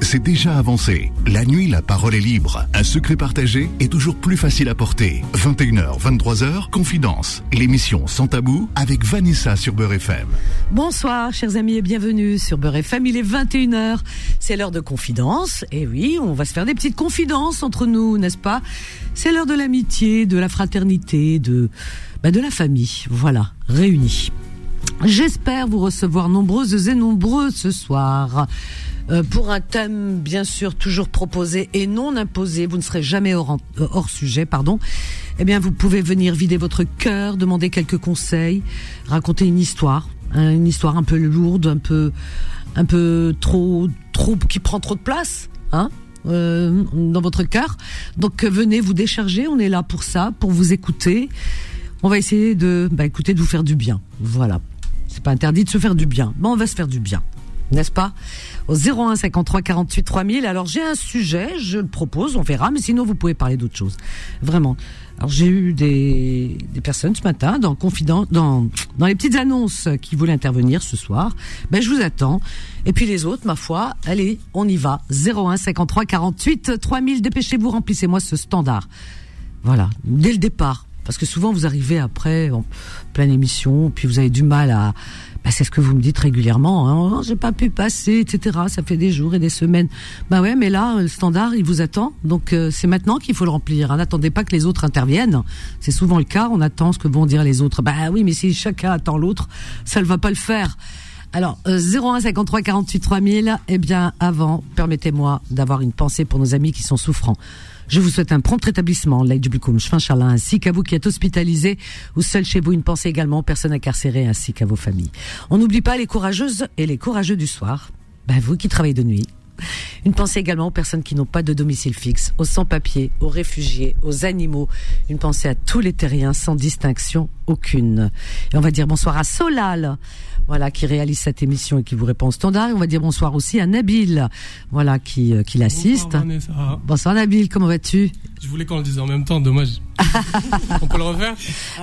c'est déjà avancé. La nuit, la parole est libre. Un secret partagé est toujours plus facile à porter. 21h, 23h, Confidence. L'émission Sans Tabou avec Vanessa sur Beurre FM. Bonsoir, chers amis, et bienvenue sur Beurre FM. Il est 21h. C'est l'heure de Confidence. Et oui, on va se faire des petites confidences entre nous, n'est-ce pas? C'est l'heure de l'amitié, de la fraternité, de, bah, de la famille. Voilà, réunis. J'espère vous recevoir nombreuses et nombreux ce soir. Euh, pour un thème bien sûr toujours proposé et non imposé, vous ne serez jamais hors, euh, hors sujet, pardon. Eh bien, vous pouvez venir vider votre cœur, demander quelques conseils, raconter une histoire, hein, une histoire un peu lourde, un peu, un peu trop, trop qui prend trop de place, hein, euh, dans votre cœur. Donc venez vous décharger, on est là pour ça, pour vous écouter. On va essayer de, bah, écouter, de vous faire du bien. Voilà. C'est pas interdit de se faire du bien. mais on va se faire du bien. N'est-ce pas? Au 01 53 48 3000. Alors j'ai un sujet, je le propose, on verra, mais sinon vous pouvez parler d'autre chose. Vraiment. Alors j'ai eu des, des personnes ce matin dans confident, dans dans les petites annonces qui voulaient intervenir ce soir. Ben je vous attends. Et puis les autres, ma foi, allez, on y va. 01 53 48 3000. Dépêchez-vous, remplissez-moi ce standard. Voilà, dès le départ parce que souvent vous arrivez après en pleine émission, puis vous avez du mal à. Bah, c'est ce que vous me dites régulièrement. Hein, oh, J'ai pas pu passer, etc. Ça fait des jours et des semaines. Bah ouais, mais là le standard il vous attend, donc euh, c'est maintenant qu'il faut le remplir. Hein. N'attendez pas que les autres interviennent. C'est souvent le cas. On attend ce que vont dire les autres. Bah oui, mais si chacun attend l'autre, ça ne va pas le faire. Alors, euh, 01 53 48 3000, eh bien, avant, permettez-moi d'avoir une pensée pour nos amis qui sont souffrants. Je vous souhaite un prompt rétablissement, Blikum, Charlin, ainsi qu'à vous qui êtes hospitalisés ou seul chez vous, une pensée également aux personnes incarcérées ainsi qu'à vos familles. On n'oublie pas les courageuses et les courageux du soir. Ben, vous qui travaillez de nuit. Une pensée également aux personnes qui n'ont pas de domicile fixe, aux sans-papiers, aux réfugiés, aux animaux. Une pensée à tous les terriens sans distinction aucune. Et on va dire bonsoir à Solal voilà, qui réalise cette émission et qui vous répond au standard. Et on va dire bonsoir aussi à Nabil, voilà, qui, euh, qui l'assiste. Bonsoir, bonsoir, Nabil, comment vas-tu? Je voulais qu'on le dise en même temps, dommage. on peut le refaire?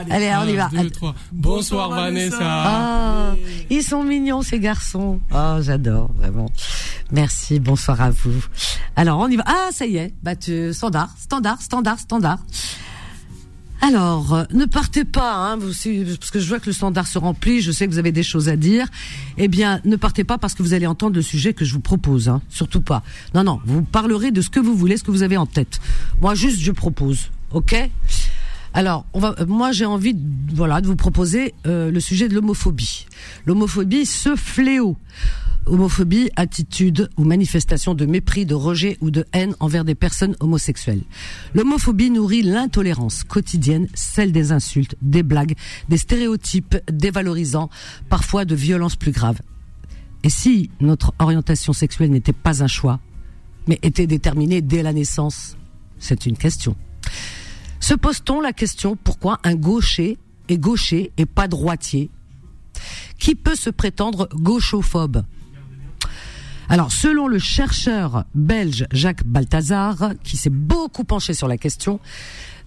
Allez, on y va. Bonsoir, bonsoir, Vanessa. Ah, ils sont mignons ces garçons. Oh, j'adore vraiment. Merci, bonsoir à vous. Alors on y va. Ah, ça y est, bah tu, standard, standard, standard, standard. Alors, euh, ne partez pas, hein, vous, parce que je vois que le standard se remplit, je sais que vous avez des choses à dire. Eh bien, ne partez pas parce que vous allez entendre le sujet que je vous propose, hein, surtout pas. Non, non, vous parlerez de ce que vous voulez, ce que vous avez en tête. Moi, juste, je propose, ok? Alors, va, moi j'ai envie, voilà, de vous proposer euh, le sujet de l'homophobie. L'homophobie, ce fléau homophobie, attitude ou manifestation de mépris, de rejet ou de haine envers des personnes homosexuelles. L'homophobie nourrit l'intolérance quotidienne, celle des insultes, des blagues, des stéréotypes dévalorisants, parfois de violences plus graves. Et si notre orientation sexuelle n'était pas un choix, mais était déterminée dès la naissance? C'est une question. Se pose-t-on la question pourquoi un gaucher est gaucher et pas droitier? Qui peut se prétendre gauchophobe? Alors, selon le chercheur belge Jacques Balthazar, qui s'est beaucoup penché sur la question,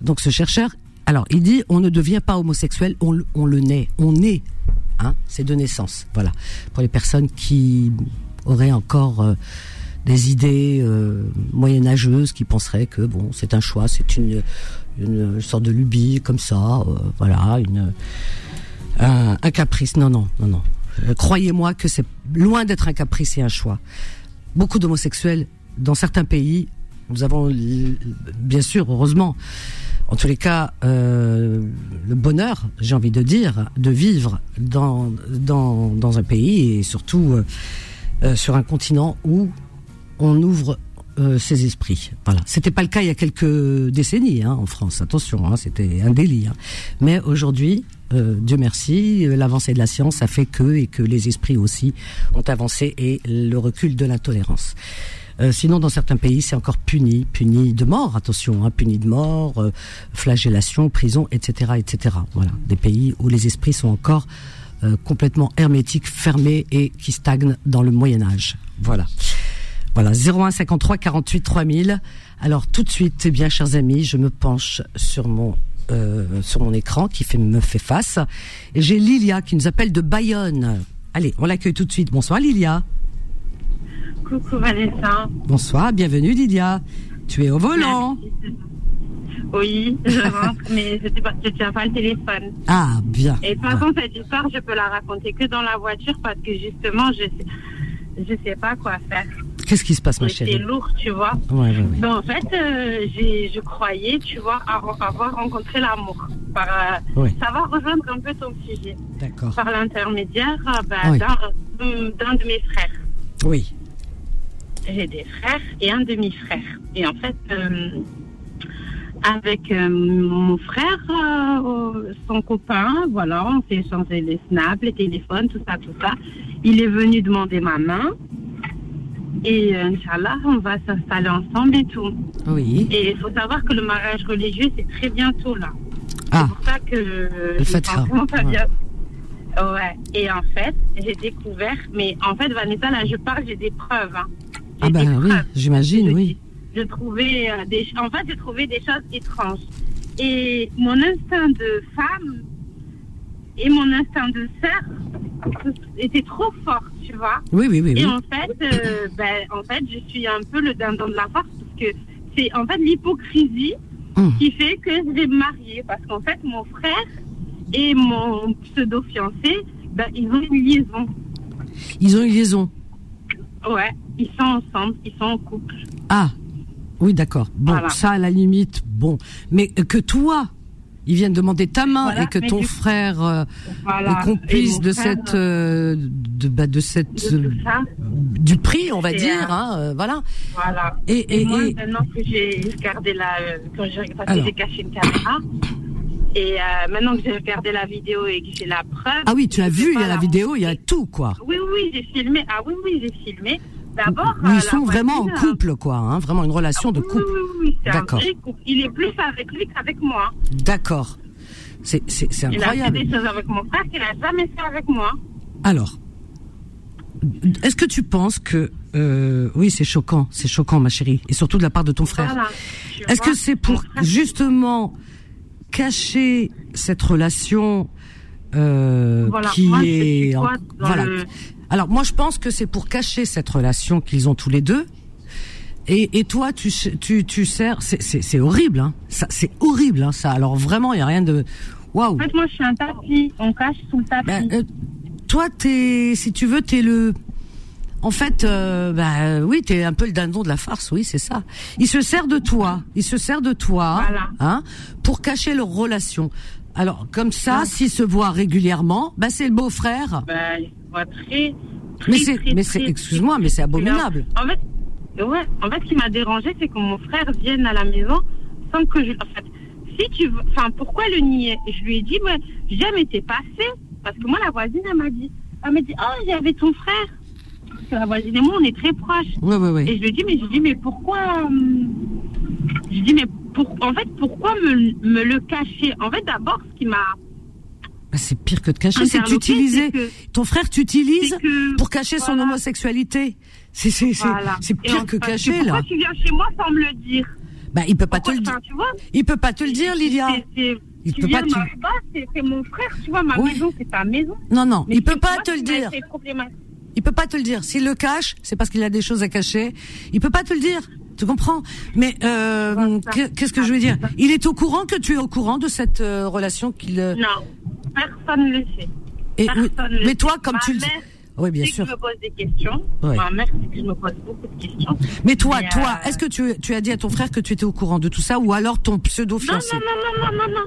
donc ce chercheur, alors il dit on ne devient pas homosexuel, on, le naît, on est, hein, c'est de naissance, voilà. Pour les personnes qui auraient encore euh, des idées euh, moyenâgeuses, qui penseraient que bon, c'est un choix, c'est une, une sorte de lubie comme ça, euh, voilà, une un, un caprice. Non, non, non, non. Euh, croyez-moi que c'est loin d'être un caprice et un choix. Beaucoup d'homosexuels dans certains pays, nous avons bien sûr, heureusement, en tous les cas, euh, le bonheur, j'ai envie de dire, de vivre dans dans, dans un pays et surtout euh, euh sur un continent où on ouvre euh, ses esprits. Voilà. C'était pas le cas il y a quelques décennies hein, en France. Attention, hein, c'était un délit. Hein. Mais aujourd'hui, euh, Dieu merci, l'avancée de la science a fait que et que les esprits aussi ont avancé et le recul de l'intolérance. Euh, sinon, dans certains pays, c'est encore puni, puni de mort. Attention, hein, puni de mort, euh, flagellation, prison, etc., etc. Voilà, des pays où les esprits sont encore euh, complètement hermétiques, fermés et qui stagnent dans le Moyen Âge. Voilà. Voilà, 01 53 48 3000. Alors tout de suite, eh bien, chers amis, je me penche sur mon euh, sur mon écran qui fait, me fait face. Et j'ai Lilia qui nous appelle de Bayonne. Allez, on l'accueille tout de suite. Bonsoir Lilia. Coucou Vanessa. Bonsoir, bienvenue Lydia. Tu es au volant. Oui, je rentre, mais je ne tiens pas le téléphone. Ah, bien. Et toute façon, cette histoire, je peux la raconter que dans la voiture parce que justement, je sais, je sais pas quoi faire. Qu'est-ce qui se passe, ma chérie C'est lourd, tu vois. Ouais, ouais, ouais. Donc, en fait, euh, je croyais, tu vois, avoir rencontré l'amour. Euh. Ça va rejoindre un peu ton sujet. D'accord. Par l'intermédiaire bah, d'un d'un de mes frères. Oui. J'ai des frères et un demi-frère. Et en fait, euh, avec mon frère, euh, son copain, voilà, on s'est échangé les snaps, les téléphones, tout ça, tout ça. Il est venu demander ma main. Et euh, Inch'Allah, on va s'installer ensemble et tout. Oui. Et il faut savoir que le mariage religieux, c'est très bientôt là. Ah, C'est pour ça que euh, Le pas Ouais. Ouais. Et en fait, j'ai découvert, mais en fait, Vanessa, là, je parle, j'ai des preuves. hein. Ah ben oui, j'imagine, oui. Je trouvais euh, des, en fait, j'ai trouvé des choses étranges. Et mon instinct de femme et mon instinct de sœur étaient trop forts, tu vois. Oui, oui, oui, Et oui. en fait, euh, ben, en fait, je suis un peu le dindon de la farce parce que c'est en fait l'hypocrisie Hum. qui fait que je vais me marier. Parce qu'en fait, mon frère et mon pseudo-fiancé, ben, ils ont une liaison. Ils ont une liaison. Ouais, ils sont ensemble, ils sont en couple. Ah, oui, d'accord. Bon, Voilà. ça, à la limite, bon. Mais que toi, ils viennent demander ta main Voilà, et que ton frère euh, Voilà. est complice Et mon de frère, cette, euh, de, bah, de cette, de du prix, on va dire, euh, hein, euh, voilà. Voilà. Et, Et, et, moi, et- maintenant que j'ai regardé la, euh, quand j'ai, caché une caméra, et euh, maintenant que j'ai regardé la vidéo et que j'ai la preuve. ah oui, tu as vu, il y a la la vidéo, il y a tout, quoi. Oui, oui, j'ai filmé. Ah oui, oui, j'ai filmé. D'abord. Où ils sont vraiment en voisine, couple, quoi, hein, vraiment une relation de couple. Oui, oui, oui, c'est un D'accord. Il est plus avec lui qu'avec moi. D'accord. C'est, c'est, c'est Il a fait incroyable. des choses avec mon frère qu'il n'a jamais fait avec moi. Alors, est-ce que tu penses que euh, oui, c'est choquant, c'est choquant, ma chérie, et surtout de la part de ton frère. Voilà. Est-ce que c'est pour justement cacher cette relation euh, Voilà, qui moi, est en- voilà. le- Alors moi, je pense que c'est pour cacher cette relation qu'ils ont tous les deux. Et, et toi, tu tu tu sers, c'est horrible, hein. Ça, c'est horrible, hein. Ça. Alors vraiment, il y a rien de waouh. En fait, moi, je suis un tapis. On cache sous le tapis. Ben, euh, toi, t'es, si tu veux, t'es le. En fait, euh, bah, oui, t'es un peu le dindon de la farce, oui, c'est ça. Il se sert de toi, il se sert de toi, Voilà. hein, pour cacher leur relation. Alors, comme ça, s'ils se voient régulièrement, bah, c'est le beau-frère. Ben, il voit très. très, Mais c'est- mais c'est- excuse-moi, mais c'est abominable. En fait, ouais, en fait, ce qui m'a dérangé, c'est que mon frère vienne à la maison sans que je. En fait, si tu veux. Enfin, pourquoi le nier? Je lui ai dit, mais jamais t'es passé. Parce que moi, la voisine, elle m'a dit. Elle m'a dit, oh, j'avais ton frère. La voisine et moi, on est très proches. Ouais, ouais, ouais. Et je lui dis, mais je dis, mais pourquoi hum, Je dis, mais pour, en fait, pourquoi me, me le cacher? En fait, d'abord, ce qui m'a. Bah, c'est pire que de cacher, c'est d'utiliser. Ton frère t'utilise pour cacher son voilà. homosexualité. C'est c'est Voilà. pire que cacher Pourquoi là. tu viens chez moi sans me le dire? Bah, il peut pas te Pourquoi- le dire. tu vois? Il peut pas te le dire, Lydia. C'est- c'est- Il tu peut viens pas te- base, c'est mon frère, tu vois, ma maison, c'est ta maison. Non, non, Mais il peut pas te le dire. Il peut pas te le dire. S'il le cache, c'est parce qu'il a des choses à cacher. Il peut pas te le dire. Tu comprends? Mais euh, qu'est-ce que je veux dire? Il est au courant que tu es au courant de cette euh, relation qu'il. euh, Non, personne ne le sait. et- Personne ne le mais toi, comme Ma tu le mère, Oui, bien dès que sûr. je me pose des questions. Ouais. C'est que je me pose beaucoup de questions. Mais toi, Mais, toi, euh, est-ce que tu, tu as dit à ton frère que tu étais au courant de tout ça ou alors ton pseudo Non, fiancé non, non, non, non, non, non.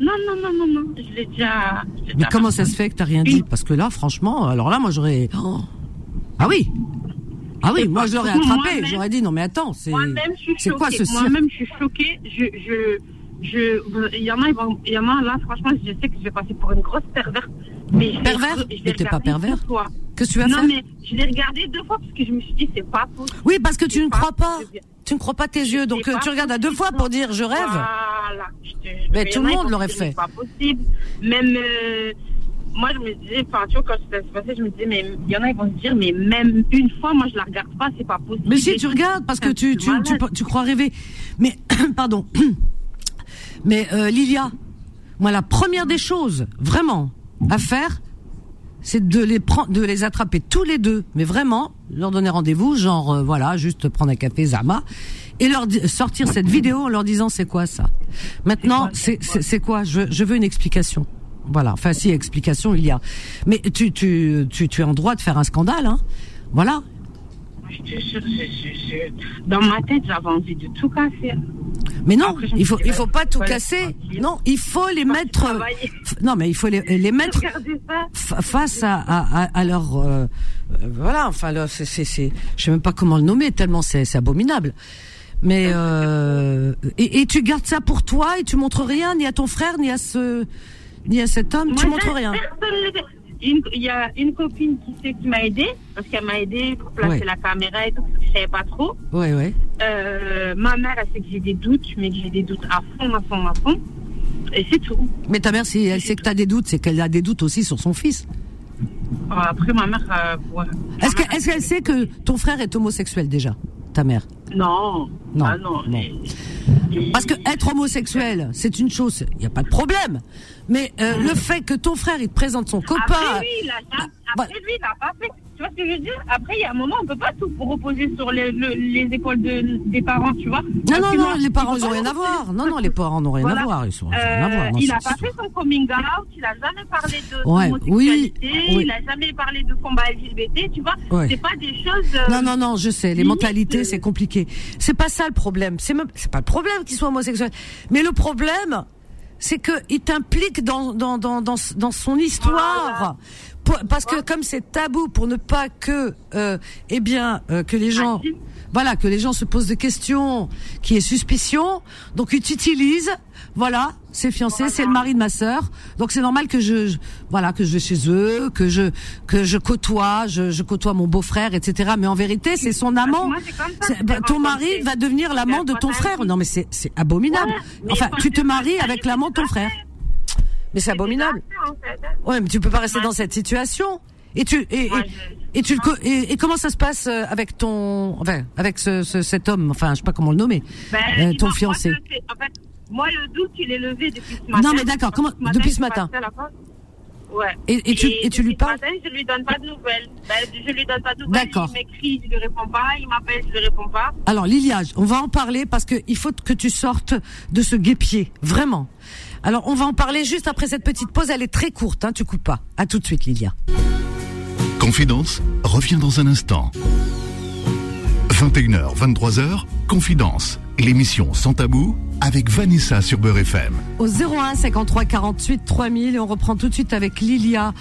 Non, non, non, non, non. Je l'ai déjà. je Mais comment ça se fait que t'as rien dit? Parce que là, franchement, alors là, moi, j'aurais. Oh. Ah oui. Ah oui, moi, je l'aurais attrapé. J'aurais dit non, mais attends, c'est. Moi-même, je suis C'est quoi ce Moi-même, je suis choquée. Je, je, je, il y en a, il y en a là, franchement, je sais que je vais passer pour une grosse perverse. Mais Pervers Mais t'es pas pervers. que tu vas Non, faire mais je l'ai regardé deux fois parce que je me suis dit, c'est pas possible. Oui, parce que tu ne crois pas. Tu ne crois pas tes yeux, donc euh, tu regardes à deux fois pour dire je rêve. Voilà. Je te- Mais tout le monde l'aurait fait. C'est pas possible. Même, euh, moi, je me disais, enfin, tu vois, quand ça se passait, je me disais, mais il y en a, ils vont se dire, mais même une fois, moi, je la regarde pas, c'est pas possible. Mais si tu regardes, parce que tu, tu, tu crois rêver. Mais, pardon. Mais euh, Lilia, moi la première des choses, vraiment, à faire, c'est de les prendre, de les attraper tous les deux, mais vraiment leur donner rendez-vous, genre euh, voilà, juste prendre un café Zama et leur sortir cette vidéo en leur disant c'est quoi ça? Maintenant, c'est quoi? Je, je veux une explication. Voilà, enfin si explication il y a, mais tu tu tu tu es en droit de faire un scandale, hein. Voilà. Je je- je- dans ma tête, j'avais envie de tout casser. Mais non, Après, il faut il faut pas tout casser. Non, il faut les mettre. f- Non, mais il faut les, les mettre face à, à, leur euh, euh, voilà enfin c'est c'est je sais même pas comment le nommer tellement c'est abominable mais euh, et, et tu gardes ça pour toi et tu montres rien ni à ton frère ni à ce ni à cet homme tu montres rien personne. Une- Il y a une copine qui sait qui m'a aidé parce qu'elle m'a aidé pour placer Ouais. la caméra et tout parce que je savais pas trop. ouais ouais Euh, ma mère, elle sait que j'ai des doutes, mais que j'ai des doutes à fond, à fond, à fond. Et c'est tout. mais ta mère si elle sait que tu as des doutes c'est qu'elle a des doutes aussi sur son fils Euh, Après, ma mère, euh, ouais. est-ce qu'elle sait que ton frère est homosexuel déjà ta mère? Non. Non, Ah non. non. Parce que être homosexuel, c'est une chose, il n'y a pas de problème. Mais euh, le fait que ton frère il te présente son copain, Après, lui, il a, bah- après, lui, il a pas fait. Tu vois ce que je veux dire? Après, il y a un moment, on peut pas tout reposer sur les, le- les épaules de, des parents, tu vois? non non non, les parents il ils faut ont pas rien à voir. Non non, les parents n'ont rien à voir, ils sont Euh, rien à voir. Non, il a pas fait son coming out, il a jamais parlé de Ouais, oui, oui. il a jamais parlé de combat LGBT, tu vois? Ouais. C'est pas des choses. euh, Non non non, je sais, les mentalités euh, c'est compliqué. C'est pas ça le problème. C'est même c'est pas le problème qu'ils soient homosexuels. Mais le problème c'est que il t'implique dans dans dans dans dans son histoire. Pour- parce que comme c'est tabou pour ne pas que euh, eh bien euh, que les gens. Voilà que les gens se posent des questions qui est suspicion. Donc ils t'utilisent. Voilà c'est fiancé c'est le mari de ma sœur. Donc c'est normal que je, je- voilà que je vais chez eux que je que je côtoie je, je côtoie mon beau-frère etc mais en vérité c'est son amant. bah, ton mari va devenir l'amant de ton frère. non mais c'est c'est abominable. Enfin tu te maries avec l'amant de ton frère. mais c'est abominable. Ouais, mais tu peux pas rester dans cette situation. Et tu et, Moi, et, et tu et, et comment ça se passe euh, avec ton enfin avec ce, ce- cet homme? Enfin je sais pas comment le nommer Ben, euh, ton fiancé. En fait, moi, le doute, il est levé depuis ce matin. Non, mais d'accord, comment- depuis ce matin. Ouais. Et- et tu- et tu lui parles? matin, je lui donne pas de nouvelles. Ben, je lui donne pas de nouvelles. D'accord. Il m'écrit, je lui réponds pas. Il m'appelle, je lui réponds pas. Alors Lilia, on va en parler parce que il faut que tu sortes de ce guépier, vraiment. Alors on va en parler juste après cette petite pause, elle est très courte, hein, tu coupes pas. À tout de suite Lilia. Confidence revient dans un instant. 21h, 23h, Confidence, l'émission sans tabou avec Vanessa sur Beurre FM. Au 01 53 48 3000 et on reprend tout de suite avec Lilia.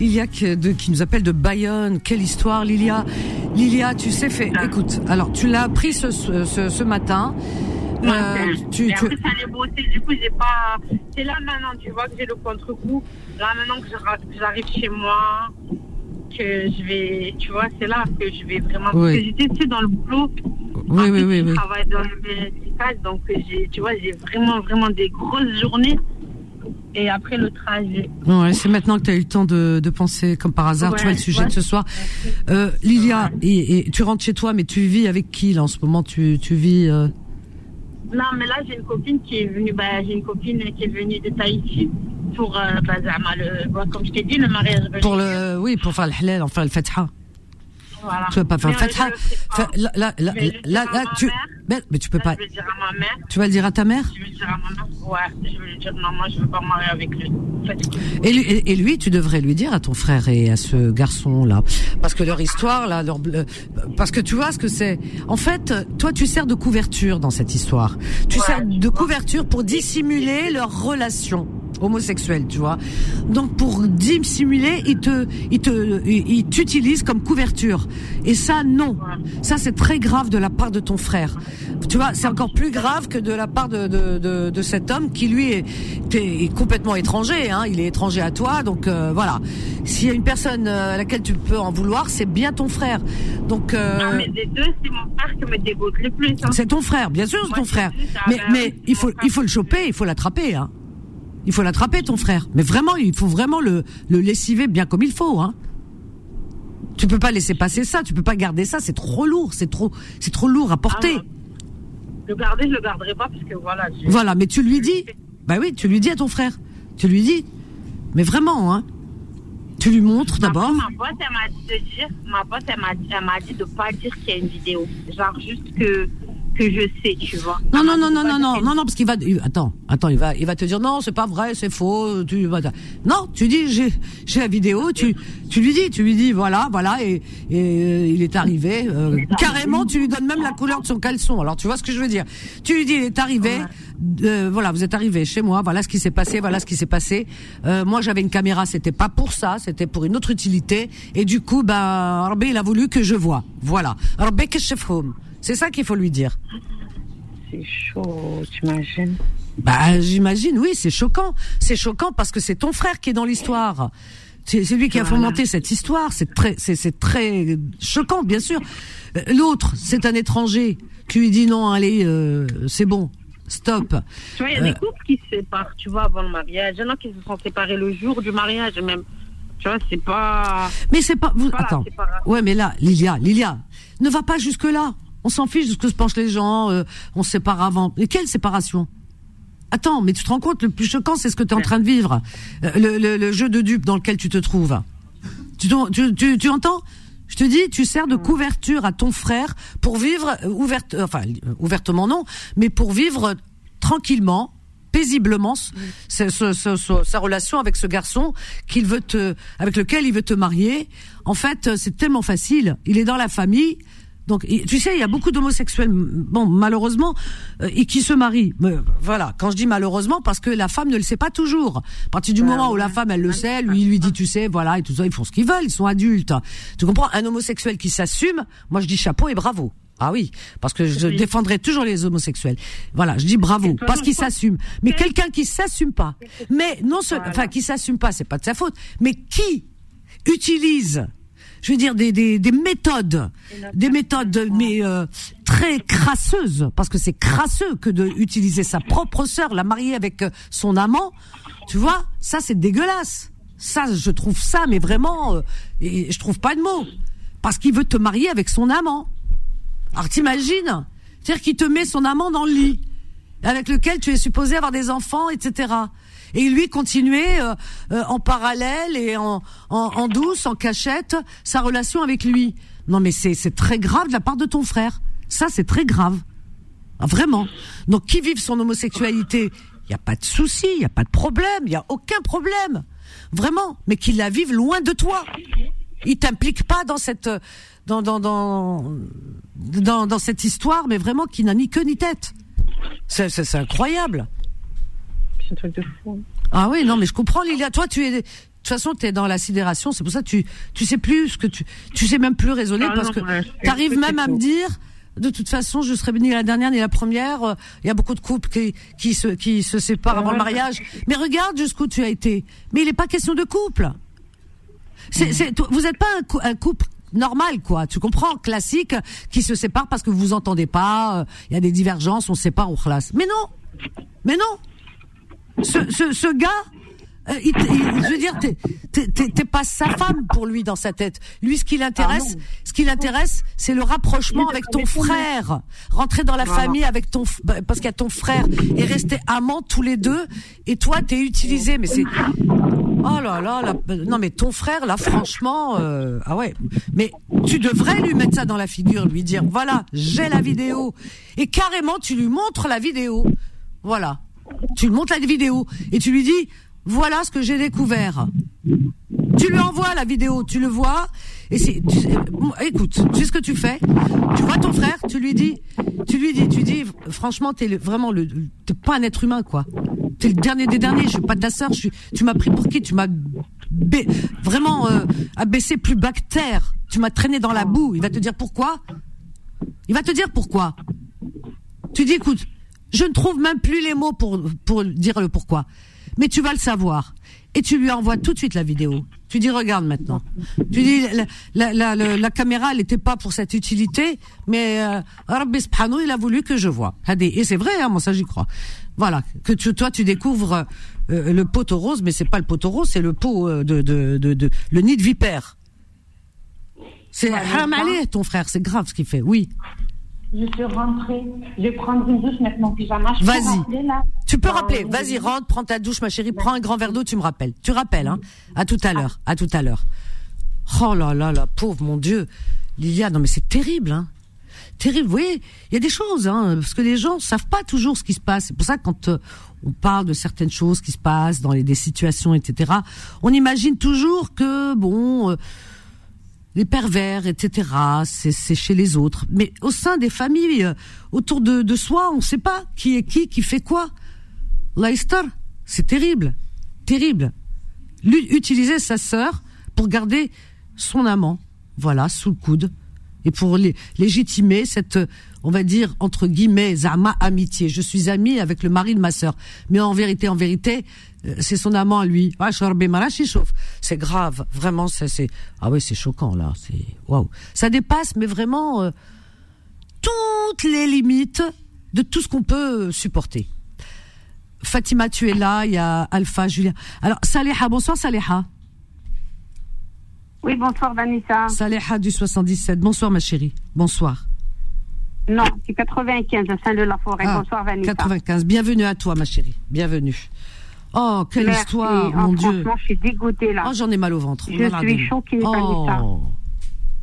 Lilia qui, de- qui nous appelle de Bayonne. Quelle histoire, Lilia. Lilia, tu sais, fait, écoute, alors tu l'as appris ce, ce, ce- ce matin. Euh, tu, tu- après, ça allait bosser. Du coup, j'ai pas. C'est là maintenant, tu vois, que j'ai le contre-coup. Là maintenant que j'arrive chez moi, que je vais. Tu vois, c'est là que je vais vraiment. Oui. Parce que j'étais tu sais, dans le boulot. Oui, En oui, oui, je oui. travaille dans le médical, donc tu vois, j'ai vraiment, vraiment des grosses journées. Et après le trajet. Ouais, c'est maintenant que tu as eu le temps de, de penser, comme par hasard, tu Ouais, vois le sujet ouais. de ce soir. Euh, Lilia, et, et tu rentres chez toi, mais tu vis avec qui là en ce moment? Tu, tu vis euh, Non, mais là, j'ai une copine qui est venue, bah, j'ai une copine qui est venue de Tahiti pour, euh, bah, bah, comme je t'ai dit, le mariage. pour le, oui, pour faire le halal, enfin le fatha. Voilà. Tu vas pas faire fatha. Fa- Là, là, là, là, là, tu, mais, mais tu peux pas. Je vais le dire à ma mère. Tu vas le dire à ta mère Je vais le dire à ma mère. Ouais, je vais lui dire, moi, je veux pas me marier avec lui. Et lui, et, et lui, tu devrais lui dire à ton frère et à ce garçon-là, parce que leur histoire, là, leur, le- parce que tu vois ce que c'est. En fait, toi, tu sers de couverture dans cette histoire. Tu Ouais, sers de couverture pour dissimuler leur relation homosexuelle, tu vois. Donc pour dissimuler, ils te, ils te, ils t'utilisent comme couverture. Et ça, non. Ça, c'est très grave de la part de ton frère. Tu vois, c'est encore plus grave que de la part de, de, de, de cet homme qui lui est, est- complètement étranger. Hein. Il est étranger à toi, donc euh, voilà. S'il y a une personne euh, à laquelle tu peux en vouloir, c'est bien ton frère. Donc euh, Non, mais des deux, c'est mon frère qui me dégoûte le plus. hein. c'est ton frère, bien sûr, c'est ton frère. Mais, ben mais il faut, il faut le choper, il faut l'attraper. Hein. Il faut l'attraper, ton frère. Mais vraiment, il faut vraiment le, le lessiver bien comme il faut. Hein. Tu peux pas laisser passer ça, tu peux pas garder ça, c'est trop lourd, c'est trop, c'est trop lourd à porter. Ah, Le garder, je le garderai pas parce que voilà. Voilà, mais tu lui dis. Bah oui, tu lui dis à ton frère. Tu lui dis. Mais vraiment, hein. Tu lui montres d'abord Ma boss, elle m'a dit de dire, ma boss, elle m'a dit, elle m'a dit de pas dire qu'il y a une vidéo. Genre juste que que je sais, tu vois. Non, non, non, non, non, non, non, non, parce qu'il va, attends, attends, il va, il va te dire non, c'est pas vrai, c'est faux, tu, non, tu dis j'ai, j'ai la vidéo, tu, tu lui dis, tu lui dis voilà, voilà, et, et euh, il est arrivé, euh, carrément, tu lui donnes même la couleur de son caleçon. Alors tu vois ce que je veux dire Tu lui dis il est arrivé, euh, voilà, vous êtes arrivé chez moi, voilà ce qui s'est passé, voilà ce qui s'est passé. moi j'avais une caméra, c'était pas pour ça, c'était pour une autre utilité, et du coup, ben, Rabbi, il a voulu que je vois, voilà, Rabbi que. C'est ça qu'il faut lui dire. C'est chaud, t'imagines? Bah, j'imagine, oui, c'est choquant. C'est choquant parce que c'est ton frère qui est dans l'histoire. C'est lui qui a fomenté cette histoire. C'est très, c'est très choquant, bien sûr. Euh, l'autre, c'est un étranger. Tu lui dis non, allez, euh, c'est bon, stop. Tu vois, il y a des euh, couples qui se séparent, tu vois, avant le mariage. Il y en a qui se sont séparés le jour du mariage, même. Tu vois, c'est pas. Mais c'est pas. Vous, attends. Ouais, mais là, Lilia, Lilia, ne va pas jusque là. On s'en fiche de ce que se pensent les gens. Euh, on se sépare avant. Mais quelle séparation? Attends, mais tu te rends compte, le plus choquant, c'est ce que tu es en train de vivre. Euh, le, jeu de dupe dans lequel tu te trouves. Tu, tu, tu, entends? Je te dis, tu sers de couverture à ton frère pour vivre euh, ouverte, enfin ouvertement non, mais pour vivre tranquillement, paisiblement sa, sa relation avec ce garçon qu'il veut te, avec lequel il veut te marier. En fait, c'est tellement facile. Il est dans la famille. Donc, tu sais, il y a beaucoup d'homosexuels, bon, malheureusement, euh, et qui se marient. Mais, voilà, quand je dis malheureusement, parce que la femme ne le sait pas toujours. À partir du moment où la femme, elle le sait, lui, il lui dit, tu sais, voilà, et tout ça, ils font ce qu'ils veulent, ils sont adultes. Tu comprends? Un homosexuel qui s'assume, moi, je dis chapeau et bravo. Ah oui, parce que je défendrai toujours les homosexuels. Voilà, je dis bravo, parce qu'ils s'assument. Mais quelqu'un qui s'assume pas, mais non seulement, enfin, qui s'assume pas, c'est pas de sa faute, mais qui utilise je veux dire des, des, des méthodes, des méthodes mais euh, très crasseuses, parce que c'est crasseux que de utiliser sa propre sœur, la marier avec euh, son amant. Tu vois, ça c'est dégueulasse. Ça, je trouve ça, mais vraiment, euh, je trouve pas de mots, parce qu'il veut te marier avec son amant. Alors t'imagines, c'est-à-dire qu'il te met son amant dans le lit, avec lequel tu es supposé avoir des enfants, etc et lui continuer euh, euh, en parallèle et en, en, douce, en cachette, sa relation avec lui. Non mais c'est c'est très grave de la part de ton frère. Ça c'est très grave. Ah, vraiment. Donc qui vive son homosexualité, il y a pas de souci, il y a pas de problème, il y a aucun problème. Vraiment, mais qu'il la vive loin de toi. Il t'implique pas dans cette dans dans dans dans, cette histoire, mais vraiment qui n'a ni queue ni tête. C'est c'est incroyable un truc de fou. Ah oui, non, mais je comprends, Lilia. Toi, tu es, de toute façon, tu es dans la sidération. C'est pour ça que tu, tu sais plus ce que tu, tu sais même plus raisonner ah parce que tu arrives même à me dire, de toute façon, je serai ni la dernière ni la première. Il y a beaucoup de couples qui, qui se, qui se séparent avant le mariage. Mais regarde jusqu'où tu as été. Mais il n'est pas question de couple. C'est, c'est, vous n'êtes pas un, couple normal quoi tu comprends classique qui se sépare parce que vous vous entendez pas il y a des divergences on se sépare on classe mais non mais non ce, ce, ce gars, euh, il, je veux dire, t'es pas sa femme pour lui dans sa tête. Lui, ce qui l'intéresse, ah ce qui l'intéresse, c'est le rapprochement avec ton frère. Rentrer dans la famille avec ton, bah, parce qu'il y a ton frère et rester amants tous les deux. Et toi, t'es utilisé. Mais c'est, oh là là, non mais ton frère, là, franchement, euh, ah ouais. Mais tu devrais lui mettre ça dans la figure, lui dire, voilà, j'ai la vidéo. Et carrément, tu lui montres la vidéo. Voilà tu lui montres la vidéo et tu lui dis voilà ce que j'ai découvert. Tu lui envoies la vidéo, tu le vois et c'est écoute, tu sais ce que tu fais Tu vois ton frère, tu lui dis tu lui dis tu dis franchement t'es vraiment le t'es pas un être humain quoi. T'es le dernier des derniers, je suis pas ta sœur, je tu m'as pris pour qui? Tu m'as vraiment euh, abaissé plus bactère. Tu m'as traîné dans la boue. Il va te dire pourquoi? Il va te dire pourquoi. Tu dis écoute, je ne trouve même plus les mots pour, pour dire le pourquoi. Mais tu vas le savoir. Et tu lui envoies tout de suite la vidéo. Tu dis, regarde maintenant. Tu dis, la, la, la, la caméra, elle n'était pas pour cette utilité, mais euh, Rabbi Subhanahu, il a voulu que je vois. Et c'est vrai, hein, moi ça j'y crois. Voilà, que tu, toi tu découvres euh, le poteau rose, mais c'est pas le poteau rose, c'est le pot euh, de, de, de, de, le nid de vipère. C'est haram ton frère, c'est grave ce qu'il fait, oui. Je suis rentrée. Je vais prendre une douche, mon pyjama. Vas-y. Tu peux Euh, rappeler. Vas-y, rentre, prends ta douche, ma chérie. Prends un grand verre d'eau, tu me rappelles. Tu rappelles, hein. À tout à l'heure. À tout à l'heure. Oh là là là, pauvre mon Dieu. Lilia, non mais c'est terrible, hein. Terrible. Vous voyez, il y a des choses, hein, parce que les gens savent pas toujours ce qui se passe. C'est pour ça que quand euh, on parle de certaines choses qui se passent dans les, des situations, etc., on imagine toujours que, bon, euh, les pervers, etc., c'est chez les autres. Mais au sein des familles, euh, autour de, soi, on ne sait pas qui est qui, qui fait quoi. Leicester, c'est terrible, terrible. Utiliser sa sœur pour garder son amant, voilà, sous le coude, et pour lé- légitimer cette, on va dire entre guillemets, amitié. Je suis amie avec le mari de ma sœur, mais en vérité, en vérité, c'est son amant à lui. Ah. C'est grave, vraiment, c'est, c'est, ah oui, c'est choquant là, c'est, waouh. Ça dépasse, mais vraiment euh, toutes les limites de tout ce qu'on peut supporter. Fatima, tu es là, il y a Alpha, Julien. Alors, Saleha, bonsoir Saleha. Oui, bonsoir Vanessa. Saleha du 77. Bonsoir ma chérie. Bonsoir. Non, c'est 95 à Saint-Leu-la-Forêt. Ah, bonsoir Vanessa. 95. Bienvenue à toi ma chérie. Bienvenue. Oh, quelle Merci. histoire, Oh, mon Dieu. Franchement, je suis dégoûtée là. Oh, j'en ai mal au ventre. Je suis dis- choquée, Oh. Vanessa.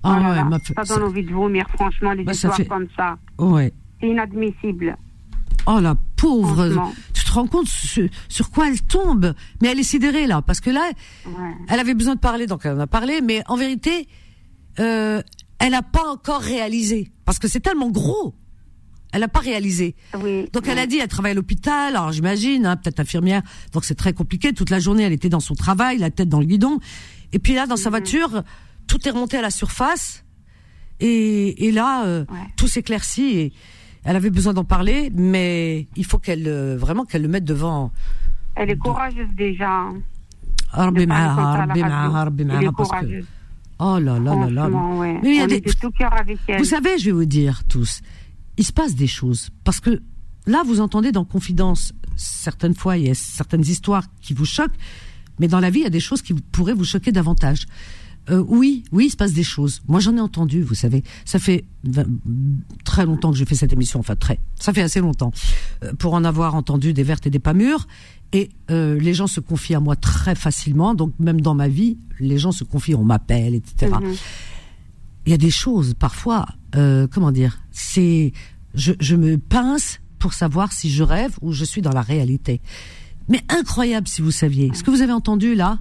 Ah Oh ouais, ma ça donne envie de vomir, franchement, les Bah, histoires fait- comme ça. Ouais. C'est inadmissible. Oh la pauvre. Tu te rends compte sur, sur quoi elle tombe? Mais elle est sidérée là, parce que là, Ouais. elle avait besoin de parler, donc elle en a parlé, mais en vérité, euh, elle n'a pas encore réalisé, parce que c'est tellement gros. Elle n'a pas réalisé. Oui. Donc elle a dit, elle travaille à l'hôpital, alors j'imagine, hein, peut-être infirmière, donc c'est très compliqué. Toute la journée, elle était dans son travail, la tête dans le guidon. Et puis là, dans Mhm. sa voiture, tout est remonté à la surface. Et, et là, euh, Ouais. tout s'éclaircit. Et elle avait besoin d'en parler, mais il faut qu'elle euh, vraiment qu'elle le mette devant. Elle est courageuse déjà. Rabbi de parler comme Maaha, ça à la Rabbi radio. Maaha, Rabbi Elle Maaha, est parce que courageuse. oh là là là là. Ouais. Mais il y a des- tout cœur avec elle. Vous savez, je vais vous dire tous, il se passe des choses. Parce que là, vous entendez dans Confidence, certaines fois, il y a certaines histoires qui vous choquent, mais dans la vie, il y a des choses qui pourraient vous choquer davantage. Euh, oui, oui, il se passe des choses. Moi, j'en ai entendu, vous savez. Ça fait très longtemps que je fais cette émission, enfin très. Ça fait assez longtemps euh, pour en avoir entendu des vertes et des pas mûres. Et euh, les gens se confient à moi très facilement. Donc même dans ma vie, les gens se confient, on m'appelle, etc. il y a des choses parfois, euh, comment dire, c'est, je, je me pince pour savoir si je rêve ou je suis dans la réalité. Mais incroyable si vous saviez. Ce que vous avez entendu là,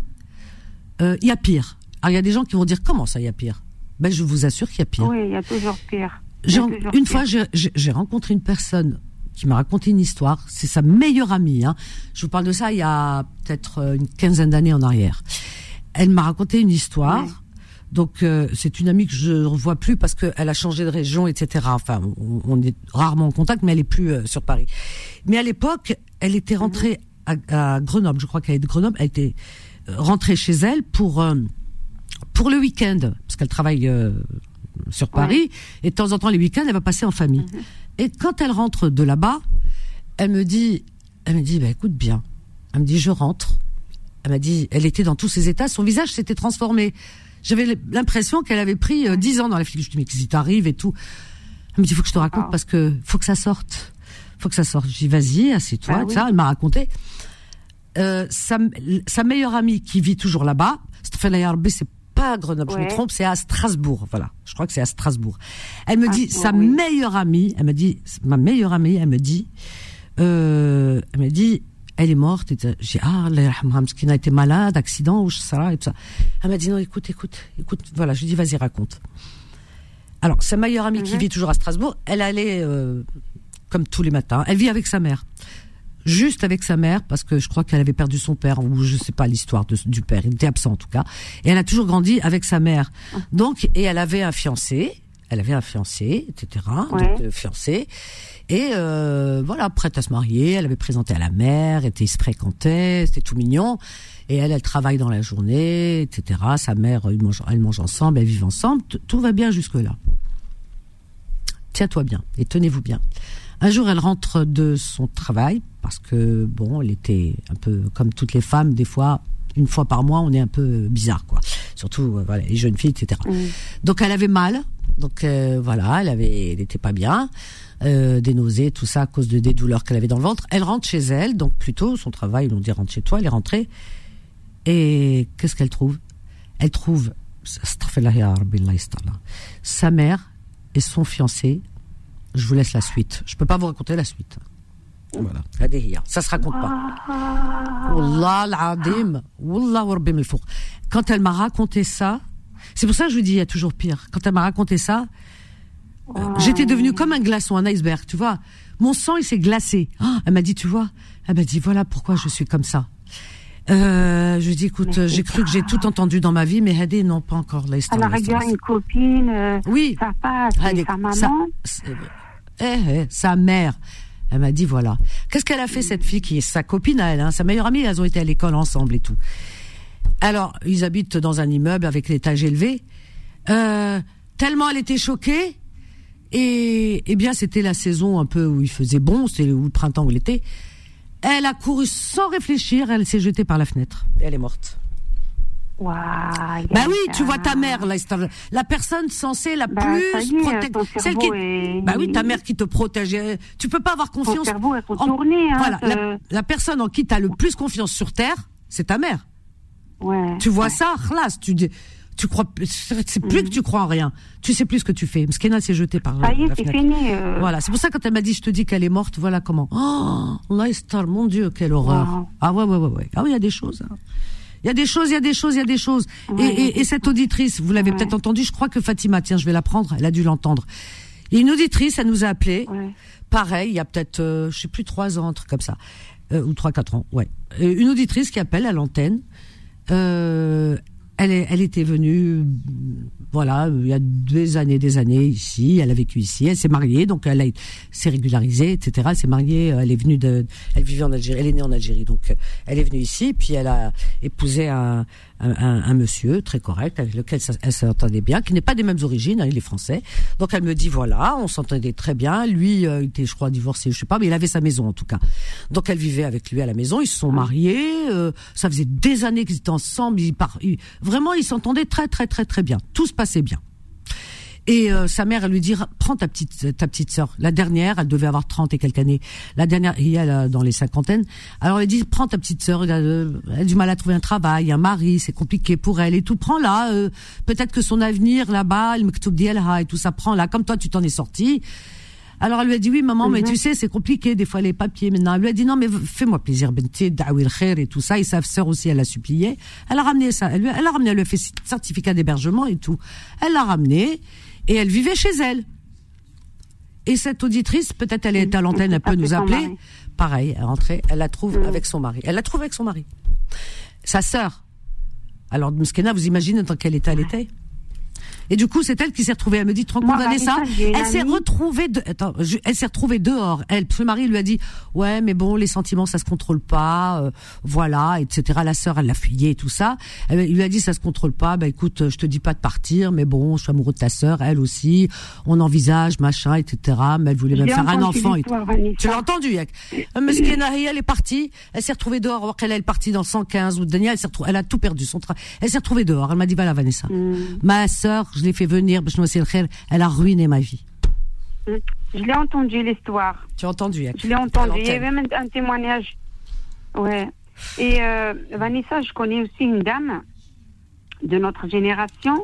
euh, il y a pire. Alors il y a des gens qui vont dire comment ça il y a pire? Ben je vous assure qu'il y a pire. Oui, il y a toujours pire. A toujours une pire. fois, j'ai- rencontré une personne qui m'a raconté une histoire. C'est sa meilleure amie. Hein. Je vous parle de ça il y a peut-être euh, une quinzaine d'années en arrière. Elle m'a raconté une histoire. Donc euh, c'est une amie que je ne revois plus parce qu'elle a changé de région, etc. Enfin, on, on est rarement en contact, mais elle est plus euh, sur Paris. Mais à l'époque, elle était rentrée à, à Grenoble. Je crois qu'elle est de Grenoble. Elle était euh, rentrée chez elle pour euh, pour le week-end parce qu'elle travaille euh, sur Paris et de temps en temps les week-ends elle va passer en famille. Et quand elle rentre de là-bas, elle me dit, elle me dit, bah écoute bien, elle me dit je rentre. Elle m'a dit, elle était dans tous ses états, son visage s'était transformé. J'avais l'impression qu'elle avait pris euh, 10 ans dans la fille. Je dis mais qu'est-ce qui t'arrive et tout. Elle me dit faut que je te raconte Ah. parce que faut que ça sorte, faut que ça sorte. Je dis vas-y, assieds-toi. Et oui. ça, elle m'a raconté. Euh, sa, sa meilleure amie qui vit toujours là-bas, Stéphane Ayarbe, c'est pas à Grenoble, je me trompe, c'est à Strasbourg. Voilà, je crois que c'est à Strasbourg. Elle me Ah, dit, sa oui. meilleure amie, elle me dit, ma meilleure amie, elle me dit, euh, elle me dit, elle est morte. J'ai ah, Mskina a été malade, accident, ou je sais pas, et tout ça. Elle m'a dit non, écoute, écoute, écoute. Voilà, je lui dis vas-y raconte. Alors sa meilleure amie qui Mhm. vit toujours à Strasbourg, elle allait euh, comme tous les matins. Elle vit avec sa mère, juste avec sa mère parce que je crois qu'elle avait perdu son père ou je sais pas l'histoire du père. Il était absent en tout cas. Et elle a toujours grandi avec sa mère. Donc et elle avait un fiancé. Elle avait un fiancé, etc. Ouais. Donc euh, fiancé. Et euh, voilà, prête à se marier, elle avait présenté à la mère, était, ils se fréquentaient, c'était tout mignon. Et elle, elle travaille dans la journée, etc. Sa mère, ils mangent, elles mangent ensemble, elles vivent ensemble. Tout va bien jusque-là. Tiens-toi bien et tenez-vous bien. Un jour, elle rentre de son travail parce que bon, elle était un peu comme toutes les femmes, des fois, une fois par mois, on est un peu bizarre, quoi. Surtout, euh, voilà, les jeunes filles, etc. Donc, elle avait mal Donc euh, voilà, elle avait, elle était pas bien, euh, des nausées, tout ça à cause de des douleurs qu'elle avait dans le ventre. Elle rentre chez elle, donc plutôt son travail, ils l'ont dit rentre chez toi. Elle est rentrée et qu'est-ce qu'elle trouve? Elle trouve sa mère et son fiancé. Je vous laisse la suite. Je peux pas vous raconter la suite. Voilà. Ça se raconte pas. Wallah. Wallah. Quand elle m'a raconté ça, c'est pour ça que je vous dis, il y a toujours pire. Quand elle m'a raconté ça, j'étais devenue comme un glaçon, un iceberg, tu vois. Mon sang, il s'est glacé. Ah, elle m'a dit, tu vois, elle m'a dit, voilà pourquoi je suis comme ça. Euh, je dis, écoute, j'ai cru que j'ai tout entendu dans ma vie, mais Hadi, non, pas encore. Là, Elle a regardé une copine, euh, oui. sa passe, sa maman. eh, eh, sa mère. Elle m'a dit, voilà. Qu'est-ce qu'elle a fait, cette fille, qui est sa copine à elle, hein, sa meilleure amie, elles ont été à l'école ensemble et tout. Alors, ils habitent dans un immeuble avec l'étage élevé. Euh, tellement elle était choquée, et eh bien c'était la saison un peu où il faisait bon, c'était le printemps ou l'été. Elle a couru sans réfléchir, elle s'est jetée par la fenêtre. Et elle est morte. Wow, bah oui, tu vois ta mère, la, la personne censée la bah, plus protégée, celle qui, bah oui, ta mère qui te protège. Tu peux pas avoir confiance. Ton cerveau est retourné, hein, voilà, la, la, personne en qui tu as le plus confiance sur terre, c'est ta mère. Ouais. Tu vois ouais. ça, khlas, tu dis, tu crois, c'est plus que mm. tu crois en rien. Tu sais plus ce que tu fais. Mskena s'est jetée par Ça y est, c'est fini. Euh... Voilà, c'est pour ça quand elle m'a dit, je te dis qu'elle est morte, voilà comment. Oh, Star, mon Dieu, quelle horreur. Wow. Ah ouais, ouais, ouais, ouais. Ah oui, il y a des choses. Hein. Il y a des choses, il y a des choses, il y a des choses. Et, et, et, cette auditrice, vous l'avez peut-être entendu, je crois que Fatima, tiens, je vais la prendre, elle a dû l'entendre. Une auditrice, elle nous a appelé. Pareil, il y a peut-être, euh, je sais plus, trois ans, un truc comme ça. Euh, ou trois, quatre ans, ouais. une auditrice qui appelle à l'antenne. Euh, elle, est, elle était venue, voilà, il y a des années, des années ici. Elle a vécu ici. Elle s'est mariée, donc elle s'est régularisée, etc. Elle s'est mariée. Elle est venue de, elle vivait en Algérie. Elle est née en Algérie, donc elle est venue ici. Puis elle a épousé un, un, un monsieur très correct avec lequel elle s'entendait bien, qui n'est pas des mêmes origines. Hein, il est français. Donc elle me dit voilà, on s'entendait très bien. Lui, euh, il était, je crois, divorcé, je sais pas, mais il avait sa maison en tout cas. Donc elle vivait avec lui à la maison. Ils se sont mariés. Euh, ça faisait des années qu'ils étaient ensemble. Ils, par, ils, vraiment, ils s'entendaient très, très, très, très bien. Tout se passait bien. Et euh, sa mère, elle lui dit prends ta petite ta petite sœur. La dernière, elle devait avoir 30 et quelques années. La dernière, il y a dans les cinquantaines. Alors elle dit prends ta petite sœur. Elle a du mal à trouver un travail, un mari, c'est compliqué pour elle et tout. Prends-la. Euh, Peut-être que son avenir là-bas, le mektoub et tout ça, prends-la. Comme toi, tu t'en es sorti. Alors elle lui a dit oui maman, mais tu sais c'est compliqué des fois les papiers. Maintenant elle lui a dit non mais fais-moi plaisir benti, da'wil khair et tout ça. Et sa sœur aussi elle a supplié. Elle a ramené ça. Elle, lui, elle a ramené, fait certificat d'hébergement et tout. Elle l'a ramené et elle vivait chez elle. Et cette auditrice, peut-être elle est à l'antenne, elle peut nous appeler. Pareil, elle est rentrée, elle la trouve mmh. avec son mari. Elle la trouve avec son mari. Sa sœur. Alors, Mskena, vous imaginez dans quel état elle était? Et du coup, c'est elle qui s'est retrouvée. Elle me dit, tu condamné ça Elle s'est retrouvée. De... Attends, je... elle s'est retrouvée dehors. Elle, son mari lui a dit, ouais, mais bon, les sentiments, ça se contrôle pas, euh, voilà, etc. La sœur, elle l'a fuyé et tout ça. Elle, il lui a dit, ça se contrôle pas. Bah écoute, je te dis pas de partir, mais bon, je suis amoureux de ta sœur, elle aussi. On envisage, machin, etc. Mais elle voulait même faire un enfant. Et. Tu l'as entendu, Yak? Mais elle est partie. Elle s'est retrouvée dehors. Elle est partie dans le 115 ou Daniel. Elle s'est retrouvée. Elle a tout perdu. Son tra... Elle s'est retrouvée dehors. Elle m'a dit, voilà, Vanessa, mm. ma sœur je l'ai fait venir, elle a ruiné ma vie. Je l'ai entendu l'histoire. Tu as entendu Je l'ai entendu. Il y avait même un témoignage. Ouais. Et euh, Vanessa, je connais aussi une dame de notre génération.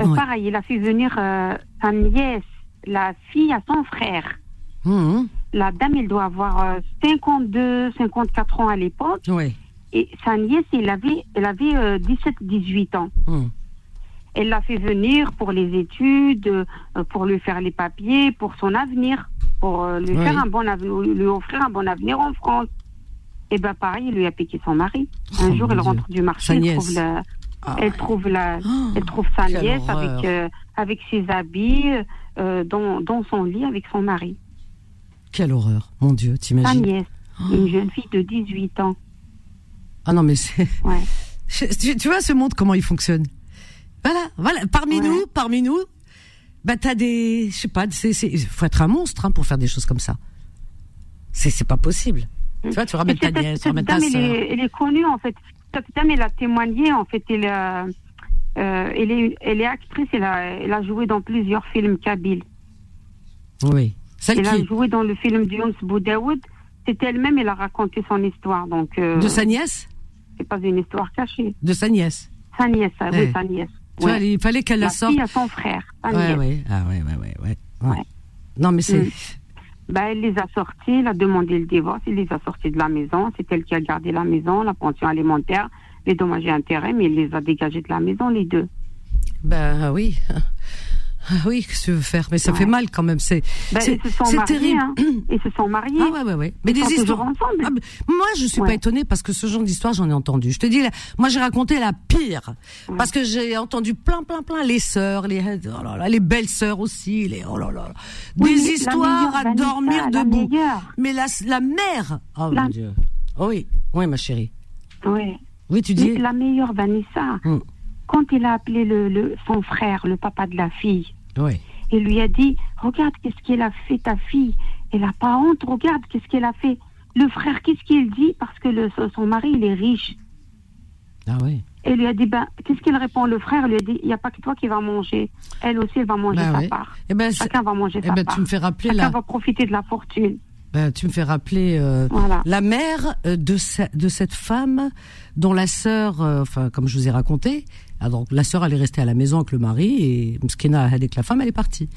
Euh, ouais. Pareil, il a fait venir euh, sa nièce, la fille à son frère. Mmh. La dame, elle doit avoir 52, 54 ans à l'époque. Ouais. Et sa nièce, elle avait, elle avait 17, 18 ans. Mmh. Elle l'a fait venir pour les études, euh, pour lui faire les papiers, pour son avenir, pour euh, lui oui. faire un bon avenir, lui offrir un bon avenir en France. Et ben pareil, il lui a piqué son mari. Un oh jour, elle Dieu. rentre du marché, elle trouve, la, ah, elle, trouve la, oh, elle trouve sa nièce horreur. avec, euh, avec ses habits euh, dans, dans son lit avec son mari. Quelle horreur, mon Dieu, t'imagines Sa nièce, oh. une jeune fille de 18 ans. Ah non, mais c'est... Ouais. Tu, tu vois ce monde, comment il fonctionne? Voilà, voilà. Parmi ouais. nous, parmi nous, bah t'as des, je sais pas, c'est, faut être un monstre hein, pour faire des choses comme ça. C'est, c'est pas possible. Tu vois, tu ramènes ta nièce, tu ramènes ta. Elle, elle est connue en fait. Cette dame, elle a témoigné en fait. Elle, euh, Euh, elle, est, elle est actrice, elle a, elle a joué dans plusieurs films kabyles. Oui. Celle Elle a joué dans le film de Younes Boudaoud. C'est elle-même, elle a raconté son histoire. Donc, euh, de sa nièce, c'est pas une histoire cachée. de sa nièce. Sa nièce, ah Ouais. oui, sa nièce. Tu vois, Ouais. il fallait qu'elle la La sorte. fille à son frère, Ouais, ouais. Ah ouais, ouais, ouais, ouais. ouais. Ouais. Non, mais c'est. Mm. Bah, elle les a sortis, elle a demandé le divorce, elle les a sortis de la maison. C'est elle qui a gardé la maison, la pension alimentaire, les dommages et intérêts, mais elle les a dégagés de la maison, les deux. Ben ah oui. Ah oui, qu'est-ce que tu veux faire? Mais ça Ouais. fait mal quand même. C'est Bah, c'est terrible. hein. Ils se sont mariés. Ah ouais, ouais, ouais. Mais Ils des histoires. ensemble. Ah, mais moi, je suis pas étonnée parce que ce genre d'histoire, j'en ai entendu. Je te dis, là, moi, j'ai raconté la pire Ouais. parce que j'ai entendu plein, plein, plein les sœurs, les oh là là, les belles sœurs aussi, les oh là là, Oui, des la histoires à dormir la debout. meilleure. Mais la la mère. Oh La- mon Dieu. Oh oui, oui, ma chérie. Ouais. Oui, tu Mais dis. la meilleure, Vanessa, Mm. Quand il a appelé le, le- son frère, le papa de la fille, Oui. il lui a dit Regarde, qu'est-ce qu'elle a fait, ta fille Elle n'a pas honte, regarde, qu'est-ce qu'elle a fait. Le frère, qu'est-ce qu'il dit? Parce que le, son mari, il est riche. Ah oui. Et lui a dit ben, Qu'est-ce qu'il répond? Le frère lui a dit Il n'y a pas que toi qui va manger. Elle aussi, elle va manger Bah sa ouais. part. Eh ben, Chacun va manger eh sa ben, part. tu me fais rappeler Chacun la, va profiter de la fortune. ben, tu me fais rappeler euh, Voilà. la mère euh, de, de cette femme dont la sœur, euh, enfin comme je vous ai raconté, ah, donc la sœur elle est restée à la maison avec le mari et Mskina avec la femme elle est partie.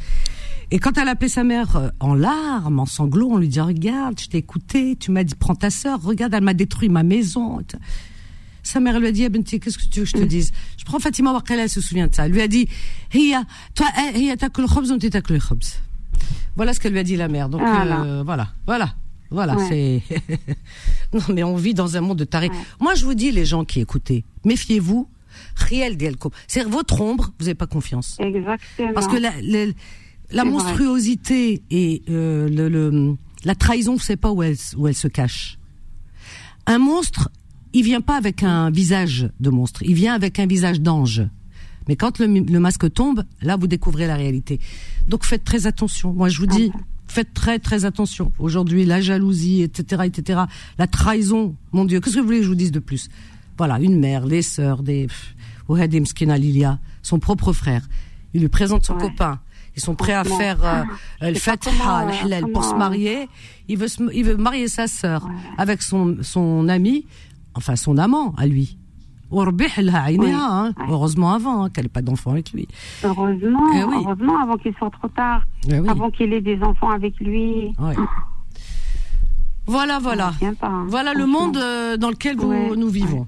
Et quand elle a appelé sa mère euh, en larmes, en sanglots, on lui dit regarde, je t'ai écouté, tu m'as dit prends ta sœur, regarde elle m'a détruit ma maison. Sa mère elle lui a dit ah, Benti, qu'est-ce que tu veux que je te dise? Je prends Fatima Wakala, elle se souvient de ça. Elle lui a dit Hiya, toi, eh, hiya takul khobz, on le khobz. Voilà ce qu'elle lui a dit la mère. Donc Voilà. euh, voilà, voilà, voilà. Ouais. C'est non mais on vit dans un monde de tarés. Ouais. Moi je vous dis les gens qui écoutez, méfiez-vous. Riel Delco. C'est votre ombre, vous n'avez pas confiance. Exactement. Parce que la, la, la monstruosité et euh, le, le- la trahison, vous savez pas où elle, où elle se cache. Un monstre, il vient pas avec un visage de monstre, il vient avec un visage d'ange. Mais quand le, le masque tombe, là vous découvrez la réalité. Donc faites très attention. Moi je vous dis, faites très très attention. Aujourd'hui, la jalousie, etc., etc., la trahison, mon Dieu, qu'est-ce que vous voulez que je vous dise de plus? Voilà, une mère, les sœurs, des et Mskina Lilia, son propre frère. Il lui présente son Ouais. copain. Ils sont prêts à faire euh, le fatha, comment, le halal pour se marier. Il veut, se, il veut marier sa sœur avec son, son ami, enfin son amant à lui. Ouais. hein. Heureusement avant hein, qu'elle n'ait pas d'enfant avec lui. Heureusement, Eh oui. heureusement, avant qu'il soit trop tard. Eh oui. Avant qu'il ait des enfants avec lui. Voilà, voilà. Pas, hein, Voilà le monde euh, dans lequel vous, nous vivons.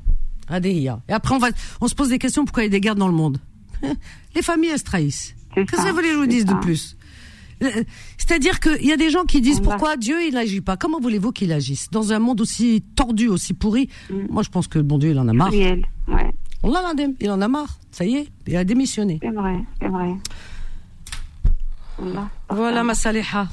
Adéhia. Et après, on, va, on se pose des questions pourquoi il y a des guerres dans le monde? Les familles, elles se trahissent. Qu'est-ce que vous voulez que je vous dise de plus? Euh, C'est-à-dire qu'il y a des gens qui disent pourquoi Dieu il n'agit pas. Comment voulez-vous qu'il agisse? Dans un monde aussi tordu, aussi pourri, moi je pense que le bon Dieu il en a marre. Cruel. Ouais, On il en a marre. Ça y est, il a démissionné. c'est vrai, c'est vrai. Voilà. Voilà ma saliha.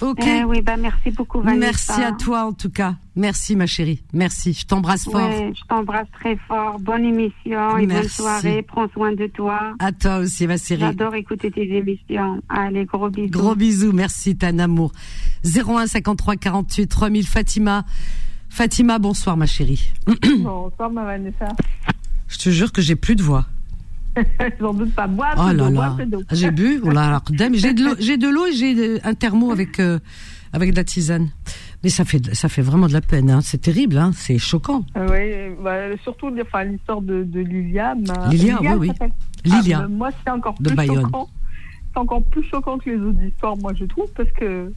Ok. Eh oui, bah merci beaucoup, Vanessa. Merci à toi en tout cas. Merci ma chérie. Merci. Je t'embrasse fort. Ouais, je t'embrasse très fort. Bonne émission et bonne soirée. Prends soin de toi. À toi aussi ma chérie. J'adore écouter tes émissions. Allez, gros bisous. Gros bisous, merci Tan amour. 01 53 48 3000 Fatima. Fatima, bonsoir ma chérie. Bonsoir, ma Vanessa. Je te jure que j'ai plus de voix. Sans doute pas boire, Oh là là. d'eau. J'ai bu, j'ai de l'eau, et j'ai de- un thermo avec euh, avec de la tisane. Mais ça fait ça fait vraiment de la peine, hein. c'est terrible, hein. c'est choquant. Euh, Oui, bah, surtout enfin, l'histoire de, de Lilia. ma- Lilia, oui, oui. Lilia. Ah, bah, moi, c'est encore de plus Bayonne. choquant. C'est encore plus choquant que les autres histoires, moi, je trouve, parce que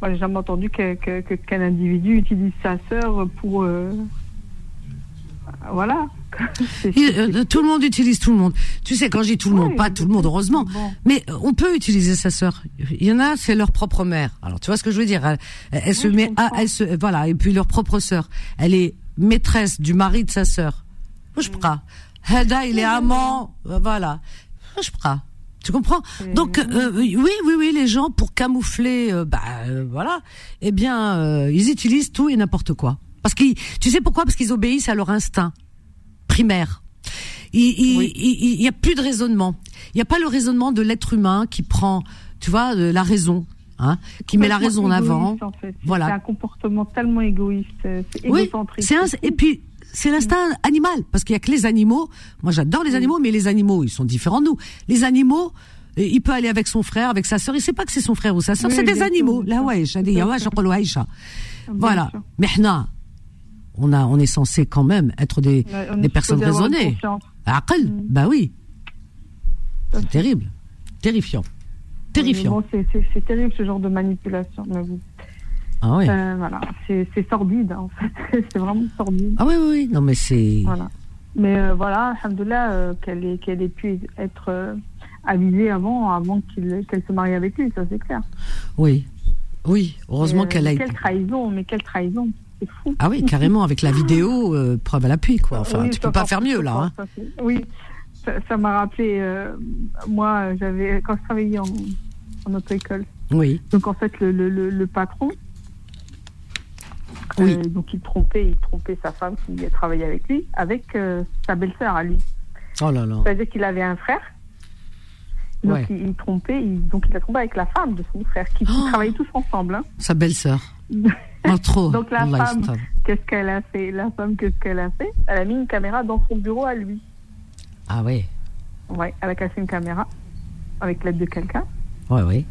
moi, j'ai jamais entendu que- que- que- qu'un individu utilise sa sœur pour. euh, Voilà. Euh, tout le monde utilise tout le monde. Tu sais, quand je dis tout le monde, pas tout le monde, heureusement. Bon. Mais euh, on peut utiliser sa sœur. Il y en a, c'est leur propre mère. Alors, tu vois ce que je veux dire? Elle, elle se Oui, met, à, elle se, voilà, et puis leur propre sœur. Elle est maîtresse du mari de sa sœur. Je prends. Hada, il est amant, euh, voilà. Je prends. Tu comprends? Donc euh, oui, oui, oui, les gens pour camoufler, euh, bah euh, voilà, eh bien, ils utilisent tout et n'importe quoi. Parce qu'ils, tu sais pourquoi? Parce qu'ils obéissent à leur instinct primaire. Il, il, Oui. il- il y a plus de raisonnement. Il n'y a pas le raisonnement de l'être humain qui prend, tu vois, euh, la raison, hein, qui met la raison en avant. égoïste, en fait. Voilà. C'est un comportement tellement égoïste. euh, C'est égocentrique. un, et puis c'est l'instinct animal, parce qu'il y a que les animaux. Moi, j'adore les animaux, mais les animaux, ils sont différents de nous. Les animaux, euh, il peut aller avec son frère, avec sa sœur. Il sait pas que c'est son frère ou sa sœur. Oui, c'est des animaux. Là, ouais, j'ai dit, ouais, Voilà. sûr. On a, on est censé quand même être des, Ouais, des personnes raisonnées. Aql, Mm. bah oui. C'est terrible. Terrifiant. Terrifiant. bon, c'est- terrible ce genre de manipulation. Mais. Ah oui. Euh, voilà, c'est sordide en fait. c'est vraiment sordide. Ah oui, oui, oui. Non, mais c'est. Voilà. Mais euh, voilà, alhamdoulilah, euh, qu'elle ait, pu être euh, avisée avant, avant qu'elle se marie avec lui, ça c'est clair. Oui. Oui. Heureusement qu'elle a été. Quelle trahison, mais quelle trahison. C'est fou. Ah oui, carrément, avec la vidéo, euh, preuve à l'appui, quoi. Enfin, Oui, tu peux pas faire mieux, là. Hein. ça, Oui, ça m'a rappelé, euh, moi, j'avais quand je travaillais en, en auto-école. Oui. Donc en fait, le, le, le, le patron, Oui. euh, donc il trompait, il trompait sa femme qui travaillait avec lui, avec sa belle-sœur à lui. Oh là là. C'est-à-dire qu'il avait un frère. Donc Ouais. il, il trompait, il- donc il a trompé avec la femme de son frère, qui, qui Oh. travaillaient tous ensemble. hein. Sa belle-sœur. Donc la femme, qu'est-ce qu'elle a fait? La femme, qu'est-ce qu'elle a fait? Elle a mis une caméra dans son bureau à lui. Ah ouais. Ouais, elle a cassé une caméra avec l'aide de quelqu'un. Ouais, ouais.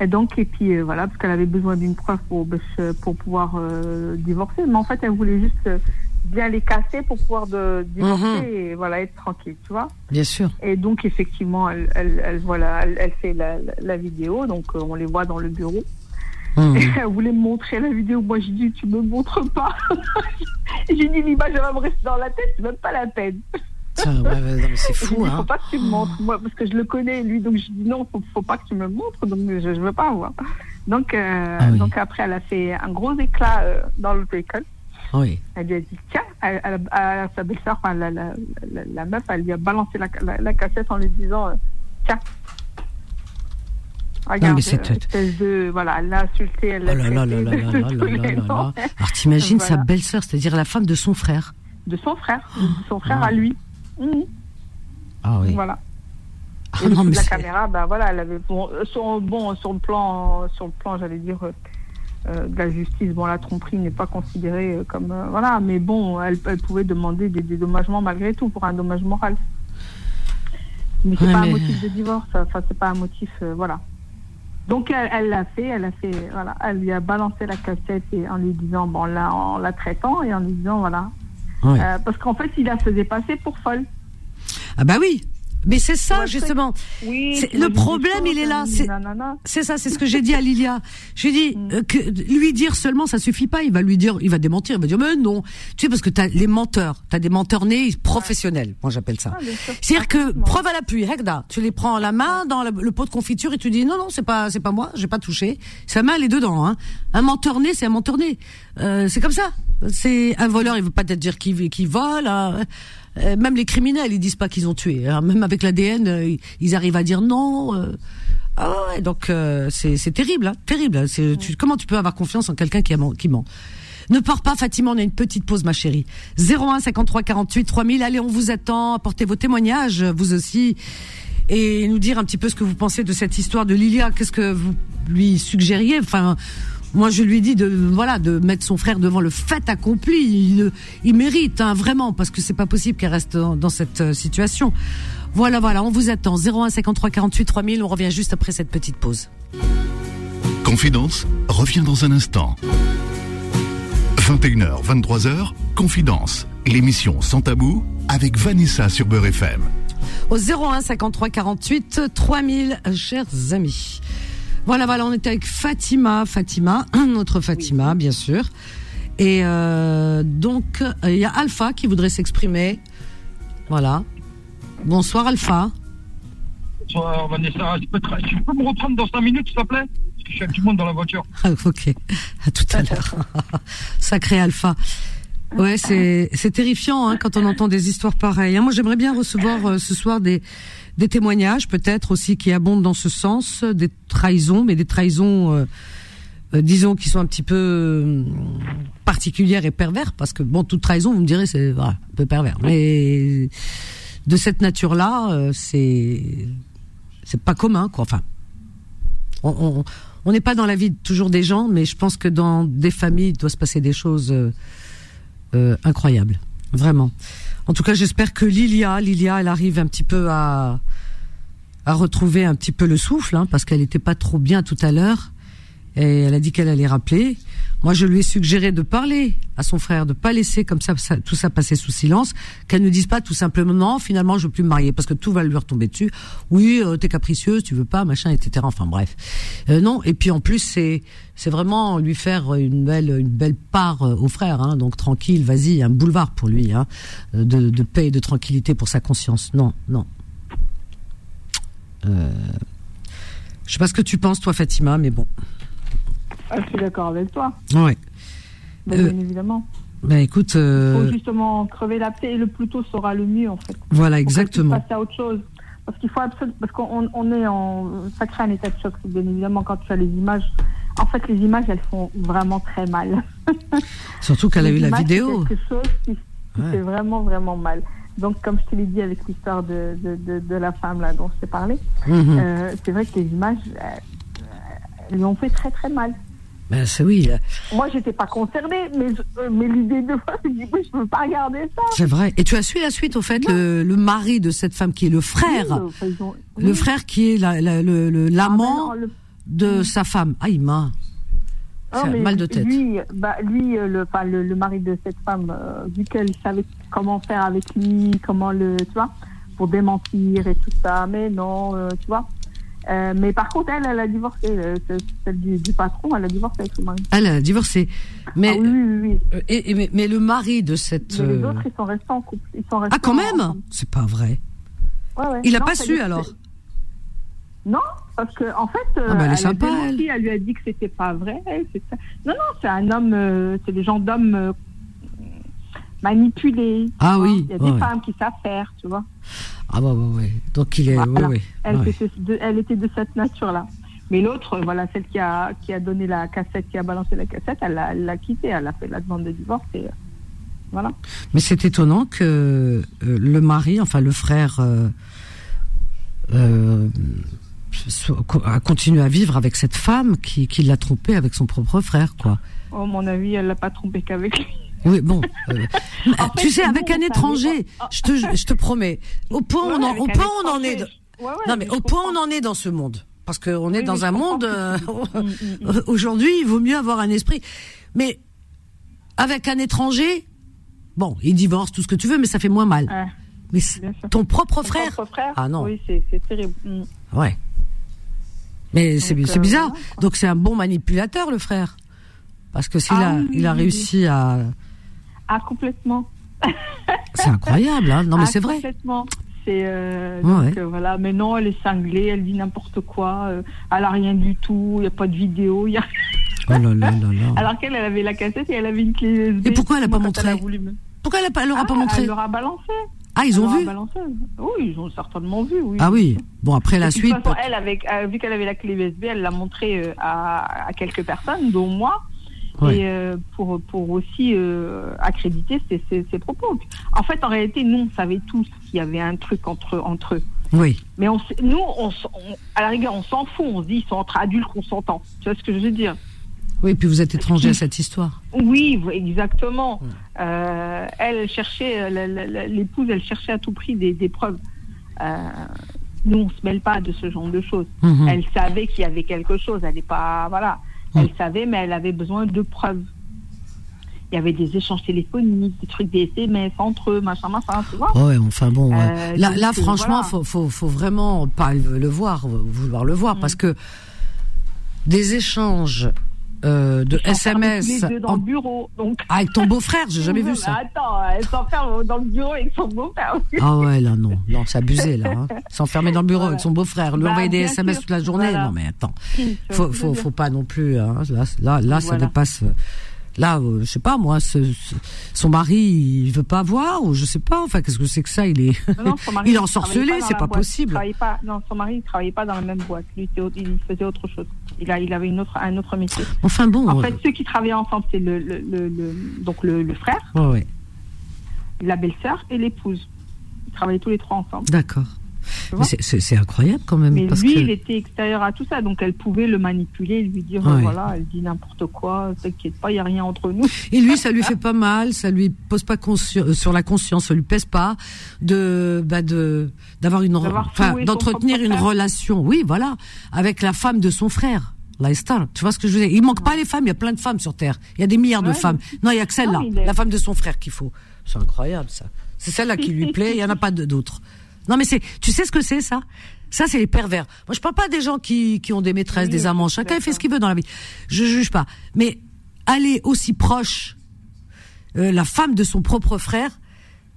Et donc, et puis euh, voilà, parce qu'elle avait besoin d'une preuve pour, se- pour pouvoir euh, divorcer. Mais en fait, elle voulait juste euh, bien les casser pour pouvoir de, divorcer Mhm. et voilà, être tranquille, tu vois. Bien sûr. Et donc, effectivement, elle, elle, elle, voilà, elle, elle fait la, la, vidéo, donc euh, on les voit dans le bureau. Et elle voulait me montrer la vidéo. Moi, j'ai dit, tu me montres pas. j'ai dit, l'image, elle va me rester dans la tête, c'est même pas la peine. Tiens, ouais, ouais, non, mais c'est fou, faut hein. pas que tu me montres, moi, parce que je le connais, lui, donc je dis non, faut, faut pas que tu me montres, donc je, je veux pas voir. Donc, euh, Ah oui. donc après, elle a fait un gros éclat euh, dans l'auto-école. Oui. Elle lui a dit, tiens, à sa belle-sœur, enfin, la, la, la, la meuf, elle lui a balancé la, la, la cassette en lui disant, euh, tiens. Regarde, c'est- euh, espèce de, voilà, elle l'a insulté, elle Oh l'a là là là là là là là là. Alors t'imagines sa belle-sœur, c'est-à-dire la femme de son frère. De son frère, de son frère Ah. à lui. Mhm. Ah oui. Voilà. Ah Et non, mais la caméra, bah voilà, elle avait bon, euh, sur, bon sur le plan, sur le plan, j'allais dire euh, de la justice, bon la tromperie n'est pas considérée comme euh, voilà, mais bon, elle, elle pouvait demander des dédommagements malgré tout pour un dommage moral. Mais c'est Ouais, pas mais- un motif de divorce, enfin c'est pas un motif, euh, voilà. Donc elle elle l'a fait, elle a fait, voilà, elle lui a balancé la cassette et en lui disant bon là en la traitant et en lui disant voilà, Ouais. Euh, parce qu'en fait il la faisait passer pour folle. Ah bah oui. Mais c'est ça justement. Oui. Le problème, il est là, c'est- ça, c'est ce que j'ai dit à Lilia. J'ai dit Mm. euh, que lui dire seulement ça suffit pas. Il va lui dire, il va démentir, il va dire mais non. Tu sais parce que t'as les menteurs, t'as des menteurs nés professionnels. Moi j'appelle ça. Ah. C'est-à-dire que preuve à l'appui, Hegda, tu les prends la main dans le, le pot de confiture et tu dis non non c'est pas c'est pas moi, j'ai pas touché. Sa main elle est dedans. Hein. Un menteur né c'est un menteur né. Euh, c'est comme ça. C'est un voleur, il veut pas dire qu'il qu'il vole. hein. Euh, même les criminels ils disent pas qu'ils ont tué. hein. Même avec l'ADN euh, ils- arrivent à dire non. Ah ouais, donc euh, c'est terrible, hein, terrible. C'est tu, comment tu peux avoir confiance en quelqu'un qui, qui ment? Ne pars pas, Fatima. On a une petite pause, ma chérie. 01 53 48 3000. Allez, on vous attend. Apportez vos témoignages, vous aussi, et nous dire un petit peu ce que vous pensez de cette histoire de Lilia. Qu'est-ce que vous lui suggériez? Enfin. Moi, je lui dit de voilà de mettre son frère devant le fait accompli. Il, mérite hein, vraiment parce que c'est pas possible qu'elle reste dans, dans cette euh, situation. Voilà, voilà, on vous attend. 01 53 48 3000. On revient juste après cette petite pause. Confidence revient dans un instant. 21h, 23h, Confidence, l'émission sans tabou avec Vanessa sur Beurre FM. au 01 53 48 3000, euh, chers amis. Voilà, voilà, on était avec Fatima, Fatima, notre Fatima, bien sûr. Et euh, donc, euh, il y a Alpha qui voudrait s'exprimer. Voilà. Bonsoir Alpha. Bonsoir Vanessa, tu peux, te- tu peux me reprendre dans 5 minutes s'il te plaît? Parce que je suis avec tout le monde dans la voiture. Ah, ok, à tout à l'heure. Sacré Alpha. Ouais, c'est c'est terrifiant hein, quand on entend des histoires pareilles. hein. Moi, j'aimerais bien recevoir euh, ce soir des des témoignages, peut-être aussi qui abondent dans ce sens, des trahisons, mais des trahisons, euh, euh, disons, qui sont un petit peu euh, particulières et pervers, parce que bon, toute trahison, vous me direz, c'est voilà, un peu pervers, mais de cette nature-là, c'est c'est pas commun, quoi. Enfin, on- n'est pas dans la vie toujours des gens, mais je pense que dans des familles, il doit se passer des choses incroyables. Vraiment. En tout cas, j'espère que Lilia, Lilia, elle arrive un petit peu à à retrouver un petit peu le souffle, hein, parce qu'elle n'était pas trop bien tout à l'heure. Et elle a dit qu'elle allait rappeler. Moi, je lui ai suggéré de parler à son frère, de pas laisser comme ça, tout ça passer sous silence, qu'elle ne dise pas tout simplement finalement, je veux plus me marier parce que tout va lui retomber dessus. Oui, euh, t'es capricieuse, tu veux pas, machin, etc. Enfin bref, euh, non. Et puis en plus, c'est c'est vraiment lui faire une belle une belle part euh, au frère. Hein, donc tranquille, vas-y, un boulevard pour lui, hein, de, de paix et de tranquillité pour sa conscience. Non, non. Euh, je sais pas ce que tu penses, toi, Fatima, mais bon. Ah, je suis d'accord avec toi. Ouais. bien euh, évidemment. Ben écoute. Euh... faut justement crever la paix et le plus tôt sera le mieux en fait. Voilà, exactement. Passer à autre chose. Parce qu'il faut absolument. Parce qu'on on est en. Ça crée un état de choc, bien évidemment, quand tu as les images. En fait, les images, elles font vraiment très mal. Surtout qu'elle a eu la vidéo. C'est quelque chose qui, fait vraiment, vraiment mal. Donc, comme je te l'ai dit avec l'histoire de, de, de, la femme là dont je t'ai parlé, mhm. euh, c'est vrai que les images, elles lui ont fait très, très mal. Ben, c'est oui. Moi, j'étais pas concernée, mais, euh, mais l'idée de moi, je dis, je peux pas regarder ça. C'est vrai. Et tu as su la suite, au fait, le, le, mari de cette femme qui est le frère, le frère qui est l'amant la, de sa femme. Ah, il m'a. mal de tête. Lui, bah, lui euh, le, le, le, mari de cette femme, euh, vu qu'elle savait comment faire avec lui, comment le, tu vois, pour démentir et tout ça, mais non, tu vois. Euh, mais par contre, elle, elle a divorcé. Euh, celle du, patron, elle a divorcé avec son mari. Elle a divorcé. Mais, ah, oui, oui, oui. Euh, et, mais, le mari de cette. Mais les autres, ils sont restés en couple. Ils sont restés ah, quand même C'est pas vrai. Ouais, ouais. Il n'a pas su alors Non, parce que en fait, ah, bah, elle, est sympa, elle. elle. lui a dit que c'était pas vrai. Non, non, c'est un homme, c'est des gens d'hommes manipulés. Ah oui. Il y a des femmes qui savent faire, tu vois. Ah ouais, ouais, ouais. Donc il est. elle, Était de, elle, était de, cette nature-là. Mais l'autre, voilà, celle qui a, qui a donné la cassette, qui a balancé la cassette, elle l'a quittée. Elle a fait la demande de divorce et. Euh, voilà. Mais c'est étonnant que euh, le mari, enfin le frère, euh, a continué à vivre avec cette femme qui, qui l'a trompé avec son propre frère, quoi. Oh, mon avis, elle l'a pas trompé qu'avec lui. Oui, bon. Euh, tu sais, avec un étranger, je te, je te promets, au point on en, au point on en est. non, mais au point on en est dans ce monde. Parce qu'on est dans un monde, euh, mm, mm, mm. aujourd'hui, il vaut mieux avoir un esprit. Mais, avec un étranger, bon, il divorce, tout ce que tu veux, mais ça fait moins mal. mais ton propre frère, frère Ah non. Oui, c'est terrible. Ouais. Mais c'est euh, bizarre. Donc c'est un bon manipulateur, le frère. Parce que s'il ah a, il a réussi à, ah, complètement. c'est incroyable, hein Non, mais ah, c'est vrai. Complètement. C'est euh, euh, voilà, mais non, elle est cinglée, elle dit n'importe quoi, euh, elle a rien du tout, il n'y a pas de vidéo, il y a. Oh là là là. Alors qu'elle, elle avait la cassette et elle avait une clé USB. Et pourquoi elle n'a pas montré Pourquoi elle, a, leur pas montré Elle leur a balancé. Ah, ils ont vu Oui, ils ont certainement vu, oui. Ah oui. Bon, après la suite. Façon, elle, avec, vu qu'elle avait la clé USB, elle l'a montré à, à, quelques personnes, dont moi et euh, pour, pour aussi euh, accréditer ses, ses, propos. En fait, en réalité, nous, on savait tous qu'il y avait un truc entre, entre eux. Oui. Mais on, nous, on, à la rigueur, on s'en fout. On se dit, ils sont entre adultes consentants. Tu vois ce que je veux dire? Oui, puis vous êtes étranger à cette histoire. Oui, exactement. Euh, elle cherchait, l'épouse, elle cherchait à tout prix des, des preuves. nous, on se mêle pas de ce genre de choses. Mhm. Elle savait qu'il y avait quelque chose. Elle n'est pas, voilà. Elle savait, mais elle avait besoin de preuves. Il y avait des échanges téléphoniques, des trucs, des SMS entre eux, machin, machin, tu vois. Ouais, enfin bon. Euh, là, là, franchement, il faut, faut, vraiment pas le voir, vouloir le voir, mm. parce que des échanges euh, de SMS. dans le bureau, donc. Ah, avec ton beau-frère, j'ai jamais vu ça. Attends, elle s'enferme dans le bureau avec son beau-frère. Ah ouais, là non, non, c'est abusé là. Hein. S'enfermer dans le bureau avec son beau-frère, lui bah, envoyer des SMS toute la journée, non mais attends, faut, faut, faut pas non plus. Hein. Là, là, là, ça dépasse. Là, euh, je sais pas moi, son mari, il veut pas voir ou je sais pas. Enfin, qu'est-ce que c'est que ça Il est, il est ensorcelé, c'est pas, possible. pas, non, son mari, il travaillait pas dans la même boîte. Lui, il faisait autre chose. Il, a, il avait une autre, un autre métier. Enfin bon. En fait, ceux qui travaillaient ensemble, c'est le, le, le, donc le, frère, ouais. la belle-sœur et l'épouse. Ils travaillaient tous les trois ensemble. D'accord. C'est- incroyable quand même. Mais parce lui, que... il était extérieur à tout ça, donc elle pouvait le manipuler, lui dire Ouais. voilà, elle dit n'importe quoi, t'inquiète pas, il y a rien entre nous. Et lui, ça lui fait pas mal, ça lui pose pas euh, sur la conscience, ça lui pèse pas de bah de d'avoir une d'entretenir une relation, oui, voilà, avec la femme de son frère. La star, tu vois ce que je veux dire? Il manque pas les femmes, il y a plein de femmes sur terre. Il y a des milliards de femmes. Non, il y a que celle-là, est- la femme de son frère qu'il faut. C'est incroyable ça. C'est celle-là qui lui plaît, il y en a pas d'autres. Non mais c'est tu sais ce que c'est ça? Ça, c'est les pervers. Moi, je parle pas des gens qui, qui ont des maîtresses, Oui, des amants. Chacun fait ce qu'il veut dans la vie. Je juge pas. Mais aller aussi proche euh, la femme de son propre frère,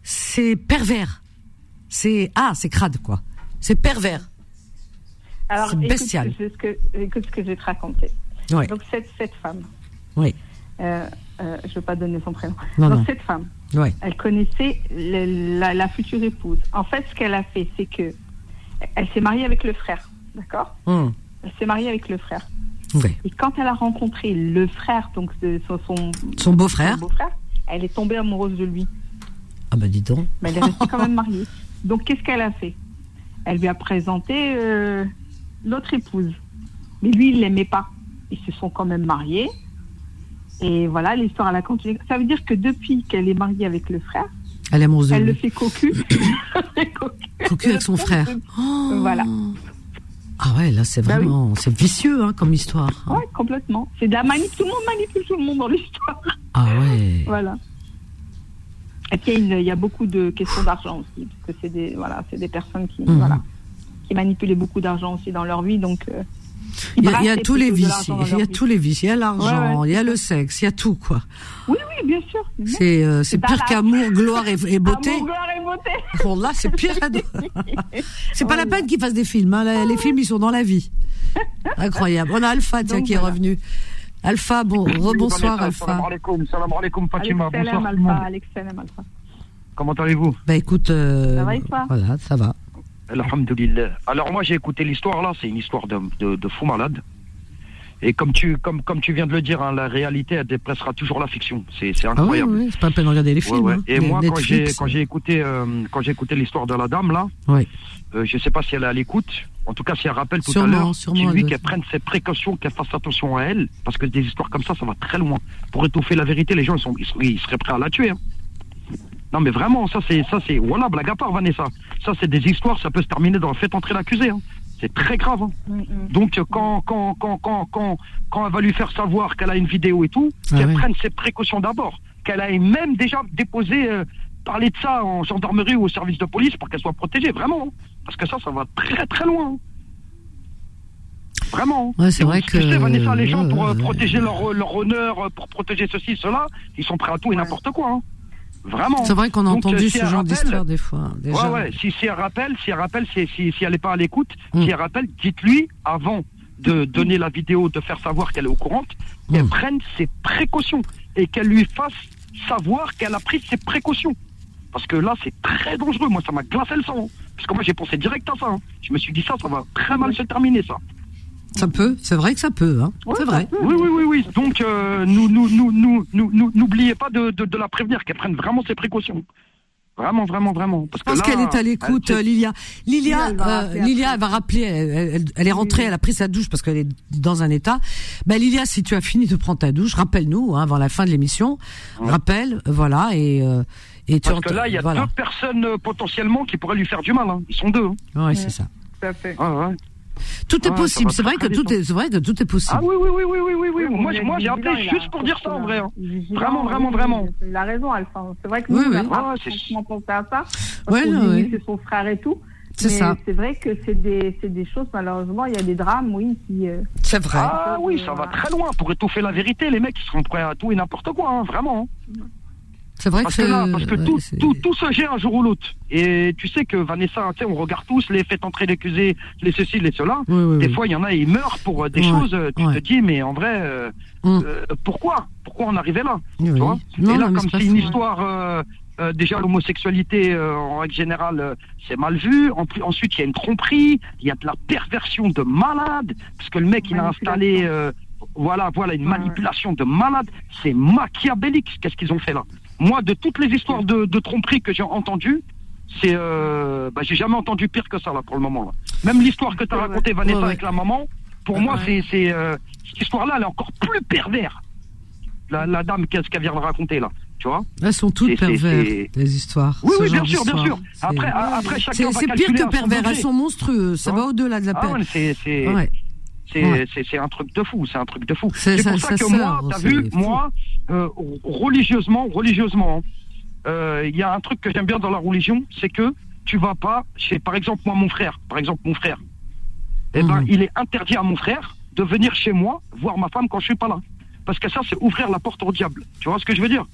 c'est pervers. C'est ah, c'est crade quoi. C'est pervers. Alors, C'est écoute, bestial. ce que- écoute ce que je vais te raconter. Donc, cette, cette femme, Oui. euh, euh, je ne veux pas donner son prénom. Non, Donc, non. cette femme, Elle connaissait le- la, la future épouse. En fait, ce qu'elle a fait, c'est que elle s'est mariée avec le frère, d'accord? Hum. Elle s'est mariée avec le frère. Et quand elle a rencontré le frère, donc de son, son, Son beau-frère. beau-frère, elle est tombée amoureuse de lui. Ah bah dis donc. Mais elle est restée quand même mariée. Donc, qu'est-ce qu'elle a fait? Elle lui a présenté euh, l'autre épouse. Mais lui, il l'aimait pas. Ils se sont quand même mariés. Et voilà, l'histoire, elle a continué. Ça veut dire que depuis qu'elle est mariée avec le frère, Elle est amoureuse elle le fait cocu. Cocu avec son frère. Oh. Voilà. Ah ouais, là c'est Bah oui. vraiment, c'est vicieux hein, comme histoire. hein. Ouais, complètement. C'est de la manip. Tout le monde manipule tout le monde dans l'histoire. Ah ouais. Voilà. Et puis, il y a beaucoup de questions d'argent aussi. Parce que c'est des, voilà, c'est des personnes qui, Mhm. voilà, qui manipulaient beaucoup d'argent aussi dans leur vie. Donc, euh, Il y a, il y a brassaient tous les vices, il y a tous les vices, il y a l'argent, Ouais, ouais. il y a le sexe, il y a tout quoi. Oui, oui, bien sûr. C'est euh, c'est pire qu'amour, gloire et, et beauté. Amour, gloire et beauté. Bon là c'est pire. c'est pas la peine qu'ils fassent des films. hein. Les, les films ils sont dans la vie. Incroyable. On a Alpha tiens Donc, qui est revenu. Alpha, bon, rebonsoir Salam Alpha. alaikum, salam alaikum Fatima, bonsoir Salam. Alpha, Salam. Comment allez-vous? Bah écoute, euh, Ça va voilà, ça va. Alhamdulillah. Alors moi j'ai écouté l'histoire là, c'est une histoire de, de, de fou malade. Et comme tu, comme, comme tu viens de le dire, hein, la réalité elle dépassera toujours la fiction. C'est Ah incroyable. oui, c'est pas la peine de regarder les films. ouais. hein. Et Les moi, quand j'ai Netflix, quand j'ai écouté euh, quand j'ai écouté l'histoire de la dame là, euh, je sais pas si elle est à l'écoute. En tout cas, si elle rappelle tout Sûrement, à l'heure, c'est lui qu'elle prenne ses précautions, qu'elle fasse attention à elle, parce que des histoires comme ça, ça va très loin. Pour étouffer la vérité, les gens ils, sont, ils, seraient- ils seraient prêts à la tuer. hein. Non, mais vraiment, ça c'est ça c'est voilà blague à part Vanessa. Ça c'est des histoires, ça peut se terminer dans fait entrer l'accusé. hein. C'est très grave. hein. Mm, mm. Donc euh, quand quand quand quand quand quand elle va lui faire savoir qu'elle a une vidéo et tout, Ah qu'elle prenne ses précautions d'abord, qu'elle a même déjà déposé euh, parler de ça en gendarmerie ou au service de police pour qu'elle soit protégée, vraiment. hein. Parce que ça, ça va très très loin. hein. Vraiment. Ouais, c'est vrai tu sais, que- Vanessa, les gens, pour euh, ouais, protéger leur, leur honneur, pour protéger ceci, cela, ils sont prêts à tout et n'importe quoi. hein. Vraiment. C'est vrai qu'on a entendu euh, ce si genre d'histoire des fois. Déjà. Ouais, ouais. Si, si elle rappelle, si elle rappelle, si, si, si elle n'est pas à l'écoute, si elle rappelle, dites-lui avant de donner la vidéo, de faire savoir qu'elle est au courant, qu'elle Mm. prenne ses précautions et qu'elle lui fasse savoir qu'elle a pris ses précautions. Parce que là, c'est très dangereux. Moi, ça m'a glacé le sang. hein. Parce que moi, j'ai pensé direct à ça. hein. Je me suis dit ça, ça va très mal se terminer, ça. Ça peut, c'est vrai que ça peut. Hein. Ouais, c'est vrai. peut. Oui, oui, oui, oui. Donc, euh, nous, nous, nous, nous, nous, nous- n'oubliez pas de, de, de la prévenir, qu'elle prenne vraiment ses précautions. Vraiment, vraiment, vraiment. Parce Je pense qu'elle est à l'écoute, euh, Lilia. Lilia, Elle va euh, rappeler Lilia, elle va rappeler. Elle, elle- elle est rentrée, elle a pris sa douche parce qu'elle est dans un état. Ben Lilia, si tu as fini de prendre ta douche, rappelle-nous hein, avant la fin de l'émission. Ouais. Rappelle, voilà, et euh, et tu Parce que là, il y a voilà. deux personnes euh, potentiellement qui pourraient lui faire du mal. hein. Ils sont deux. hein. Ouais, c'est ça. Tout à fait. Ah, ouais. Tout est Ouais, possible. C'est vrai que tout est, c'est vrai que tout est possible. Ah oui, oui, oui, oui, oui, oui, Moi, moi, j'ai appelé juste pour dire ça, en vrai. hein. Vraiment, vraiment, vraiment. Il a raison, Alpha. C'est vrai que nous, on Ah, franchement pensé à ça. Oui, c'est son frère et tout. C'est ça. c'est vrai que c'est des, c'est des choses, malheureusement, il y a des drames, oui, qui. euh, C'est vrai. Ah oui, ça va très loin. Pour étouffer la vérité, les mecs, ils seront prêts à tout et n'importe quoi, hein, vraiment. C'est vrai Parce que que là, parce que ouais, tout, c'est- tout, tout se gère un jour ou l'autre. Et tu sais que Vanessa, tu sais, on regarde tous les faits entrer l'accusé, les ceci, les cela. Oui, oui, Des oui. fois, il y en a, ils meurent pour euh, des Ouais, choses. Tu ouais. te dis, mais en vrai, euh, Hum. euh, pourquoi? Pourquoi on arrivait là? Oui, tu oui. vois? Non, Et là, non, comme c'est une histoire, euh, euh, déjà l'homosexualité euh, en règle générale, euh, c'est mal vu. En plus, ensuite, il y a une tromperie, il y a de la perversion de malade, parce que le mec, il a installé, euh, voilà, voilà, une manipulation de malade. C'est machiavélique, qu'est-ce qu'ils ont fait là? Moi, de toutes les histoires de, de tromperie que j'ai entendues, c'est, euh, bah, j'ai jamais entendu pire que ça là pour le moment. Là. Même l'histoire que tu as racontée Vanessa Ouais, ouais. avec la maman, pour moi c'est, c'est euh, cette histoire-là, elle est encore plus pervers. La, la dame qu'est-ce qu'elle vient de raconter là, tu vois? Elles sont toutes C'est- c'est- pervers, c'est- les histoires. Oui, oui, bien sûr, bien sûr. Après, après chacun C'est pire que pervers, elles sont monstrueuses. Ça Hein va au-delà de la Ah ouais, c'est, c'est, Ouais. un truc de fou, c'est un truc de fou. C'est pour ça que moi, t'as vu, moi, euh, religieusement, religieusement, euh, il y a un truc que j'aime bien dans la religion, c'est que tu vas pas chez, par exemple, moi, mon frère, par exemple, mon frère, eh ben, Mhm. il est interdit à mon frère de venir chez moi voir ma femme quand je suis pas là. Parce que ça, c'est ouvrir la porte au diable. Tu vois ce que je veux dire?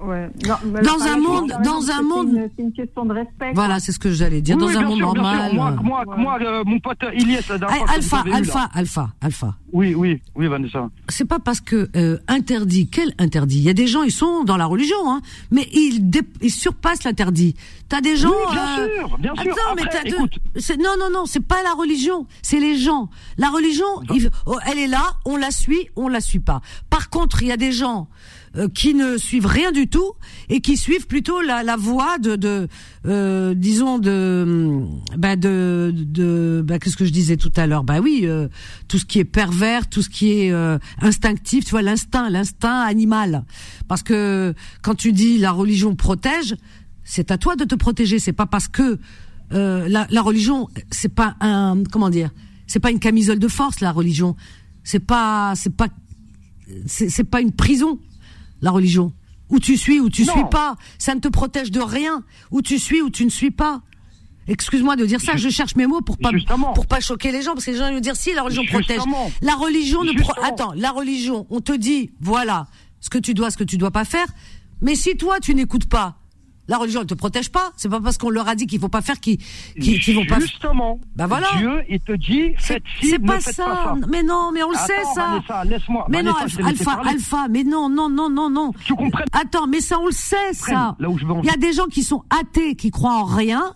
Ouais. Non, mais Dans un monde- c'est- dans un monde- une- C'est une question de respect. Voilà, c'est ce que j'allais dire. Oui, Dans oui, un monde sûr, normal. Moi, euh, moi, Ouais. moi euh, mon pote que Alpha, avez eu. Alpha, Alpha, Alpha. Oui, oui, oui, Vanessa. C'est pas parce que euh, interdit, quel interdit? Il y a des gens, ils sont dans la religion, hein, mais ils, dé- ils surpassent l'interdit. T'as des gens. Oui, bien euh, sûr, bien sûr. Attends, mais Après, t'as deux- écoute. c'est- Non, non, non, c'est pas la religion, c'est les gens. La religion, il- oh, elle est là, on la suit, on la suit pas. Par contre, il y a des gens euh, qui ne suivent rien du tout et qui suivent plutôt la, la voie de, de euh, disons de, bah de, de, bah qu'est-ce que je disais tout à l'heure? Bah oui, euh, tout ce qui est pervers, tout ce qui est euh, instinctif, tu vois, l'instinct, l'instinct animal. Parce que quand tu dis la religion protège, c'est à toi de te protéger. C'est pas parce que euh, la, la religion, c'est pas un, comment dire, c'est pas une camisole de force. La religion, c'est pas, c'est pas, c'est pas une prison. La religion, où tu suis, où tu Non. suis pas, ça ne te protège de rien. Où tu suis, où tu ne suis pas. Excuse-moi de dire ça, je cherche mes mots pour pas Justement. pour pas choquer les gens parce que les gens vont dire si la religion protège. La religion ne pro... Attends, la religion, on te dit voilà ce que tu dois, ce que tu dois pas faire. Mais si toi tu n'écoutes pas, la religion elle te protège pas. C'est pas parce qu'on leur a dit qu'il faut pas faire qu'ils qu'ils qu'ils vont pas. Justement. Bah voilà. Dieu, il te dit, C'est faites ci, c'est ne pas faites ça. pas ça. Mais non, mais on le sait ça. Vanessa, laisse-moi. Mais non, Vanessa, Alpha, Alpha, mais non, non, non, non, non. Tu comprennes Attends, mais ça on le sait ça. Là où je veux en Il y a des gens qui sont athées, qui croient en rien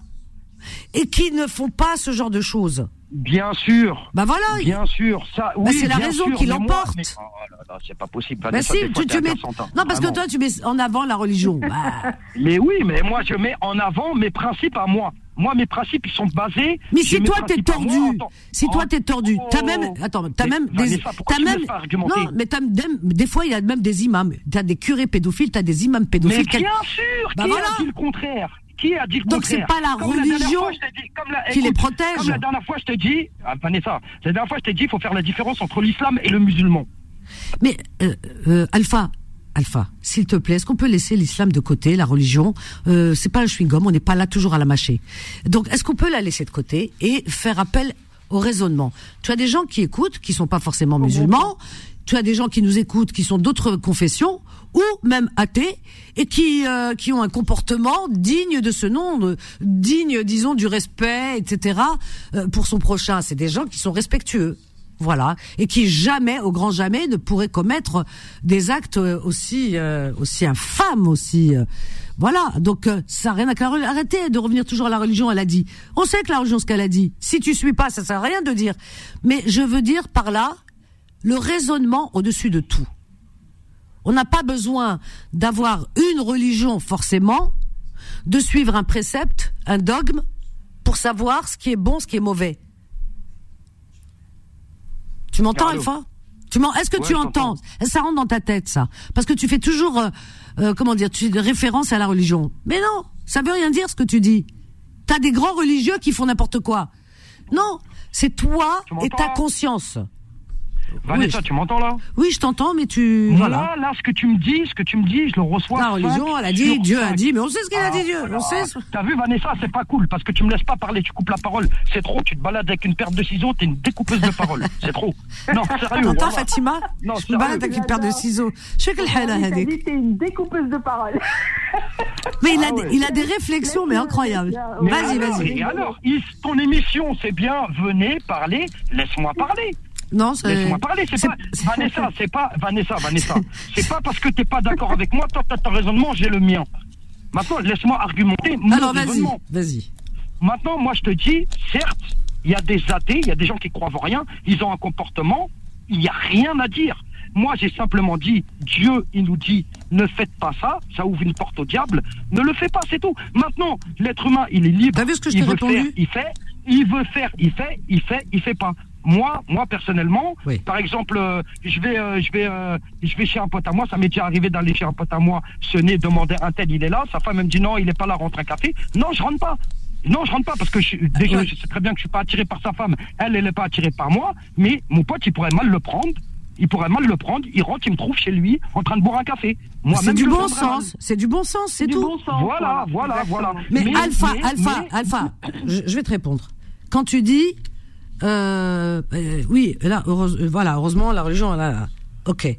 et qui ne font pas ce genre de choses. Bien sûr. Bah voilà. Bien sûr, ça. Oui, c'est la bien raison sûr, qui mais moi- l'emporte. mais- oh c'est pas possible. Bah si, des tu, tu mets. hein. Non, parce que Vraiment. toi, tu mets en avant la religion. Bah, Mais oui, mais moi, je mets en avant mes principes à moi. Moi, mes principes, ils sont basés. mais si toi t'es moi tordu, tant- si toi t'es tordu, t'as Oh. même, attends, t'as Mais même des, t'as même, non, mais t'as même- des fois il y a même des imams, t'as des curés pédophiles, t'as des imams Mais pédophiles. bien quel- sûr, Bah qui voilà. a dit le contraire? Qui a dit le Donc, c'est pas la Comme religion dit- qui les protège. Comme la dernière fois, je t'ai dit, ah, Vanessa, la dernière fois, je t'ai dit, il faut faire la différence entre l'islam et le musulman. Mais euh, euh, Alpha, Alpha, s'il te plaît, est-ce qu'on peut laisser l'islam de côté, la religion euh, C'est pas un chewing-gum, on n'est pas là toujours à la mâcher. Donc, est-ce qu'on peut la laisser de côté et faire appel au raisonnement? Tu as des gens qui écoutent, qui sont pas forcément musulmans. Tu as des gens qui nous écoutent, qui sont d'autres confessions ou même athées et qui euh, qui ont un comportement digne de ce nom, de- digne, disons, du respect, etc. euh, pour son prochain. C'est des gens qui sont respectueux. Voilà, et qui jamais, au grand jamais, ne pourrait commettre des actes euh, aussi euh, aussi infâmes, aussi. euh, voilà, donc euh, ça n'a rien à. Arrêtez de revenir toujours à la religion. Elle a dit. On sait que la religion, ce qu'elle a dit. Si tu suis pas, ça sert à rien de dire. Mais je veux dire par là le raisonnement au-dessus de tout. On n'a pas besoin d'avoir une religion forcément, de suivre un précepte, un dogme, pour savoir ce qui est bon, ce qui est mauvais. Tu m'entends, Alpha? Tu Est-ce que Ouais, tu entends? Ça rentre dans ta tête, ça Parce que tu fais toujours, euh, euh, comment dire, tu référence à la religion. Mais non, ça veut rien dire ce que tu dis. T'as des grands religieux qui font n'importe quoi. Non, c'est toi et ta conscience. Vanessa, Oui. tu m'entends là Oui, je t'entends, mais tu Moi, voilà. là, ce que tu me dis, ce que tu me dis, je le reçois. La religion, elle a dit, Dieu a dit, mais on sait ce qu'il a dit Dieu, on Ah, sait. T'as vu, Vanessa, c'est pas cool parce que tu me laisses pas parler, tu coupes la parole. C'est trop, tu te balades avec une paire de ciseaux, t'es une découpeuse de parole. C'est trop. Non, sérieux. T'entends, voilà. Fatima Non, Je me balade avec une paire de ciseaux. Je sais t'a hadik. dit t'es une découpeuse de parole. Mais il a, Ah ouais. il a des réflexions, mais incroyables. Vas-y, vas-y. Et alors, ton émission, c'est bien, venez parler, laisse-moi parler. Non, c'est. Laisse-moi parler, c'est pas Vanessa, c'est pas Vanessa, Vanessa. C'est pas parce que t'es pas d'accord avec moi, toi t'as ton raisonnement, j'ai le mien. Maintenant, laisse-moi argumenter mon Alors, vas-y, raisonnement. vas-y. Maintenant, moi, je te dis, certes, il y a des athées, il y a des gens qui croient en rien, ils ont un comportement, il n'y a rien à dire. Moi, j'ai simplement dit, Dieu, il nous dit, ne faites pas ça, ça ouvre une porte au diable, ne le fais pas, c'est tout. Maintenant, l'être humain, il est libre. T'as vu ce que je il t'ai veut répondu? faire, il fait, il veut faire, il fait, il fait, il fait pas. Moi, moi personnellement, Oui. par exemple, euh, je vais, euh, je vais, euh, je vais chez un pote à moi. Ça m'est déjà arrivé d'aller chez un pote à moi, sonner, demander un tel, il est là. Sa femme elle me dit non, il est pas là, rentre un café. Non, je rentre pas. Non, je rentre pas parce que je, déjà, Oui. je sais très bien que je suis pas attiré par sa femme. Elle, elle est pas attirée par moi. Mais mon pote, il pourrait mal le prendre. Il pourrait mal le prendre. Il rentre, il me trouve chez lui, en train de boire un café. Moi, C'est même du bon prendrais mal. sens. C'est du bon sens, c'est Du tout. bon sens, Voilà, voilà, voilà. Mais, Mais- Alpha, mais- Alpha, mais- Alpha, je, je vais te répondre. Quand tu dis, euh, euh, oui, là, euh, voilà, heureusement, la religion, là, là, ok.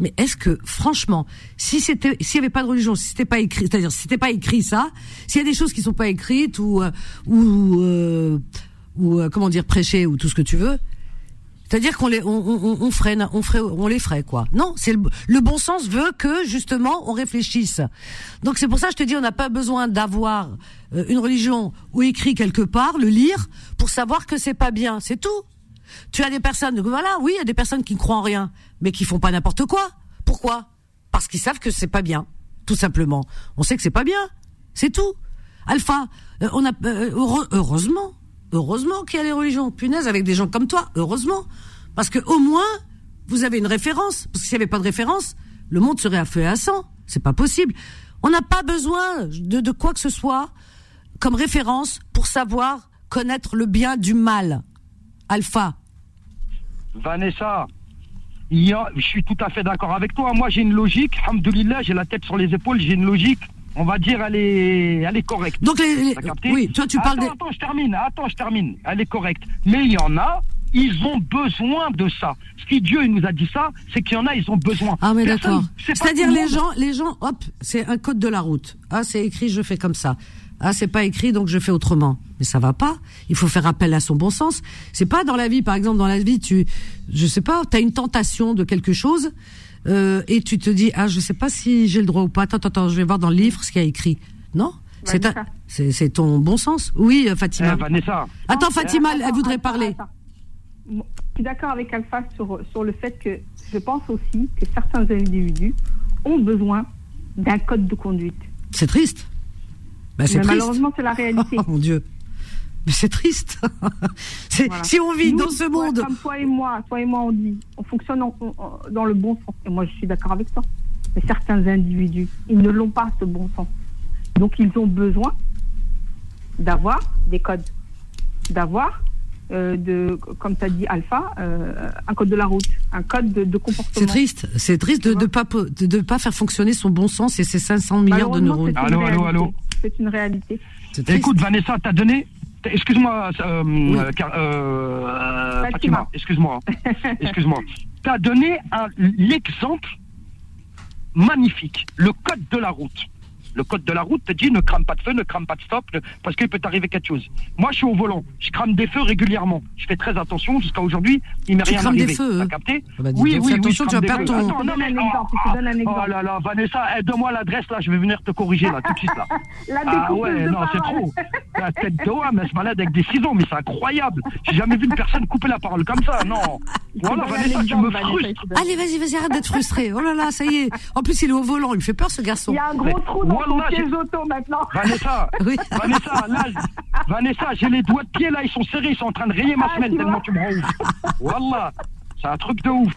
Mais est-ce que, franchement, si c'était, s'il y avait pas de religion, si c'était pas écrit, c'est-à-dire si c'était pas écrit ça, s'il y a des choses qui sont pas écrites ou euh, ou euh, ou comment dire prêchées ou tout ce que tu veux, c'est-à-dire qu'on les, on, on, on ferait, on ferait, on les ferait quoi. Non, c'est le, le bon sens veut que justement on réfléchisse. Donc c'est pour ça que je te dis, on n'a pas besoin d'avoir euh, une religion ou écrit quelque part, le lire pour savoir que c'est pas bien. C'est tout. Tu as des personnes, voilà, oui, il y a des personnes qui ne croient en rien, mais qui font pas n'importe quoi. Pourquoi? Parce qu'ils savent que c'est pas bien, tout simplement. On sait que c'est pas bien, c'est tout. Alpha, euh, on a euh, heureusement, heureusement qu'il y a les religions. Punaise, avec des gens comme toi, heureusement, parce que au moins vous avez une référence. Parce que s'il n'y avait pas de référence, le monde serait à feu et à sang. C'est pas possible. On n'a pas besoin de, quoi que ce soit comme référence pour savoir connaître le bien du mal. Alpha. Vanessa, je suis tout à fait d'accord avec toi. Moi, j'ai une logique. Alhamdoulilah, j'ai la tête sur les épaules. J'ai une logique. On va dire, elle est, elle est correcte. Donc les, oui, toi tu parles attends, des attends, je termine. Attends, je termine. Elle est correcte. Mais il y en a, ils ont besoin de ça. Ce qui Dieu il nous a dit ça, c'est qu'il y en a, ils ont besoin. Ah mais d'accord. C'est-à-dire les gens, les gens, hop, c'est un code de la route. Ah c'est écrit, je fais comme ça. Ah c'est pas écrit, donc je fais autrement. Mais ça va pas. Il faut faire appel à son bon sens. C'est pas dans la vie, par exemple, dans la vie, tu, je sais pas, t'as une tentation de quelque chose euh, et tu te dis ah je sais pas si j'ai le droit ou pas. Attends, attends, attends, je vais voir dans le livre ce qu'il y a écrit. Non, c'est ta- Vanessa. c'est c'est ton bon sens? Oui, euh, Fatima. Vanessa, Attends, Fatima, elle, voudrait parler. attends. Je suis d'accord avec Alpha sur, sur le fait que je pense aussi que certains individus ont besoin d'un code de conduite. C'est triste. C'est Mais triste. malheureusement, c'est la réalité. Oh mon Dieu. Mais c'est triste. c'est, Voilà. Si on vit Nous, dans ce monde. Comme toi et moi, toi et moi, on dit, on fonctionne en- en- dans le bon sens. Et moi, je suis d'accord avec toi. Mais certains individus, ils ne l'ont pas, ce bon sens. Donc, ils ont besoin d'avoir des codes. D'avoir, euh, de, comme tu as dit Alpha, euh, un code de la route, un code de, de comportement. C'est triste. C'est triste de ne pas, po- de, de pas faire fonctionner son bon sens et ses 500 milliards de neurones. c'est une Allô, allô, réalité. allô. C'est une réalité. Écoute, Vanessa, t'as donné. Excuse-moi, euh, Oui. euh, euh, euh, Fatima. Excuse-moi. Excuse-moi. T'as donné un- l'exemple magnifique, le code de la route. Le code de la route te dit ne crame pas de feu, ne crame pas de stop, ne- parce qu'il peut t'arriver quelque chose. Moi, je suis au volant, je crame des feux régulièrement. Je fais très attention jusqu'à aujourd'hui. Il m'est Tu rien crames des arrivé. feux, hein capté? Ah bah, Oui, donc, oui, oui. attention, je tu vas perdre ton- Attends, non, mais- un exemple, je te donne un Oh exemple. là là, Vanessa, donne-moi l'adresse là, je vais venir te corriger là tout de suite là. La Ah ouais, non, c'est trop. La tête de homme, elle se balade avec des ciseaux, mais c'est incroyable. J'ai jamais vu une personne couper la parole comme ça, non. Voilà, Vanessa, tu me frustres. Allez, vas-y, vas-y, arrête d'être frustré. Oh là là, ça y est. En plus, il est au volant. Il me fait peur, ce garçon. Il y a un gros trou dans ton siège auto maintenant. Vanessa, Oui. Vanessa, là, Vanessa, j'ai les doigts de pied là, ils sont serrés, ils sont en train de rayer ma Ah, semelle tu tellement tu me rends ouf. Wallah, c'est un truc de ouf.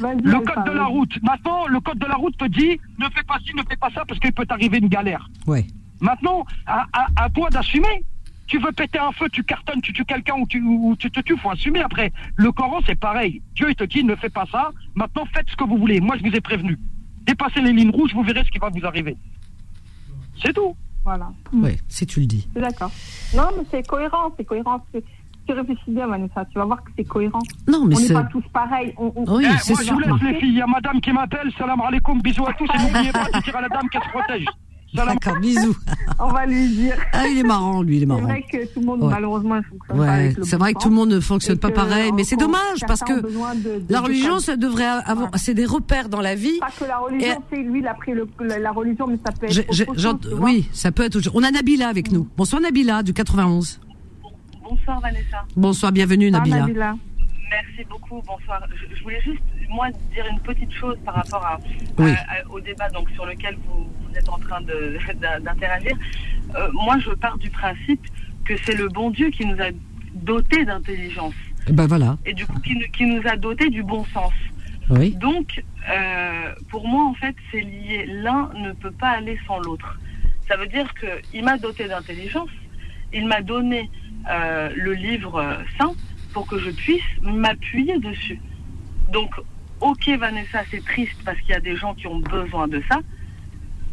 Le code de la route. Maintenant, le code de la route te dit ne fais pas ci, ne fais pas ça parce qu'il peut t'arriver une galère. Ouais. Maintenant, à, à, à toi d'assumer. Tu veux péter un feu, tu cartonnes, tu tues quelqu'un ou tu, ou tu te tues, faut assumer après. Le Coran, c'est pareil. Dieu, il te dit, ne fais pas ça. Maintenant, faites ce que vous voulez. Moi, je vous ai prévenu. Dépassez les lignes rouges, vous verrez ce qui va vous arriver. C'est tout. Voilà. Ouais, si tu le dis. D'accord. Non, mais c'est cohérent, c'est cohérent. Tu réfléchis bien, Vanessa, tu vas voir que c'est cohérent. Non, mais on n'est pas tous pareils. On, on- Oui, Eh, c'est moi, je vous laisse, les filles. Il y a madame qui m'appelle. Salam alaikum. Bisous à tous. Et n'oubliez pas de dire à la dame qu'elle se protège. D'accord, bisous. on va lui dire. Ah, il est marrant, lui, il est C'est marrant. vrai que tout le monde, Ouais. malheureusement, ne fonctionne pas Ouais, avec le c'est bon vrai que tout le monde ne fonctionne pas pareil, mais c'est dommage parce que de- de- la religion, ça devrait avoir, c'est des repères dans la vie. Pas que la religion, Et- c'est lui, il a pris le- la, la religion, mais ça peut être. Je- autre je- chose, oui, ça peut être. autre chose. On a Nabila avec nous. Bonsoir Nabila du 91. Bonsoir Vanessa. Bonsoir, bienvenue Nabila. Nabila. Merci beaucoup, bonsoir. Je, je voulais juste, moi, dire une petite chose par rapport à, Oui. à- à- au débat donc, sur lequel vous, vous êtes en train d'interagir. Euh, moi, je pars du principe que c'est le bon Dieu qui nous a dotés d'intelligence Eh Ben voilà. et du coup qui, nous- qui nous a dotés du bon sens. Oui. Donc, euh, pour moi, en fait, c'est lié. L'un ne peut pas aller sans l'autre. Ça veut dire qu'il m'a doté d'intelligence, il m'a donné euh, le livre saint pour que je puisse m'appuyer dessus. Donc, ok, Vanessa, c'est triste parce qu'il y a des gens qui ont besoin de ça,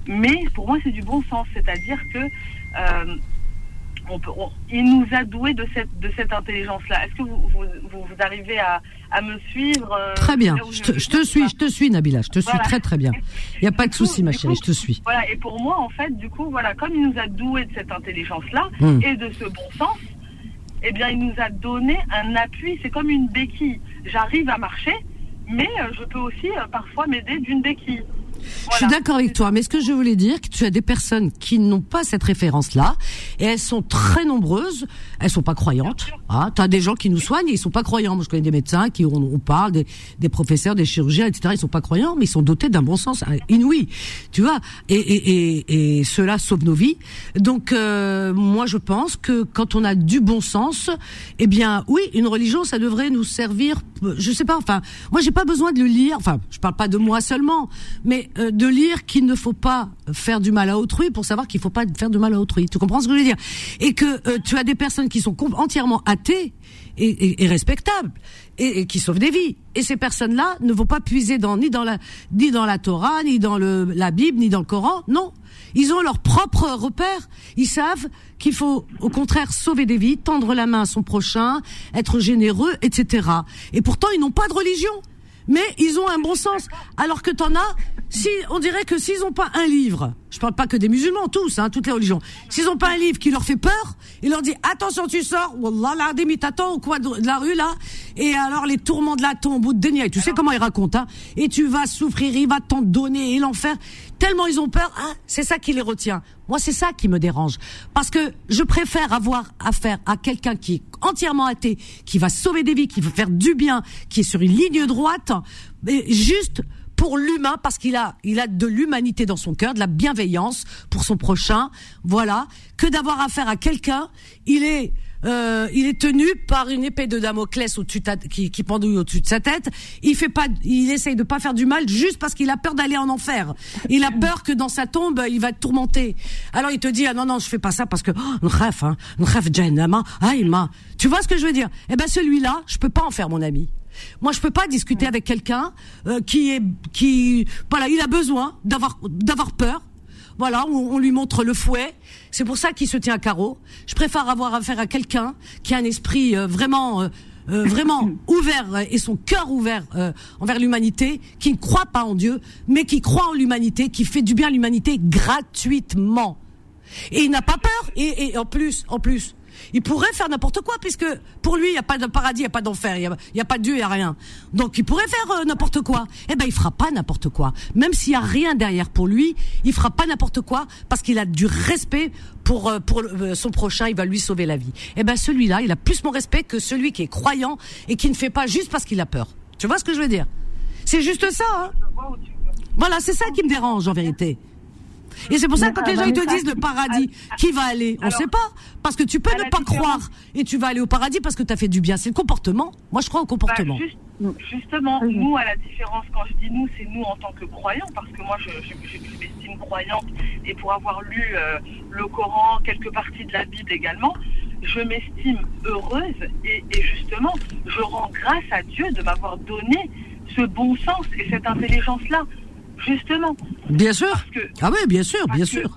mais pour moi, c'est du bon sens. C'est-à-dire que euh, on peut, on- il nous a doués de cette, de cette intelligence-là. Est-ce que vous, vous, vous, vous arrivez à, à me suivre euh, Très bien. Je te, je suis, je te suis, Nabila. Je te suis très très bien. Il n'y a pas de Du souci, ma chérie. coup- Je te suis. Voilà, et pour moi, en fait, du coup, voilà, comme il nous a doués de cette intelligence-là Hmm. et de ce bon sens, eh bien, il nous a donné un appui. C'est comme une béquille. J'arrive à marcher, mais euh, je peux aussi euh, parfois m'aider d'une béquille. Je suis d'accord avec toi, mais ce que je voulais dire, que tu as des personnes qui n'ont pas cette référence-là, et elles sont très nombreuses, elles sont pas croyantes. Ah, tu as des gens qui nous soignent, et ils sont pas croyants. Moi, je connais des médecins qui, on, on parle, des, des professeurs, des chirurgiens, etc. Ils sont pas croyants, mais ils sont dotés d'un bon sens inouï, tu vois. Et, et, et, et cela sauve nos vies. Donc, euh, moi, je pense que quand on a du bon sens, eh bien, oui, une religion, ça devrait nous servir. Je sais pas. Enfin, moi, j'ai pas besoin de le lire. Enfin, je parle pas de moi seulement, mais de lire qu'il ne faut pas faire du mal à autrui pour savoir qu'il faut pas faire du mal à autrui. Tu comprends ce que je veux dire? Et que euh, tu as des personnes qui sont entièrement athées et, et- et respectables et, et qui sauvent des vies. Et ces personnes-là ne vont pas puiser dans ni dans la ni dans la Torah, ni dans le, la Bible, ni dans le Coran. Non. Ils ont leur propre repère. Ils savent qu'il faut, au contraire, sauver des vies, tendre la main à son prochain, être généreux, etc. Et pourtant, ils n'ont pas de religion. Mais ils ont un bon sens. Alors que t'en as, si, on dirait que s'ils n'ont pas un livre, je parle pas que des musulmans, tous, hein, toutes les religions, s'ils n'ont pas un livre qui leur fait peur, il leur dit, attention, tu sors, Wallah, l'Adim, il t'attend au coin de la rue, là, et alors les tourments de la tombe ou de déni, tu sais comment ils racontent, hein, et tu vas souffrir, il va t'en donner, et l'enfer, tellement ils ont peur, hein, c'est ça qui les retient. Moi, c'est ça qui me dérange. Parce que je préfère avoir affaire à quelqu'un qui est entièrement athée, qui va sauver des vies, qui veut faire du bien, qui est sur une ligne droite, mais juste pour l'humain, parce qu'il a, il a de l'humanité dans son cœur, de la bienveillance pour son prochain, voilà, que d'avoir affaire à quelqu'un, il est, euh, il est tenu par une épée de Damoclès au-dessus de qui, qui pendouille au-dessus de sa tête. Il fait pas, il essaye de pas faire du mal juste parce qu'il a peur d'aller en enfer. Il a peur que dans sa tombe, il va être tourmenté. Alors il te dit, ah non, non, je fais pas ça parce que, oh, nkhaf, hein, nkhaf jahannama, ah. Tu vois ce que je veux dire? Eh ben, celui-là, je peux pas en faire mon ami. Moi, je peux pas discuter avec quelqu'un euh, qui est, qui, voilà, il a besoin d'avoir, d'avoir peur. Voilà, on, on lui montre le fouet. C'est pour ça qu'il se tient à carreau. Je préfère avoir affaire à quelqu'un qui a un esprit euh, vraiment, euh, euh, vraiment ouvert euh, et son cœur ouvert euh, envers l'humanité, qui ne croit pas en Dieu, mais qui croit en l'humanité, qui fait du bien à l'humanité gratuitement. Et il n'a pas peur. Et, et en plus, en plus, il pourrait faire n'importe quoi puisque pour lui, il n'y a pas de paradis, il n'y a pas d'enfer, il n'y a, il y a pas de Dieu, il n'y a rien. Donc il pourrait faire euh, n'importe quoi. Eh ben, il fera pas n'importe quoi. Même s'il y a rien derrière pour lui, il fera pas n'importe quoi parce qu'il a du respect pour euh, pour euh, son prochain. Il va lui sauver la vie. Eh ben, celui-là, il a plus mon respect que celui qui est croyant et qui ne fait pas juste parce qu'il a peur. Tu vois ce que je veux dire? C'est juste ça. Hein? Voilà, c'est ça qui me dérange en vérité. Et c'est pour ça que quand les gens ils te disent le paradis, qui va aller? On sait pas. Parce que tu peux ne pas croire et tu vas aller au paradis parce que tu as fait du bien. C'est le comportement. Moi, je crois au comportement. Bah, juste- justement, nous, à la différence, quand je dis nous, c'est nous en tant que croyants, parce que moi, je, je, je- je m'estime croyante, et pour avoir lu euh, le Coran, quelques parties de la Bible également, je m'estime heureuse, et, et justement, je rends grâce à Dieu de m'avoir donné ce bon sens et cette intelligence-là, justement. Bien sûr. Parce que- Ah oui, bien sûr, bien que- sûr.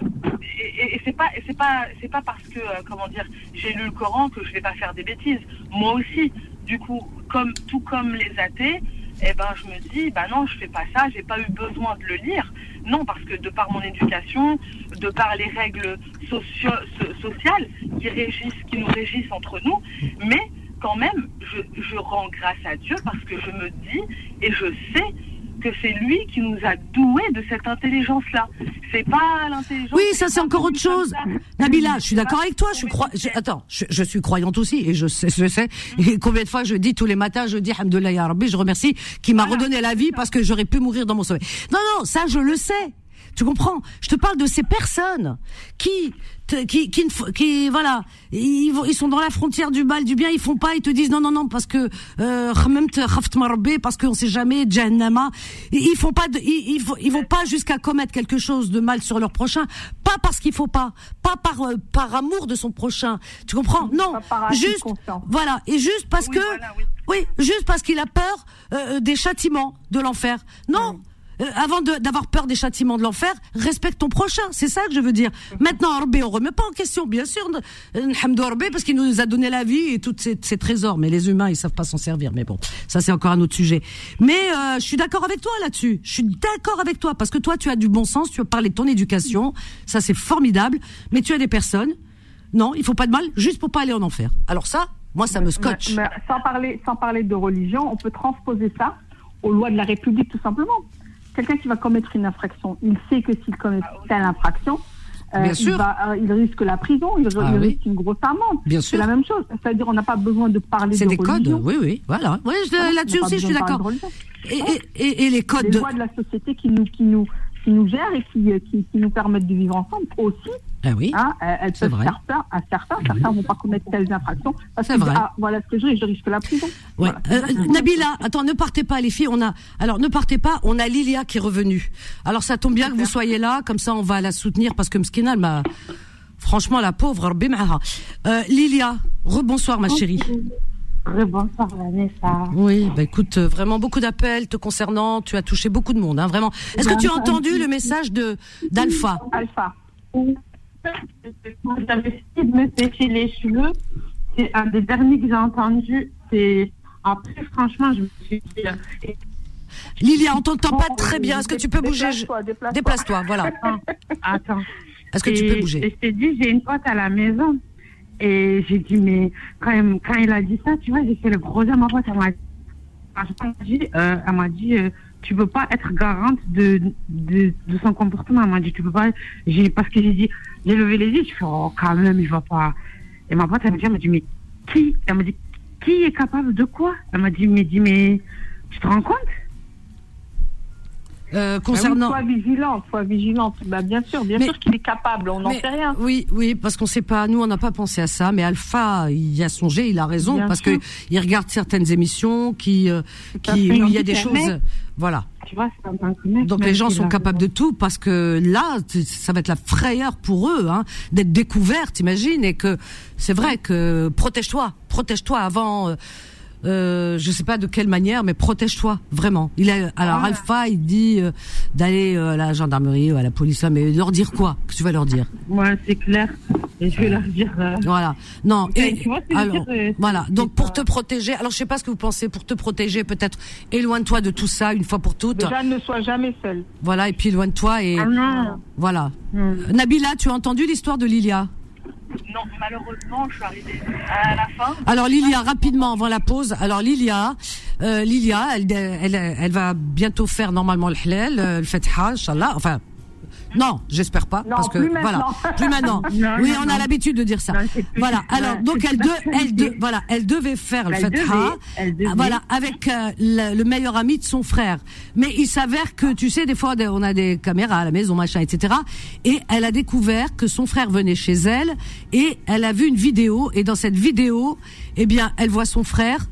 Et, c'est pas, et c'est pas, c'est pas parce que, euh, comment dire, j'ai lu le Coran que je vais pas faire des bêtises. Moi aussi, du coup, comme tout comme les athées, eh ben, je me dis, bah non, je fais pas ça, j'ai pas eu besoin de le lire. Non, parce que de par mon éducation, de par les règles socio- so- sociales qui régissent, qui nous régissent entre nous, mais quand même, je, je rends grâce à Dieu parce que je me dis et je sais que c'est lui qui nous a doués de cette intelligence-là. C'est pas l'intelligence. Oui, ça c'est encore autre chose. Nabila, je suis d'accord avec toi. Je suis crois. Attends, je, je, suis croyante aussi et je sais, je sais. Et combien de fois je dis tous les matins, je dis Hamdullah ya Rabbi, je remercie qui m'a redonné la vie parce que j'aurais pu mourir dans mon sommeil. Non, non, ça je le sais. Tu comprends? Je te parle de ces personnes qui qui qui, qui voilà, ils, ils sont dans la frontière du mal du bien, ils font pas, ils te disent non non non parce que euh, parce qu'on sait jamais jahannama, ils font pas de, ils, ils, vont pas jusqu'à commettre quelque chose de mal sur leur prochain, pas parce qu'il faut pas, pas par euh, par amour de son prochain. Tu comprends? Non, juste voilà et juste parce que oui. juste parce qu'il a peur euh, des châtiments de l'enfer. Non, euh, avant d'avoir peur des châtiments de l'enfer, respecte ton prochain. C'est ça que je veux dire. Maintenant, Arbé, on remet pas en question, bien sûr, Arbé, parce qu'il nous a donné la vie et tous ces, trésors. Mais les humains, ils savent pas s'en servir. Mais bon, ça c'est encore un autre sujet. Mais euh, je suis d'accord avec toi là-dessus. Je suis d'accord avec toi parce que toi, tu as du bon sens. Tu as parlé de ton éducation. Ça c'est formidable. Mais tu as des personnes. Non, il faut pas de mal, juste pour pas aller en enfer. Alors ça, moi, ça me scotche. sans parler, sans parler de religion, on peut transposer ça aux lois de la République tout simplement quelqu'un qui va commettre une infraction, il sait que s'il commet telle infraction, euh, il, va, euh, il, risque la prison, il, ah risque une grosse amende. C'est la même chose. C'est-à-dire, on n'a pas besoin de parler de C'est des codes, oui, oui, voilà. Là-dessus aussi, je suis d'accord. Et, et, et, les codes. Les lois de la société qui nous, qui nous, qui nous gèrent et qui, euh, qui, qui nous permettent de vivre ensemble aussi. Ah oui. Hein, elles peuvent vrai. peur à certains. Certains ne vont pas commettre telles infractions. C'est vrai. Ah, voilà ce que je dis, je risque la prison. Ouais. Euh, Nabila, attends, ne partez pas les filles. On a, alors ne partez pas. On a Lilia qui est revenue. Alors ça tombe bien que vous soyez là, comme ça on va la soutenir parce que Mskina, m'a, franchement la pauvre, euh, Lilia, rebonsoir ma chérie. Vanessa. Oui, bah écoute, euh, vraiment beaucoup d'appels te concernant. Tu as touché beaucoup de monde, hein, vraiment. Est-ce que tu as entendu le message de d'Alpha? Alpha. J'avais essayé de me sécher les cheveux. C'est un des derniers que j'ai entendu. C'est après, franchement, je me suis dit. Euh, Lilia, on t'entend pas très bien. Est-ce que tu peux bouger? Déplace-toi, voilà. Attends. Est-ce que tu peux bouger? Je t'ai dit, j'ai une pote à la maison. Et j'ai dit, mais quand, il, quand il a dit ça, tu vois, j'ai fait le gros à ma pote. Elle m'a dit, euh, elle m'a dit euh, tu peux pas être garante de, de, de son comportement. Elle m'a dit, tu peux pas. Parce que j'ai dit, j'ai levé les yeux, je fais, oh, quand même, il va pas. Et ma pote, elle m'a dit, elle m'a dit, mais qui Elle m'a dit, qui est capable de quoi? Elle m'a dit, mais, dit, mais tu te rends compte? Euh, concernant. Ah oui, sois vigilante, sois vigilante. Bah, bien sûr, bien sûr qu'il est capable, on n'en sait rien. Oui, oui, parce qu'on sait pas, nous on n'a pas pensé à ça, mais Alpha, il a songé, il a raison, parce qu'il que il regarde certaines émissions qui, euh, qui, où il y a des choses, voilà. Tu vois, un Donc les gens sont capables de tout parce que là, ça va être la frayeur pour eux, hein, d'être découverts, t'imagines, et que c'est vrai que protège-toi, protège-toi avant. Euh, euh, je sais pas de quelle manière, mais protège-toi vraiment. Il a, alors Alpha, il dit euh, d'aller euh, à la gendarmerie ou à la police, mais leur dire quoi? Que tu vas leur dire? Moi, c'est clair. Et je vais leur dire. Euh, voilà. Non. Et, alors, voilà. Donc pour te protéger, alors je sais pas ce que vous pensez. Pour te protéger, peut-être éloigne-toi de tout ça une fois pour toutes. Déjà, ne sois jamais seul. Voilà. Et puis éloigne-toi et. Ah non. Voilà. Hmm. Nabila, tu as entendu l'histoire de Lilia? Non, malheureusement, je suis arrivée à la fin. Alors Lilia, rapidement avant la pause. Alors Lilia, euh, Lilia, elle, elle, elle, va bientôt faire normalement le halal, euh, le fetha, inchallah. Enfin, non, j'espère pas, parce que voilà, plus maintenant. oui, on a l'habitude de dire ça. voilà. Alors donc elle, de, elle, de, voilà, elle devait faire le fatha, voilà, avec euh, le, meilleur ami de son frère. Mais il s'avère que tu sais, des fois on a des caméras à la maison, machin, etc. Et elle a découvert que son frère venait chez elle et elle a vu une vidéo et dans cette vidéo, eh bien, elle voit son frère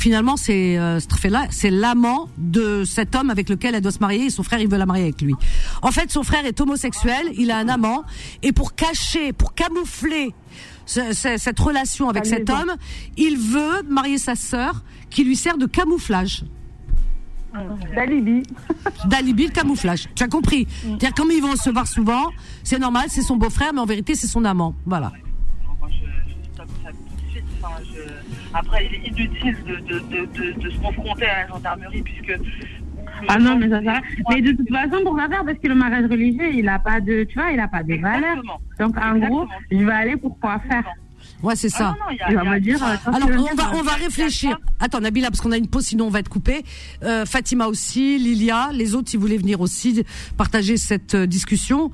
finalement, c'est euh, là c'est l'amant de cet homme avec lequel elle doit se marier et son frère, il veut la marier avec lui. En fait, son frère est homosexuel, il a un amant, et pour cacher, pour camoufler cette relation avec cet homme, il veut marier sa sœur, qui lui sert de camouflage. D'alibi. D'alibi, le camouflage. Tu as compris C'est-à-dire, comme ils vont se voir souvent, c'est normal, c'est son beau-frère, mais en vérité, c'est son amant. Voilà. Après, il est inutile de, de, de, de, se confronter à la gendarmerie puisque. Ah non, mais ça sert Mais de toute façon, pour faire, parce que le mariage religieux, il n'a pas de, tu vois, il a pas de valeur. Donc, en gros, je vais aller pour quoi faire? Ouais, c'est ça. Ah non, non, il y a- Il va il y a- me dire, euh, Alors, on va, on va réfléchir. Attends, Nabila, parce qu'on a une pause, sinon on va être coupé. Euh, Fatima aussi, Lilia, les autres, si vous voulez venir aussi partager cette euh, discussion.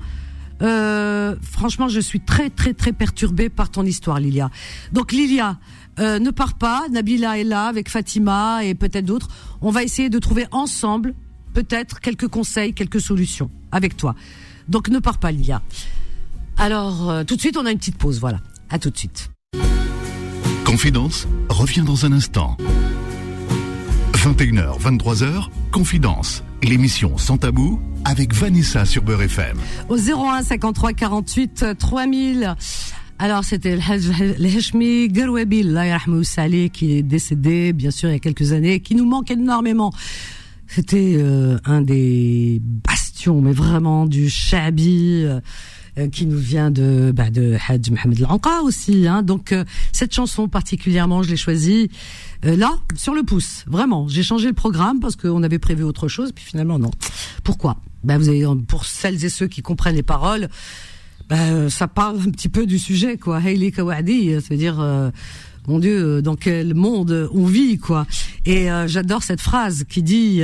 Euh, franchement, je suis très, très, très perturbée par ton histoire, Lilia. Donc, Lilia, euh, ne pars pas. Nabila est là avec Fatima et peut-être d'autres. On va essayer de trouver ensemble, peut-être, quelques conseils, quelques solutions avec toi. Donc, ne pars pas, Lilia. Alors, euh, tout de suite, on a une petite pause. Voilà. À tout de suite. Confidence revient dans un instant. 21h, 23h, Confidence, l'émission sans tabou avec Vanessa sur Beurre FM. au 01 53 48 euh, 3000. Alors c'était le Hajj le Hashmi Garwabi, Allah yarhamou salih, qui est décédé bien sûr il y a quelques années, qui nous manque énormément. C'était euh, un des bastions, mais vraiment du Shabi. euh, qui nous vient de bah, de Hajj Mohamed Lanqa aussi hein. donc euh, cette chanson particulièrement je l'ai choisie là sur le pouce vraiment j'ai changé le programme parce qu'on avait prévu autre chose puis finalement non pourquoi? Bah, vous avez pour celles et ceux qui comprennent les paroles bah, euh, ça parle un petit peu du sujet, quoi. Hayley Kawadi, c'est-à-dire, euh, euh, mon Dieu, euh, dans quel monde on vit, quoi. Et euh, j'adore cette phrase qui dit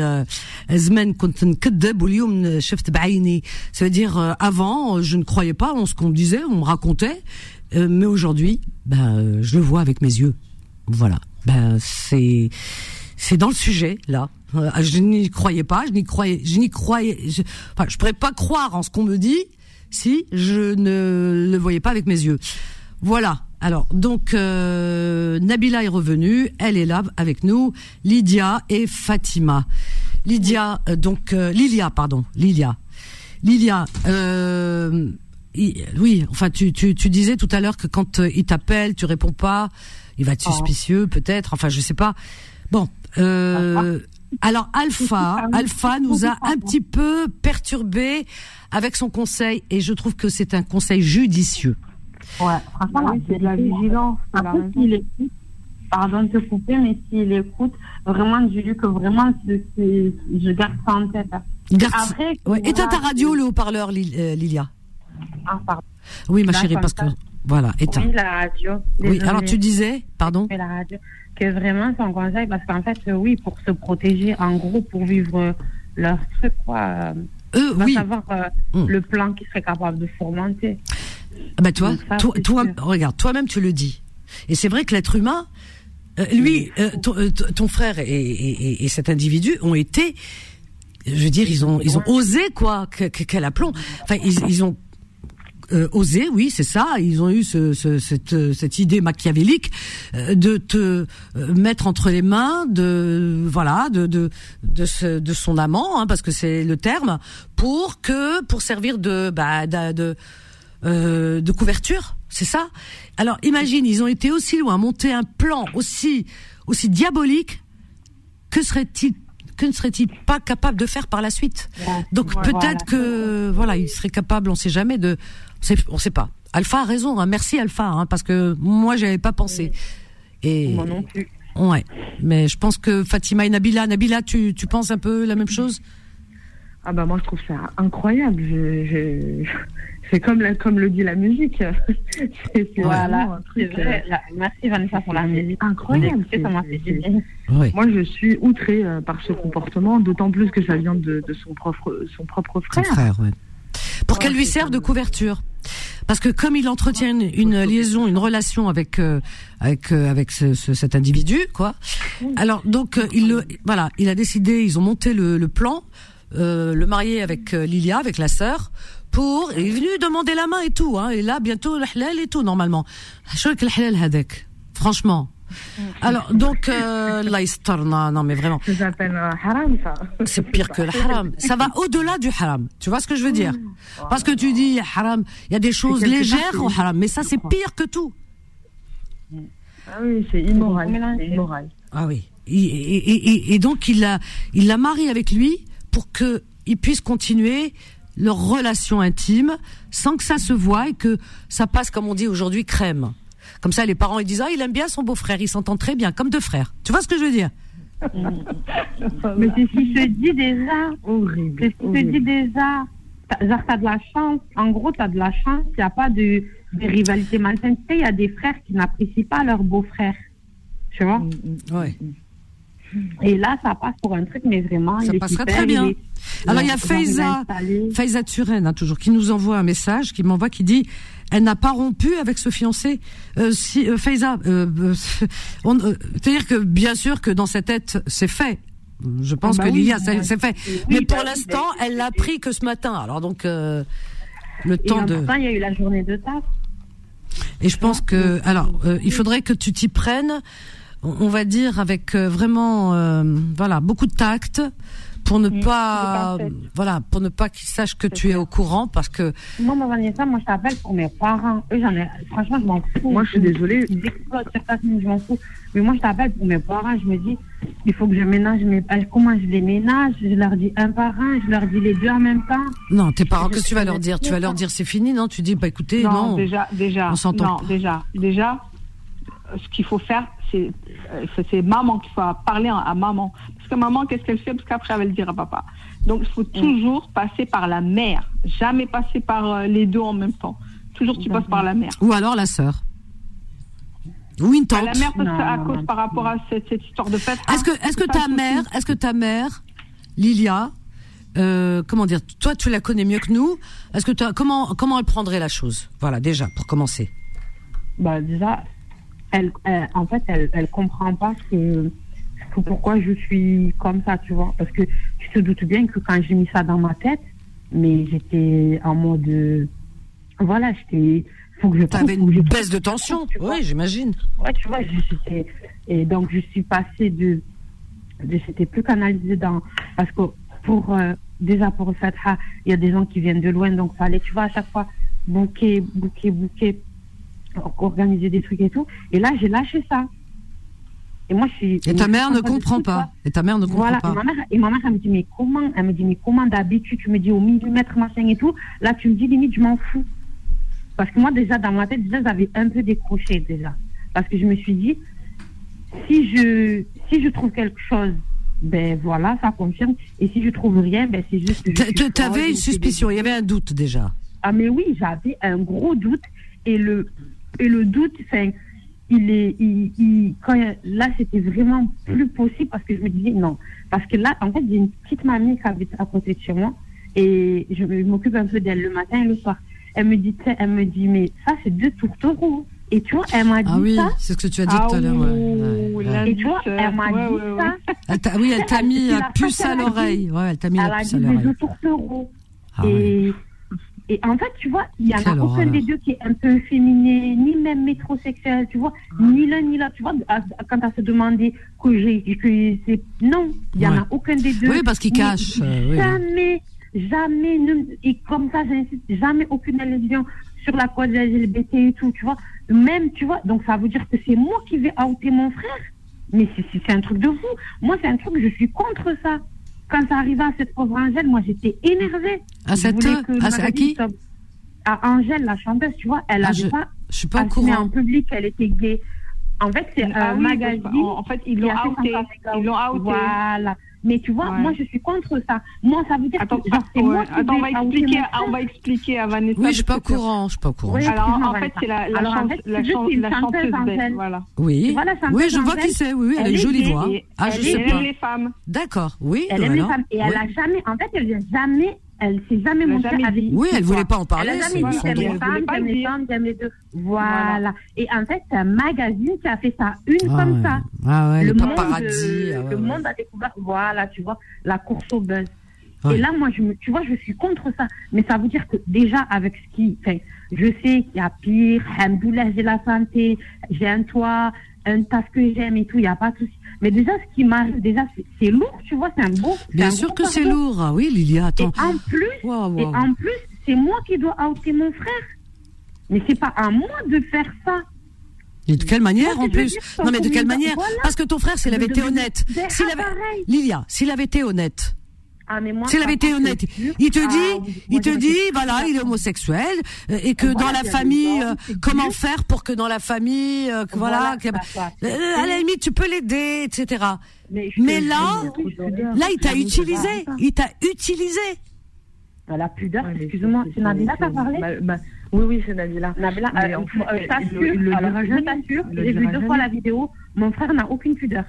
"Zman kunt nkedeb ou b'aini", c'est-à-dire euh, avant, je ne croyais pas en ce qu'on me disait, on me racontait, mais aujourd'hui, bah, je le vois avec mes yeux. Voilà. Ben c'est c'est dans le sujet là. Je n'y croyais pas, je n'y croyais, je n'y croyais, je, enfin, je pourrais pas croire en ce qu'on me dit, si je ne le voyais pas avec mes yeux. Voilà. Alors donc euh, Nabila est revenue, elle est là avec nous, Lydia et Fatima. Lydia euh, donc euh, Lilia pardon, Lilia. Lilia il- oui, enfin tu, tu tu disais tout à l'heure que quand il t'appelle, tu réponds pas, il va être suspicieux peut-être, enfin je sais pas. Bon, euh, alors Alpha, Alpha nous a un petit peu perturbé avec son conseil et je trouve que c'est un conseil judicieux. Ouais, franchement, Ah oui, c'est de la vigilance, Après, s'il écoute, pardon de te couper, mais s'il écoute, vraiment, dis-lui que vraiment, je garde ça en tête. Garde- Après, Ouais, éteins ta radio, le haut-parleur, Lil- euh, Lilia. Ah, pardon. Oui, ma Là, chérie, parce que voilà, éteins. Oui, la radio. Oui, alors tu disais, pardon. la radio, que vraiment son conseil, parce qu'en fait, euh, oui, pour se protéger, en gros, pour vivre euh, leur truc, quoi, euh, Eux, va oui. savoir euh, Mm. le plan qu'ils seraient capables de fourmenter. Ah Bah toi, Donc ça, toi, regarde, toi-même tu le dis. Et c'est vrai que l'être humain, euh, lui, euh, ton, euh, frère et, et- et- et cet individu ont été, je veux dire, ils ont, ils ont osé quoi, que- que- quel aplomb. Enfin, ils, ils ont euh, osé, oui, c'est ça. Ils ont eu ce, ce- cette, euh, cette idée machiavélique euh, de te euh, mettre entre les mains de, voilà, de de son amant, hein, parce que c'est le terme, pour que pour servir de bah, de, de couverture, c'est ça Alors imagine, ils ont été aussi loin, monter un plan aussi aussi diabolique. Que serait-il que ne serait-il pas capable de faire par la suite Donc peut-être que voilà, il serait capable, on sait jamais de, on sait, on sait pas. Alpha a raison, hein, merci Alpha, hein, parce que moi j'avais pas pensé. Et Moi non plus. ouais, mais je pense que Fatima et Nabila, Nabila, tu tu penses un peu la même chose? Ah bah moi je trouve ça incroyable. Je, je- C'est comme, la- comme le dit la musique. Vraiment Voilà, un c'est truc, vrai. euh, La- Merci Vanessa pour la musique. incroyable. Oui. Moi je suis outrée euh, par ce comportement, d'autant plus que ça vient de, de son, propre, son propre Son frère. ouais. Pour Ouais, qu'elle lui serve de couverture. Parce que comme il entretient une, une liaison, une relation avec euh, avec euh, avec ce- ce- cet individu, quoi. Alors donc euh, il le voilà, il a décidé, ils ont monté le, le plan, euh, le marié avec euh, Lilia, avec la sœur, pour il est venu demander la main et tout, hein. Et là bientôt le halal et tout normalement. Je que le halal hadek. Franchement. Alors donc euh, non mais vraiment. Euh, haram ça. C'est pire que le haram. Ça va au-delà du haram. Tu vois ce que je veux dire? Parce que tu dis haram, il y a des choses légères au haram, mais ça c'est pire que tout. Ah oui, c'est immoral. C'est immoral. Ah oui. Et, et- et- et- et donc il l'a, il l'a marié avec lui pour que ils puissent continuer leur relation intime sans que ça se voie et que ça passe comme on dit aujourd'hui crème. Comme ça les parents ils disent ah il aime bien son beau-frère, ils s'entendent très bien comme deux frères. Tu vois ce que je veux dire? Mais c'est ce qui se dit déjà. Horrible. C'est ce qui se dit déjà. Genre, t'as de la chance. En gros, t'as de la chance. Il n'y a pas de des rivalités malsaines. Tu sais, il y a des frères qui n'apprécient pas leur beau-frère. Tu vois? Ouais. Et là, ça passe pour un truc, mais vraiment. Ça il passera super, très bien. il est- Alors il y a Faiza. Faiza Turenne, hein, toujours, qui nous envoie un message, qui m'envoie, qui dit, elle n'a pas rompu avec ce fiancé. Euh, si euh, Faiza, euh, euh, on- euh, c'est-à-dire que bien sûr que dans sa tête, c'est fait. Je pense Ah bah que oui, Lilia, oui, c'est fait. Oui, Mais pour l'instant, elle l'a pris que ce matin. Alors donc euh, le Et temps en de. temps, il y a eu la journée de taf. Et je pense que, alors, euh, il faudrait que tu t'y prennes, on on va dire avec vraiment, euh, voilà, beaucoup de tact pour ne pas, voilà, pour ne pas qu'ils sachent que tu es au courant, parce que Moi, ma Vanessa, moi, je t'appelle pour mes parents. Eux, j'en ai, franchement, je m'en fous. Moi, je suis désolée. Ils ta scène, je m'en fous. Mais moi, je t'appelle pour mes parents. Je me dis, il faut que je ménage mes, euh, comment je les ménage? Je leur dis un par un, je leur dis les deux en même temps. non, tes parents, qu'est-ce que tu vas leur dire? Tu vas leur dire c'est fini, non? Tu dis, bah écoutez, non, non. déjà, déjà, on s'entend non, pas. déjà, déjà, ce qu'il faut faire, c'est, euh, c'est- maman qu'il faut parler à maman. Parce que maman, qu'est-ce qu'elle fait? Parce qu'après, elle va le dire à papa. Donc, il faut toujours passer par la mère. Jamais passer par euh, les deux en même temps. Toujours, tu passes par la mère. Ou alors la sœur. Ou une À tante. la mère, parce Non, que à non, cause non. par rapport à cette, cette histoire de fête. Est-ce que, ah, est-ce que ta mère, est-ce que ta mère, Lilia, euh, comment dire, toi tu la connais mieux que nous. Est-ce que tu as- comment, comment elle prendrait la chose? Voilà, déjà pour commencer. Bah, déjà, elle, elle- en fait, elle, elle comprend pas que, que pourquoi je suis comme ça, tu vois. Parce que tu te doutes bien que quand j'ai mis ça dans ma tête, mais j'étais en mode, euh, voilà, j'étais, faut que je trouve, que une je baisse de tension. tu vois. Oui, j'imagine. Ouais, tu vois, j'étais, et donc je suis passée de, de j'étais plus canalisée dans, parce que pour, euh, déjà pour le Fatha, il y a des gens qui viennent de loin, donc fallait, tu vois, à chaque fois, bouquer, bouquer, bouquer, organiser des trucs et tout. Et là, j'ai lâché ça. Et moi, je suis. Et ta mère ne comprend pas. Et ta mère ne comprend Voilà, pas. et ma, mère, et ma mère, elle me dit, mais comment Elle me dit, mais comment d'habitude, tu me dis au millimètre, machin et tout. Là, tu me dis, limite, je m'en fous. Parce que moi, déjà, dans ma tête, déjà, j'avais un peu décroché, déjà. Parce que je me suis dit, si je, si je trouve quelque chose, ben voilà, ça confirme. Et si je trouve rien, ben c'est juste. folle, T'avais une c'est suspicion, il y avait un doute déjà. ah mais oui, j'avais un gros doute et le et le doute, enfin, il est, il, il- quand il- là c'était vraiment plus possible parce que je me disais non, parce que là en fait j'ai une petite mamie qui habite à côté de chez moi et je, m'occupe un peu d'elle le matin et le soir. Elle me dit, elle me dit mais ça c'est deux tourtereaux. Et tu vois, elle m'a dit Ah oui, ça. c'est ce que tu as dit Ah tout à l'heure. ouais. Et tu vois, elle m'a dit ouais, ouais. ça. Elle t'a- oui, elle t'a mis la puce à l'oreille. Ouais, elle t'a mis Elle la puce dit à l'oreille. deux tourtereaux. Ah ouais. et, et en fait, tu vois, il y en a aucun des deux qui est un peu féminin, ni même métrosexuel, tu vois, ni l'un ni l'autre. Tu vois, à- quand à se demander que j'ai, que c'est. Non, il y en Ouais. a aucun des deux. Oui, parce qu'ils Mais cachent, euh, oui. Jamais, jamais, ne- et comme ça, j'insiste, jamais aucune allusion sur la cause LGBT et tout, tu vois. Même, tu vois, donc ça veut dire que c'est moi qui vais outer mon frère. Mais c'est- c'est c'est un truc de fou. Moi, c'est un truc, je suis contre ça. Quand ça arrivait à cette pauvre Angèle, moi, j'étais énervée. À cette- à- qui À Angèle, la chanteuse, tu vois, elle Ah, avait je- pas Je suis pas au courant. en public qu'elle était gay. En fait, c'est Ah un oui, magazine. en- en fait, ils l'ont outé. Ils l'ont outé. Voilà. Mais tu vois, Ouais. moi, je suis contre ça. Moi, ça veut dire Attends, que genre, c'est ouais, moi qui attends, on va expliquer, on va expliquer à Vanessa. Oui, je suis pas au courant. Je suis pas au courant. Oui, Alors, en fait, c'est la, la, Alors, en chante- fait, la, la chanteuse, chanteuse belle. Voilà. Oui. Tu vois, la chanteuse Oui, je vois qui c'est. Oui, oui, elle a une elle jolie voix. Ah, je elle sais elle aime les femmes. D'accord. Oui. Elle aime les femmes. Et elle a jamais, en fait, elle vient jamais, elle s'est jamais montée jamais avec Oui, elle voulait pas en parler. Elle a C'est jamais dit j'aime les femmes, j'aime le les femmes, j'aime les deux. Voilà. Et en fait, c'est un magazine qui a fait ça, une Ah comme ouais. ça. Ah ouais, le monde, paparazzi. ah ouais, le ouais. monde a découvert, voilà, tu vois, la course au buzz. Ouais. Et là, moi, je me, tu vois, je suis contre ça. Mais ça veut dire que déjà, avec ce qui, enfin, je sais qu'il y a pire, Alhamdoulilah, j'ai la santé, j'ai un toit, un tas que j'aime et tout, il n'y a pas de souci. Mais déjà, ce qui m'arrive, déjà, c'est- lourd, tu vois, c'est un beau. Bien un sûr que c'est lourd. Ah oui, Lilia, Et attends. en plus, et en plus, c'est moi qui dois outer mon frère. Mais c'est pas à moi de faire ça. Et de quelle manière en plus dire, Non mais de quelle manière? Voilà. Parce que ton frère, s'il avait été honnête, s'il avait. Lilia, s'il avait été honnête, Ah, mais moi, s'il avait été honnête, il te dit, il te dit, voilà, il est homosexuel euh, et que dans la famille, euh, comment faire pour que dans la famille, euh, que voilà. Euh, à la limite, tu peux l'aider, etc. Mais, là. Là, il t'a utilisé, il t'a utilisé. La pudeur, excuse-moi, c'est- Nabila qui a parlé Oui, oui, c'est Nabila. Nabila, Mais en fait, je t'assure, je j'ai vu deux fois la vidéo, mon frère n'a aucune pudeur.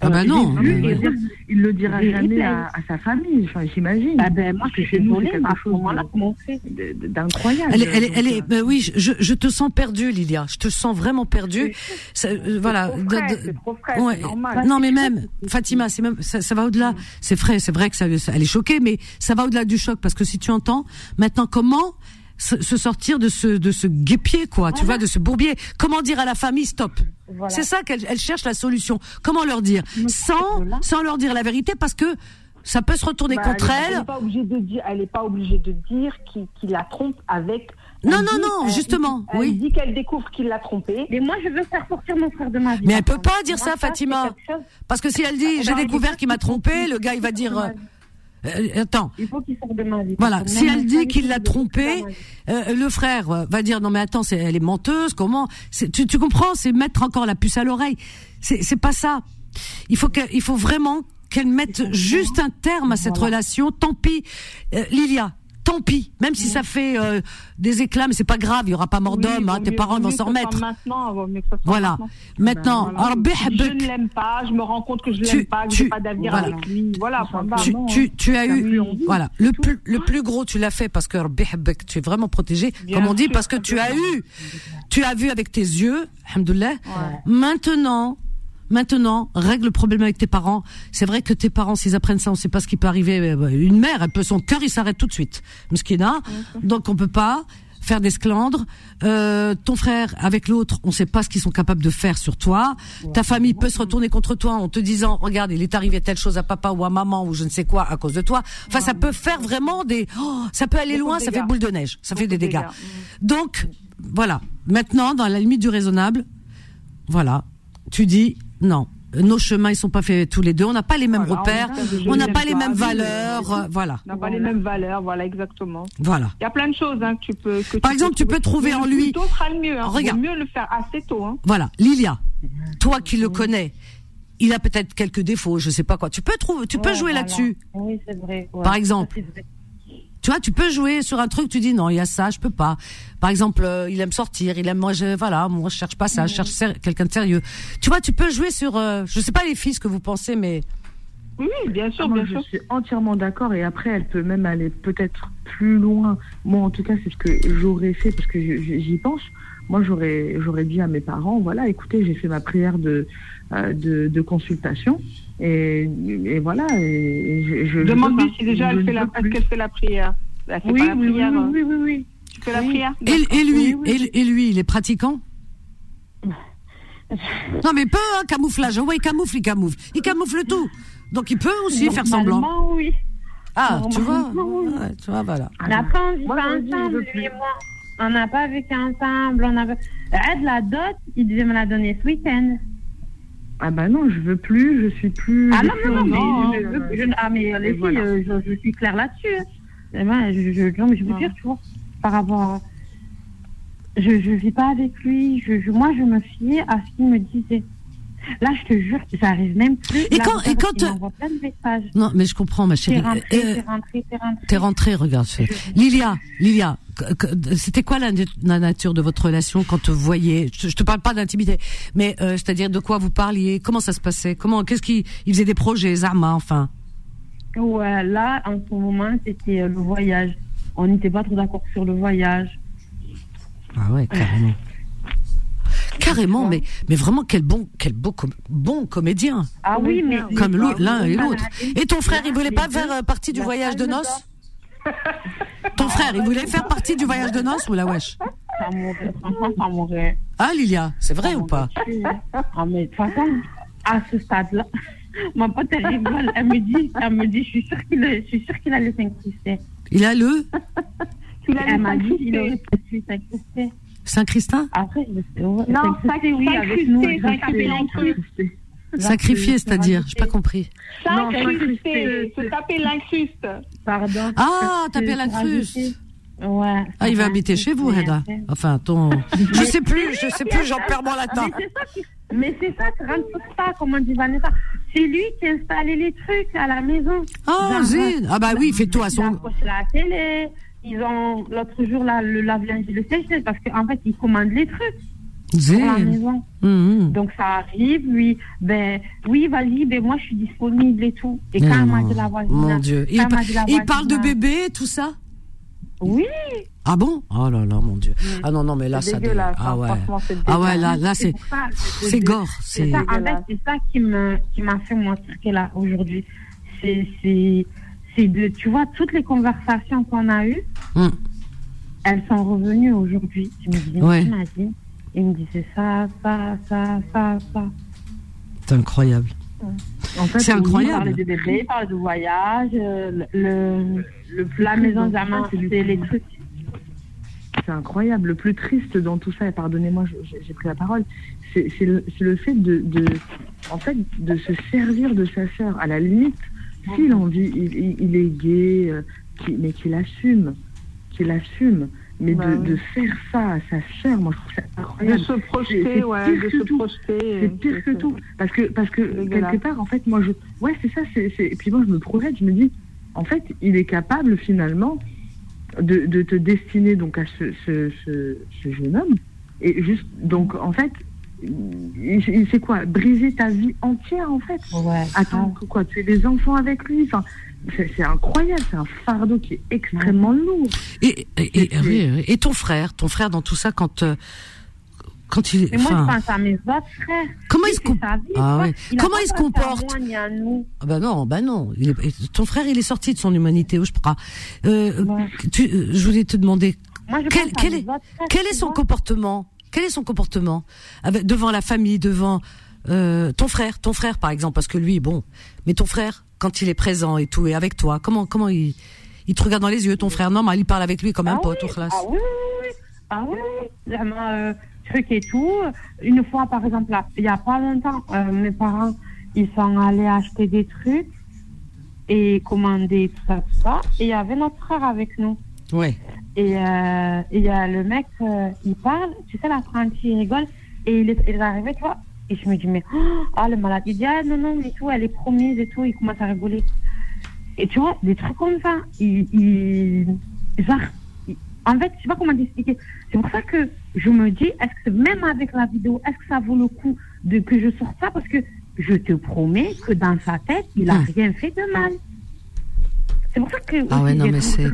Ah bah non, vu, mais- et dire, il le dira Des jamais à, à sa famille, enfin, j'imagine. Ah ben, moi, Parce que je suis chez nous, c'est désolée, mais à quelque ce chose moment-là, comment on fait d'incroyable. Elle est, elle est, elle est- bah oui, je, je te sens perdue, Lilia. Je te sens vraiment perdue. Ça, euh, voilà. trop frais, de- c'est trop frais, ouais. normal. Non, mais même, Fatima, c'est même, ça, ça va au-delà. C'est vrai, c'est vrai que ça, ça- elle est choquée, mais ça va au-delà du choc parce que si tu entends, maintenant, comment se, se sortir de ce, de ce guépier, quoi, tu vois, de ce bourbier. Comment dire à la famille stop? Voilà. C'est ça qu'elle elle cherche la solution. Comment leur dire? Sans, sans leur dire la vérité parce que ça peut se retourner Bah, contre elle. elle. n'est pas obligée de dire, elle n'est pas obligée de dire qu'il la trompe avec. Non, Elle non, dit- non, elle- justement, Elle oui. dit qu'elle découvre qu'il l'a trompée. Mais moi, je veux faire sortir mon frère de ma vie. Mais elle peut pas dire Moi, ça, Fatima. Parce que si elle dit j'ai découvert il qu'il m'a trompé, le gars il va dire euh, attends. Il faut qu'il. Voilà, si elle dit qu'il il l'a veut sortir trompé, de ma vie. euh, le frère euh, va dire non mais attends, c'est elle est menteuse, comment tu, tu comprends C'est mettre encore la puce à l'oreille. C'est c'est pas ça. Il faut que, il faut vraiment qu'elle mette juste un terme à cette relation. Tant pis, Euh, Lilia. Tant pis, même si ça fait euh, des éclats, mais c'est pas grave, il y aura pas mort d'homme, hein, tes parents vont s'en remettre. Maintenant, vaut mieux que ce soit Voilà. maintenant. Ben, voilà. Je ne l'aime pas, je me rends compte que je Tu- l'aime pas, que tu- j'ai pas d'avenir voilà. avec lui. Voilà, point barre. tu, tu, tu as eu, voilà, le plus, le plus gros, tu l'as fait parce que tu es vraiment protégé, Bien comme on dit, sûr, parce que tu as eu, tu as vu avec tes yeux, alhamdoulilah. Ouais. Maintenant, maintenant, règle le problème avec tes parents. C'est vrai que tes parents, s'ils apprennent ça, on sait pas ce qui peut arriver. Euh, Une mère, elle peut, son cœur, il s'arrête tout de suite. Mskina. Donc, on peut pas faire d'esclandre. Euh, ton frère avec l'autre, on sait pas ce qu'ils sont capables de faire sur toi. Ta famille peut se retourner contre toi en te disant, regarde, il est arrivé telle chose à papa ou à maman ou je ne sais quoi à cause de toi. Enfin, ça peut faire vraiment des, oh, ça peut aller loin, ça fait boule de neige, ça fait des de dégâts. dégâts. Donc, voilà. Maintenant, dans la limite du raisonnable, voilà, tu dis non. Nos chemins, ils sont pas faits tous les deux. On n'a pas les mêmes Voilà, repères. on n'a pas les mêmes valeurs. euh, voilà. On n'a pas les mêmes valeurs, voilà, exactement. Voilà. Il y a plein de choses hein, que tu peux. Que Par exemple, tu peux trouver en lui- tôt sera le mieux. Hein. Regarde. Mieux le faire assez tôt. Hein. Voilà. Lilia, toi qui le connais, il a peut-être quelques défauts, je sais pas quoi. Tu peux trouver, tu peux Ouais, jouer voilà. là-dessus. Oui, c'est vrai. ouais. Par exemple. Ça. Tu vois, tu peux jouer sur un truc, tu dis non, il y a ça, je peux pas. Par exemple, euh, il aime sortir, il aime moi je voilà, moi je cherche pas ça, je cherche ser- quelqu'un de sérieux. Tu vois, tu peux jouer sur euh, je sais pas les filles ce que vous pensez mais Oui, bien sûr, Ah, moi, bien je sûr. suis entièrement d'accord et après elle peut même aller peut-être plus loin. Moi en tout cas c'est ce que j'aurais fait parce que je- je- j'y pense. Moi j'aurais j'aurais dit à mes parents voilà écoutez j'ai fait ma prière de euh, de, de consultation et, et voilà et, je, je- Demande-lui si déjà elle fait la, qu'elle fait la prière. Elle fait Oui, pas la oui, oui, prière. oui, oui, oui, oui. Tu fais la Oui. prière? Et, et lui Oui, oui. Et, et lui, il est pratiquant? Non mais peu hein, camouflage. Ouais, il camoufle, il camoufle. Il camoufle tout. Donc il peut aussi faire semblant. Oui. Ah, tu vois oui. Ouais, Tu vois voilà. On n'a pas envie je ensemble, lui et moi. On n'a pas vécu ensemble. On avait... Aide la dot, il devait me la donner ce week-end. Ah bah non je veux plus je suis plus. Ah non, non, non, mais, je, veux- je- ah, mais les filles, euh, je, suis claire là-dessus. hein. Et moi, je, je, non, mais je veux dire, tu vois, par rapport à... Je ne vis pas avec lui. Je, je- moi, je me fiais à ce qu'il me disait. Là, je te jure, j'arrive même plus. Et quand- et quand, euh, plein de messages. Non, mais je comprends ma T'es chérie. rentré, Euh, t'es rentré, t'es rentré. T'es rentrée, regarde. Lilia, Lilia, c'était quoi la, la nature de votre relation quand vous voyez Je, je te parle pas d'intimité, mais euh, c'est-à-dire de quoi vous parliez Comment ça se passait Comment Qu'est-ce qui Il faisait des projets, Zama, enfin. Ouais, là, en ce moment, c'était le voyage. On n'était pas trop d'accord sur le voyage. Ah ouais, carrément. Carrément, mais mais vraiment quel bon quel beau com- bon comédien. Ah oui, mais. Comme l'un et l'autre. Et ton frère, il voulait pas faire euh, partie du voyage de noces Ton frère, il voulait faire partie du voyage de noces ou la wesh Ça mourrait, franchement, ça mourrait. Ah Lilia, c'est vrai ou pas Ah, mais de toute façon, à ce stade-là, ma pote, elle rigole. Elle me dit, elle me dit, je suis sûre qu'il a- allait s'incruster. Il a le Il a Elle m'a dit aurait pu s'incruster. Saint-Christin Après, Non, s'incruster, oui, avec nous. Sacrifié, c'est-à-dire, j'ai pas compris. S'incruster, s'incruster. se taper l'incruste. Pardon. Ah, taper l'incruste. Ouais. Ah, il va habiter chez vous, Reda. Enfin, ton. Je sais plus, je sais plus, j'en perds mon latin. Mais c'est ça qui, mais c'est ça qui rentre pas, comme dit Vanessa. C'est lui qui a installé les trucs à la maison. Ah, zine. Ah bah oui, il fait tout à Il son. accroche la télé, ils ont l'autre jour là le lave-linge et le sèche parce qu'en fait ils commandent les trucs pour la maison. Mhm. Donc ça arrive, lui, ben oui, vas-y, ben moi je suis disponible et tout. Et quand m'a dit la voisine, Mon Dieu. Il, pa- il parle de bébé, tout ça? Oui. Ah bon? Oh là là, mon Dieu. Ah non, non, mais là, ça... dé- Ah hein, ouais. Ah ouais, là, là, c'est... C'est gore. C'est ça, en fait, ça qui m'a fait moi est là aujourd'hui. C'est c'est c'est de tu vois toutes les conversations qu'on a eues, Hum. elles sont revenues aujourd'hui. Je me dis, Ouais. imagine, il me disait ça, ça, ça, ça, ça. C'est incroyable. En fait, C'est oui, Il incroyable. parlait de bébé, il parlait de voyage, euh, le, Le plus la maison le- c'est les trucs. C'est incroyable. Le plus triste dans tout ça, et pardonnez-moi, j'ai pris la parole, le, c'est le fait de, de, en fait, de se servir de sa sœur. À la limite, s'il a envie, il, il- il est gay, euh, qu'il- mais qu'il assume, qu'il assume. Mais Bah de, oui. de faire ça à sa sœur, moi je trouve ça De incroyable. se C'est- projeter, c'est ouais, pire de que se tout. projeter. C'est pire que tout. Parce que, parce que quelque part, en fait, moi, je. Ouais, c'est ça. c'est Et puis moi, je me projette, je me dis, en fait, il est capable, finalement, de, de te destiner donc à ce, ce, ce, ce jeune homme. Et juste. Donc, en fait, c'est quoi Briser ta vie entière, en fait. Ouais. Attends, quoi Tu es des enfants avec lui enfin, c'est incroyable, c'est un fardeau qui est extrêmement lourd. Et, et, ton frère, ton frère dans tout ça, quand... euh, quand il est... Et moi, je pense à mes autres frères. Comment il se c'est comp- sa vie, Ah ouais. Comment il se comporte. Ah bah non, bah non. Il est- ton frère, il est sorti de son humanité, je crois. Euh, Ouais. tu, euh, je voulais te demander, Moi, je quel, pense à quel mes est, frères, quel est son comportement? Quel est son comportement avec, devant la famille, devant euh, ton frère, ton frère par exemple, parce que lui, bon, mais ton frère, quand il est présent et tout, et avec toi, comment, comment il, il te regarde dans les yeux, ton frère? Non, mais il parle avec lui comme un Ah pote oui, au classe. Ah oui, oui, oui. Ah oui, oui. Euh, truc et tout. Une fois, par exemple, là, il n'y a pas longtemps, euh, mes parents, ils sont allés acheter des trucs et commander tout ça, tout ça. Et il y avait notre frère avec nous. Ouais. Et euh, et il y a le mec, euh, il parle, tu sais, l'apprenti, il rigole. Et il est, il est arrivé, tu vois. Et je me dis, mais, oh, ah, le malade, il dit, ah, non, non, mais tout, elle est promise et tout. Il commence à rigoler. Et tu vois, des trucs comme ça. Il, il- genre, il- en fait, je sais pas comment t'expliquer. C'est pour ça que je me dis, est-ce que même avec la vidéo, est-ce que ça vaut le coup de que je sorte ça? Parce que je te promets que dans sa tête, il a Hum. rien fait de mal. C'est pour ça que. Ah ouais, non, mais c'est-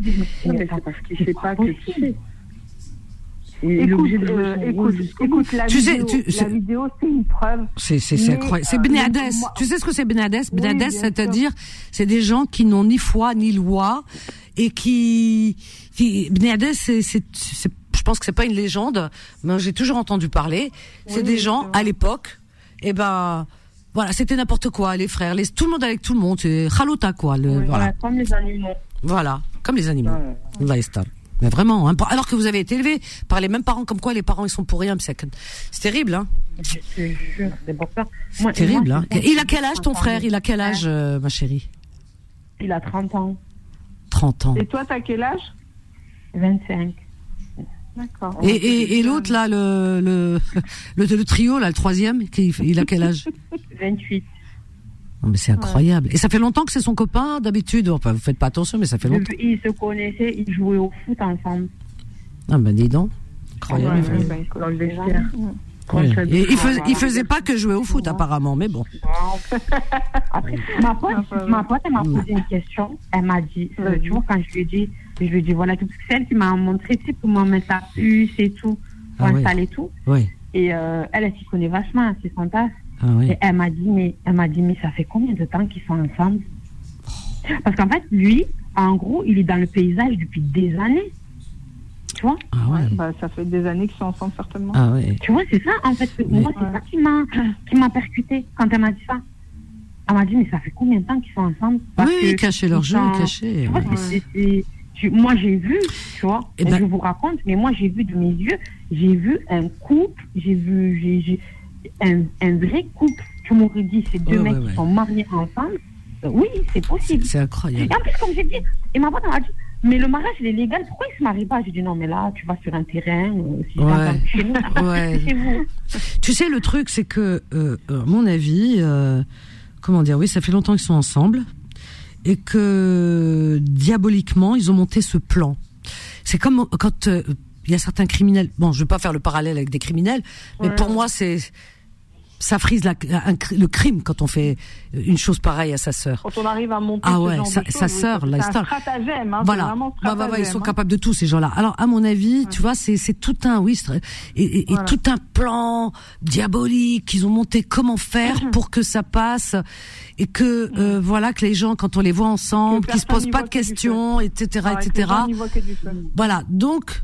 parce qu'il sait pas que tu sais. Écoute, euh, son écoute, bout. écoute, la Tu sais, vidéo, tu- c'est- la vidéo, c'est une preuve. C'est c'est c'est Mais, incroyable. C'est euh, Benades. Tu sais ce que c'est Benades Benades, c'est-à-dire, c'est des gens qui n'ont ni foi ni loi et qui, qui Benades, c'est, c'est, c'est- je pense que c'est pas une légende, mais j'ai toujours entendu parler. C'est Oui, des gens à l'époque, et ben, voilà, c'était n'importe quoi, les frères, les, tout le monde avec tout le monde, c'est Khalota quoi, le, Ouais, voilà, ouais, comme les animaux. voilà, comme les animaux. Yastar. Mais vraiment, hein, alors que vous avez été élevé par les mêmes parents, comme quoi les parents ils sont pour rien, c'est terrible, hein. C'est Terrible, moi, hein. Il a que quel âge ton frère? Il a quel ouais. âge, euh, ma chérie? Il a 30 ans. 30 ans. Et toi, t'as quel âge? 25. D'accord. Et, et, et l'autre là, le, le, le, le trio là, le troisième, il a quel âge 28. Non mais c'est incroyable. Et ça fait longtemps que c'est son copain d'habitude? Enfin, vous faites pas attention, mais ça fait longtemps. Ils se connaissaient, ils jouaient au foot ensemble. Ah ben dis donc. Incroyable. Ouais, ouais, bah, Et il faisait, il faisait pas que jouer au foot apparemment, mais bon. Après, ma pote, ma pote, elle m'a posé une question. Elle m'a dit, euh, tu vois, quand je lui ai dit, je lui ai dit, voilà, c'est elle qui m'a montré, tu sais, comment mettre la puce et tout, pour Ah ouais. installer tout. Oui. Et euh, elle, elle s'y connaît vachement, c'est son taf. Ah oui. Et elle m'a dit, mais elle m'a dit, mais ça fait combien de temps qu'ils sont ensemble? Parce qu'en fait, lui, en gros, il est dans le paysage depuis des années. Tu vois? Ah ouais. Bah, ça fait des années qu'ils sont ensemble, certainement. Ah ouais. Tu vois, c'est ça, en fait. Moi, c'est ça qui m'a, qui m'a percuté quand elle m'a dit ça. Elle m'a dit, mais ça fait combien de temps qu'ils sont ensemble? Parce Oui, cacher leur jeu, sont- cacher. Tu vois, ouais. c'est- c'est- c'est- tu- moi, j'ai vu, tu vois, Eh ben- je vous raconte, mais moi, j'ai vu de mes yeux, j'ai vu un couple, j'ai vu un, un vrai couple. Tu m'aurais dit, ces deux Ouais, mecs ouais, qui sont mariés ensemble. Euh, Oui, c'est possible. C'est incroyable. Et en plus, comme j'ai dit, et ma elle m'a dit, mais le mariage, il est légal, pourquoi il se marie pas? J'ai dit, non, mais là, tu vas sur un terrain, euh, si Ouais. t'entends chez nous, ça va Ouais. chez vous. Tu sais, le truc, c'est que, euh, euh, à mon avis, euh, comment dire, oui, ça fait longtemps qu'ils sont ensemble et que diaboliquement, ils ont monté ce plan. c'est comme quand euh, il y a certains criminels. Bon, je vais pas faire le parallèle avec des criminels, mais Ouais. pour moi, c'est ça frise la, un cr- le crime quand on fait une chose pareille à sa sœur. Quand on arrive à monter Ah ce ouais, genre sa, sœur, la un star. stratagème, hein, Voilà. vraiment Bah, bah, bah, ils sont hein. capables de tout ces gens-là. Alors à mon avis, tu vois, c'est c'est tout un oui et, et- tout un plan diabolique qu'ils ont monté comment faire pour que ça passe et que euh, voilà que les gens quand on les voit ensemble, qu'ils se posent pas de questions, etc., etc. feu. Voilà, donc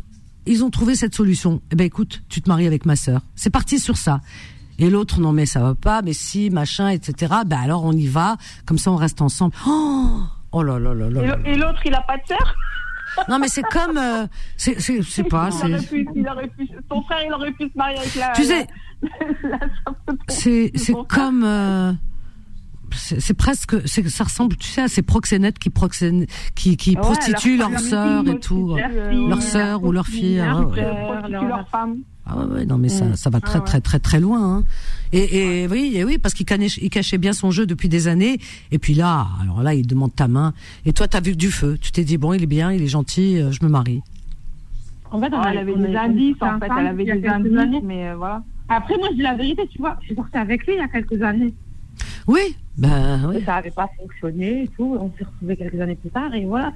ils ont trouvé cette solution. Eh ben écoute, tu te maries avec ma sœur. C'est parti sur ça. Et l'autre, non mais ça va pas, mais si, machin, etc. Ben alors on y va, comme ça on reste ensemble. Oh, oh là là là là. Et l'autre, il a pas de sœur? Non mais c'est comme, euh, c'est, pas, il aurait c'est, pu, il aurait pu, son frère, il aurait pu se marier avec la. Tu sais, sœur c'est, comme, euh, c'est, presque, c'est, ça ressemble, tu sais, à ces proxénètes qui qui, qui Ouais, prostituent leur sœurs et tout, leur euh, sœur ou leur fille. sœur, leur femme. Ah ouais, ouais, non mais ça, Mm. ça va très Ah ouais. très très très loin. Hein. Et, et oui, et oui, parce qu'il cachait, il cachait bien son jeu depuis des années. Et puis là, alors là, il demande ta main. Et toi, t'as vu du feu. Tu t'es dit bon, il est bien, il est gentil, euh, je me marie. En fait, Ah, elle avait des indices, en fait, elle avait des indices, années. mais euh, voilà. Après, moi, je dis la vérité, tu vois, je suis sortie avec lui il y a quelques années. Oui, ben oui. Ça n'avait pas fonctionné et tout. On s'est retrouvés quelques années plus tard et voilà.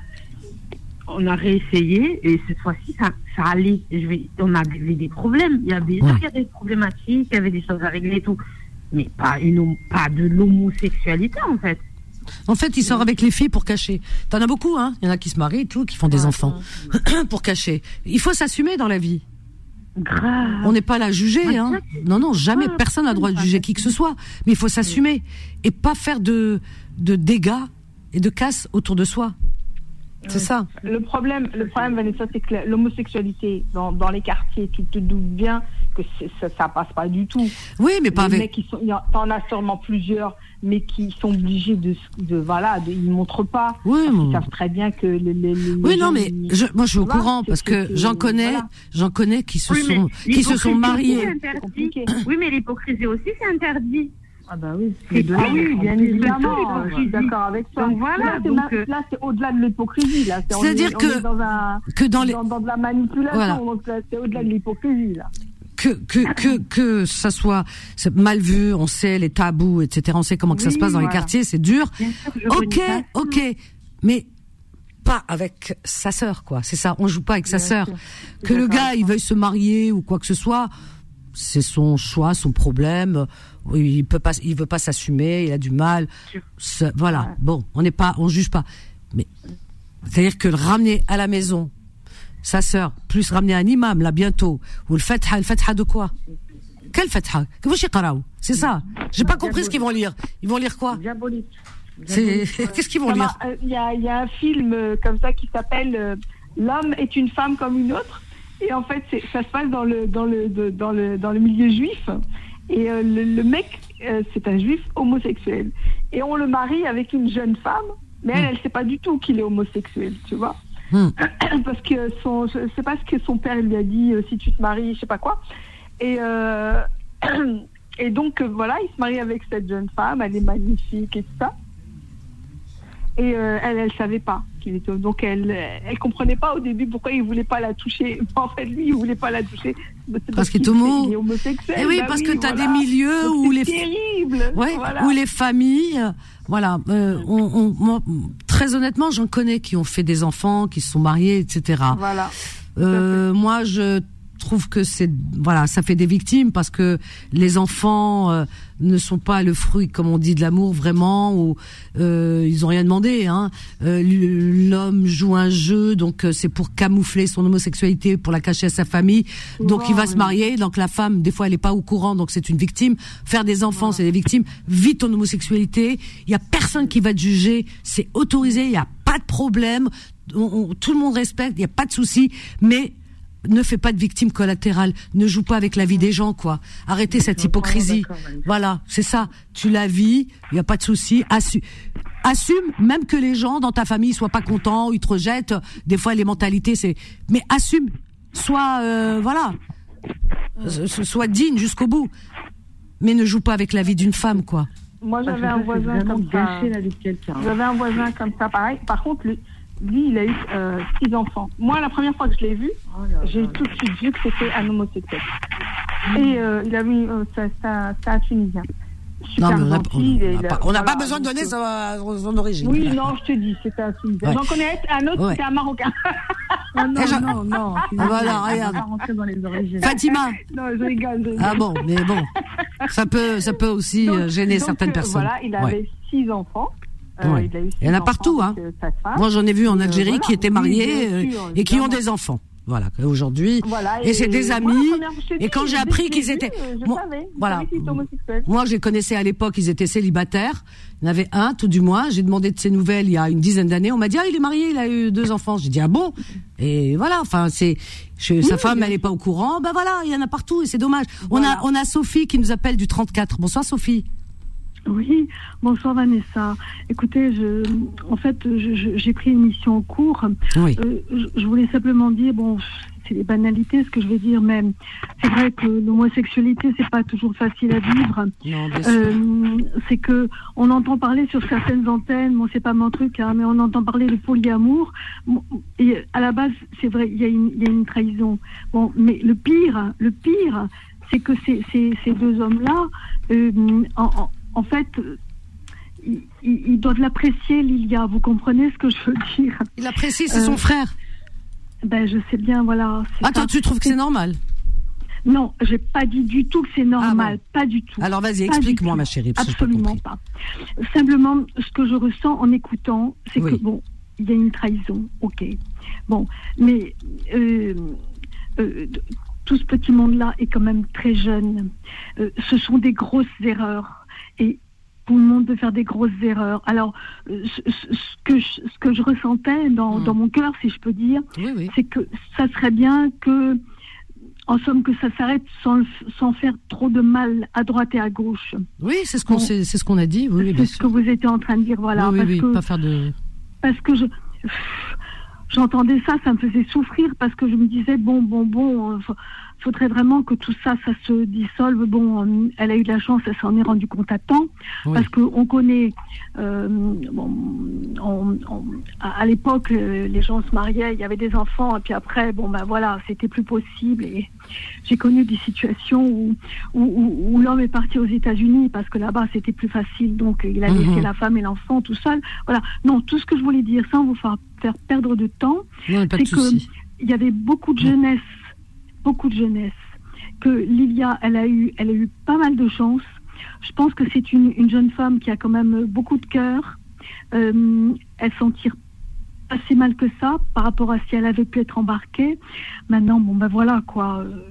On a réessayé et cette fois-ci, ça, ça allait. Je vais, on avait des problèmes. Il y avait Ouais. il y a des problématiques, il y avait des choses à régler et tout. Mais pas, une, pas de l'homosexualité, en fait. En fait, il sort avec les filles pour cacher. T'en as beaucoup, hein. Il y en a qui se marient et tout, qui font des Ouais, enfants pour cacher. Il faut s'assumer dans la vie. Grave. On n'est pas là à juger, hein. Non, non, jamais. Ah, Personne n'a le droit de juger qui que ce soit. Mais il faut s'assumer et pas faire de de dégâts et de casse autour de soi. C'est ça. Le problème, le problème, Vanessa, c'est que l'homosexualité dans, dans les quartiers, tu te doutes bien que ça, ça passe pas du tout. Oui, mais pas les avec. mecs, qui sont, il y en- t'en as sûrement plusieurs, mais qui sont obligés de, de voilà, de, ils montrent pas. Oui, parce qu'ils mais- savent très bien que les, les, les Oui, non, mais ils- je, moi, je suis au courant parce que j'en connais, voilà. j'en connais qui se Oui, sont, qui se sont mariés. Oui, mais l'hypocrisie aussi, c'est interdit. Ah bah oui, C'est de- pas ah oui, bien évidemment, je suis d'accord avec toi. Donc voilà, là, c'est euh, au-delà de l'hypocrisie. là. C'est-à-dire que- dans, un, que dans les- dans, dans de la manipulation, Voilà. donc c'est au-delà de l'hypocrisie. là. que que que que ça soit mal vu, on sait les tabous, etc. On sait comment que ça se passe dans les quartiers, c'est dur. Sûr, Ok, ok, mais pas avec sa sœur, quoi. C'est ça, on joue pas avec sa sœur. Que le gars, il veuille se marier ou quoi que ce soit, c'est son choix, son problème. Il peut pas, il veut pas s'assumer, il a du mal. Voilà. Bon, on n'est pas, on juge pas. Mais c'est-à-dire que le ramener à la maison, sa sœur, plus ramener un imam là bientôt, ou le fatha, le fatha de quoi? Quel fatha? C'est ça. J'ai pas compris ce qu'ils vont lire. Ils vont lire quoi? Diabolique. Qu'est-ce qu'ils vont lire? euh, Il y, a, il y a un film euh, comme ça qui s'appelle euh, L'homme est une femme comme une autre. Et en fait, ça se passe dans le, dans le, de- dans le, dans le milieu juif. Et euh, le, le mec, euh, c'est un juif homosexuel. Et on le marie avec une jeune femme, mais elle, elle sait pas du tout qu'il est homosexuel, tu vois. Hmm. Parce que son, je sais pas ce que son père lui a dit, euh, si tu te maries, je sais pas quoi. Et, et donc, voilà, il se marie avec cette jeune femme, elle est magnifique et tout ça. Et elle, elle savait pas Donc elle, elle comprenait pas au début pourquoi il voulait pas la toucher. En fait, lui, il voulait pas la toucher. Parce qu'il est homo. homosexuel. Eh oui, Bah parce que t'as voilà. des milieux où les terrible. Ouais, où les familles, voilà. euh, on, on- moi, très honnêtement, j'en connais qui ont fait des enfants, qui se sont mariés, etc. Voilà. Euh, moi, je trouve que c'est voilà, ça fait des victimes parce que les enfants euh, ne sont pas le fruit, comme on dit, de l'amour vraiment, ou euh, ils ont rien demandé. Hein. Euh, L'homme joue un jeu, donc c'est pour camoufler son homosexualité, pour la cacher à sa famille. donc il va se marier, donc la femme, des fois, elle est pas au courant, donc c'est une victime. Faire des enfants, c'est des victimes. Vis ton homosexualité. Il y a personne qui va te juger. C'est autorisé. Il y a pas de problème. On- on- tout le monde respecte. Il y a pas de souci. Mais ne fais pas de victime collatérale, ne joue pas avec la vie des gens, quoi. Arrêtez cette hypocrisie. Voilà, c'est ça. Tu la vis, il y a pas de souci. Assu- assume, même que les gens dans ta famille soient pas contents, ou ils te rejettent. Des fois, les mentalités, c'est. Mais assume, sois, euh, voilà, sois digne jusqu'au bout. Mais ne joue pas avec la vie d'une femme, quoi. Moi, j'avais que un voisin comme ça. J'avais un voisin comme ça, pareil. Par contre, lui, lui, il a eu euh, six enfants. Moi, la première fois que je l'ai vu, j'ai tout de suite vu que c'était un homosexuel. Et euh, il a mis euh, ça, ça, ça tunisien. Non, Super mais on n'a a- pas, on n'a pas voilà, besoin de donner euh, son, son origine. Oui, non, je te dis, c'était un Tunisien. Ouais. J'en connais un autre, Ouais. c'était un Marocain. Oh, non, je- non, non. Ah, veux voilà, regarde. pas rentrer dans les origines. Fatima. non, je rigole. je rigole. Ah bon, mais bon, ça peut, ça peut aussi Donc- euh, gêner donc, certaines euh, personnes. Voilà, il Ouais. avait six enfants. Euh, Ouais. Il, y en a partout, hein. euh. Moi, j'en ai vu en euh, Algérie voilà. qui étaient Oui, mariés sûr, et qui ont des enfants. Voilà, aujourd'hui. Voilà, et c'est des amis. Et quand j'ai appris qu'ils étaient, je moi, savais, je voilà, savais moi, je les connaissais à l'époque, ils étaient célibataires. Il y en avait un, tout du moins. J'ai demandé de ses nouvelles il y a une dizaine d'années. On m'a dit, ah, il est marié, il a eu deux enfants. J'ai dit, ah bon? Et voilà, enfin, c'est, sa femme, elle est pas au courant. Ben voilà, il y en a partout et c'est dommage. On a, on a Sophie qui nous appelle du 34. Bonsoir, Sophie. Oui, bonsoir Vanessa. Écoutez, je, en fait, j'ai pris une mission en cours. Oui. Euh, je, je voulais simplement dire, bon, c'est des banalités ce que je vais dire, mais c'est vrai que l'homosexualité, c'est pas toujours facile à vivre. Euh, c'est que on entend parler sur certaines antennes, bon, c'est pas mon truc, hein, mais on entend parler de polyamour. Et à la base, c'est vrai, il y, a une- il y a une trahison. Bon, mais le pire, le pire, c'est que ces, ces, ces deux hommes-là, euh, en, en, en fait, euh, ils, ils doivent l'apprécier, Lilia. Vous comprenez ce que je veux dire? Il apprécie, c'est son frère. Ben, je sais bien, voilà. Attends, ça. tu trouves que c'est normal? Non, j'ai pas dit du tout que c'est normal, pas du tout. Alors vas-y, explique-moi, ma chérie. pas Absolument pas. Simplement, ce que je ressens en écoutant, c'est Oui. que bon, il y a une trahison, ok. Bon, mais euh, euh, tout ce petit monde-là est quand même très jeune. Euh, ce sont des grosses erreurs et tout le monde peut faire des grosses erreurs. Alors, ce, que je, ce que je ressentais dans, Hmm. dans mon cœur, si je peux dire, c'est que ça serait bien que, en somme, que ça s'arrête sans, sans faire trop de mal à droite et à gauche. Oui, c'est ce qu'on c'est ce qu'on a dit. Oui, C'est ce sûr. que vous étiez en train de dire, voilà. oui, oui, parce que, pas faire de. parce que je j'entendais ça, ça me faisait souffrir parce que je me disais bon, bon, bon, faudrait vraiment que tout ça, ça se dissolve. Bon, euh, elle a eu de la chance, elle s'en est rendue compte à temps Oui. parce que on connaît. euh, bon, on- on- à, l'époque, euh, les gens se mariaient, il y avait des enfants, et puis après, bon ben voilà, c'était plus possible. Et j'ai connu des situations où où, où- où l'homme est parti aux États-Unis parce que là-bas c'était plus facile, donc il a laissé Mhm. la femme et l'enfant tout seul. Voilà. Non, tout ce que je voulais dire, sans vous faire, perdre de temps, c'est que souci. il y avait beaucoup de jeunesse, beaucoup de jeunesse. Que Lilia, elle a eu, elle a eu pas mal de chance. Je pense que c'est une, une jeune femme qui a quand même beaucoup de cœur. Euh, elle s'en tire pas si mal que ça par rapport à si elle avait pu être embarquée. Maintenant, bon ben voilà quoi. euh,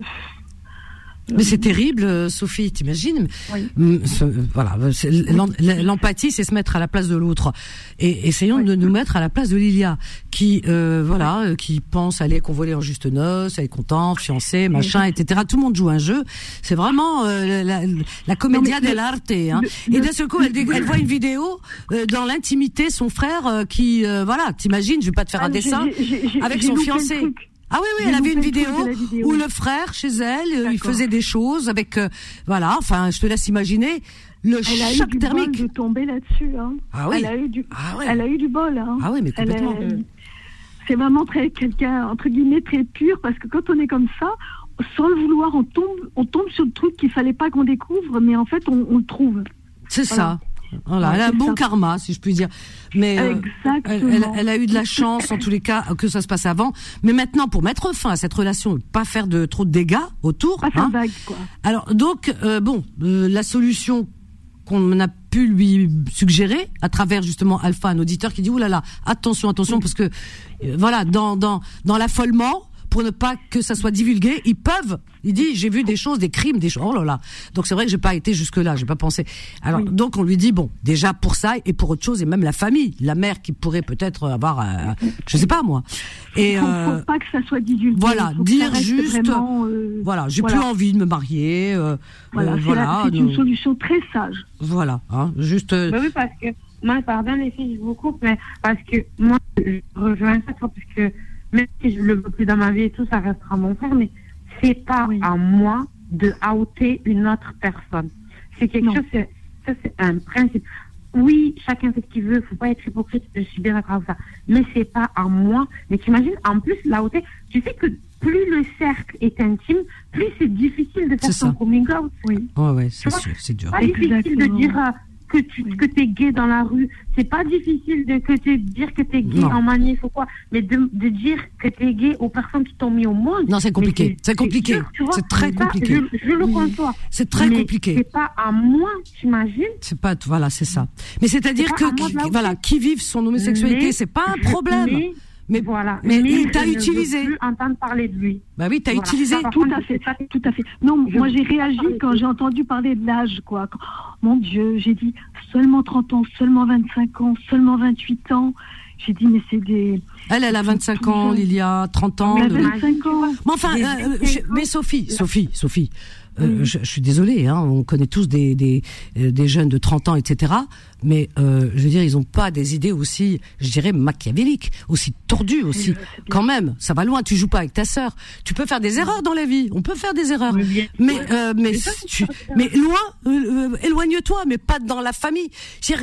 Mais c'est terrible, euh, Sophie, t'imagines Oui. Mm, ce- Voilà, l'em- l'empathie, c'est se mettre à la place de l'autre. Et essayons de nous mettre à la place de Lilia, qui, euh, voilà, euh, qui pense aller convoler en juste noces, elle est contente, fiancée, machin, etc. Tout le monde joue un jeu. C'est vraiment euh, la, la comédia dell'arte. Hein. le- Et d'un seul coup, elle, voit une vidéo euh, dans l'intimité, son frère euh, qui, euh, voilà, t'imagines, je vais pas te faire Ah, un j'ai- dessin, avec son fiancé. Ah oui, oui, elle avait une vidéo où le frère chez elle, euh, il faisait des choses avec, euh, voilà, enfin, je te laisse imaginer le Elle a eu choc du thermique. bol de tomber là-dessus. Hein. Ah oui. Elle a eu du, Ah ouais. elle a eu du bol. Hein. Ah oui, mais complètement. est- C'est vraiment très quelqu'un entre guillemets très pur parce que quand on est comme ça, sans le vouloir, on tombe, on tombe sur le truc qu'il fallait pas qu'on découvre, mais en fait on, on le trouve. C'est Voilà. ça. Voilà, Ouais, elle a un bon ça. karma, si je puis dire. Mais euh, elle, elle- a eu de la chance, en tous les cas, que ça se passe avant. Mais maintenant, pour mettre fin à cette relation, pas faire de trop de dégâts autour. Pas hein. vague, quoi. Alors donc, euh, bon, euh, la solution qu'on a pu lui suggérer à travers justement Alpha, un auditeur qui dit oulala, attention, attention, parce que euh, voilà, dans dans dans l'affolement, pour ne pas que ça soit divulgué, ils peuvent. Il dit j'ai vu des choses, des crimes, des choses. Oh là là. Donc c'est vrai que j'ai pas été jusque là, j'ai pas pensé. Alors donc on lui dit bon, déjà pour ça et pour autre chose et même la famille, la mère qui pourrait peut-être avoir, euh, je sais pas moi. Et faut, faut euh, pas que ça soit divulgué. voilà, Faut dire juste, vraiment, euh, voilà, j'ai voilà. plus envie de me marier. euh, Voilà, euh, c'est voilà, la- c'est une solution très sage. voilà, hein, juste. euh, Bah oui, parce que moi, pardon les filles, je vous coupe, mais parce que moi, je rejoins ça, parce que même si je le veux plus dans ma vie et tout, ça restera mon frère, mais c'est pas à moi de outer une autre personne. C'est quelque chose, ça c'est un principe. oui, chacun fait ce qu'il veut, faut pas être hypocrite, je suis bien d'accord avec ça. Mais c'est pas à moi. Mais t'imagines, en plus, t'es, tu sais que plus le cercle est intime, plus c'est difficile de faire son coming out. Oui. Ouais, ouais, c'est sûr, c'est dur. pas difficile de dire euh, que tu que es gay dans la rue. C'est pas difficile de que t'es- dire que tu es gay Non. en manif ou quoi. Mais de, de dire que tu es gay aux personnes qui t'ont mis au monde. Non, c'est compliqué. C'est compliqué. tu. C'est très ça, compliqué. Je, je le conçois. C'est très Mais compliqué. C'est pas à moi, t'imagines? C'est pas, voilà, c'est ça. Mais c'est-à-dire que, la voilà, qui vivent son homosexualité, c'est pas un problème. Mais, Mais- voilà. mais il je t'a ne veux utilisé. plus entendre parler de lui. Bah oui, t'as Voilà. utilisé. Ça, Tout contre, à je fait, tout à fait. Non, Je- moi j'ai réagi quand j'ai entendu parler de l'âge, quoi. Quand- Mon Dieu, j'ai dit seulement 30 ans, seulement 25 ans, seulement 28 ans. J'ai dit, mais c'est des. Elle, elle a 25 ans. Lilia, 30 ans. Mais de- 25 ans. Mais enfin, euh, des- je- mais Sophie, Sophie, Sophie, euh, je, je suis désolée, hein, on connaît tous des, des, euh, des jeunes de 30 ans, etc. Mais euh, je veux dire, ils ont pas des idées aussi, je dirais, machiavéliques, aussi tordues aussi. Quand même, ça va loin. Tu joues pas avec ta sœur. Tu peux faire des erreurs dans la vie. On peut faire des erreurs. Mais euh, mais tu, mais loin, euh, euh, éloigne-toi, mais pas dans la famille.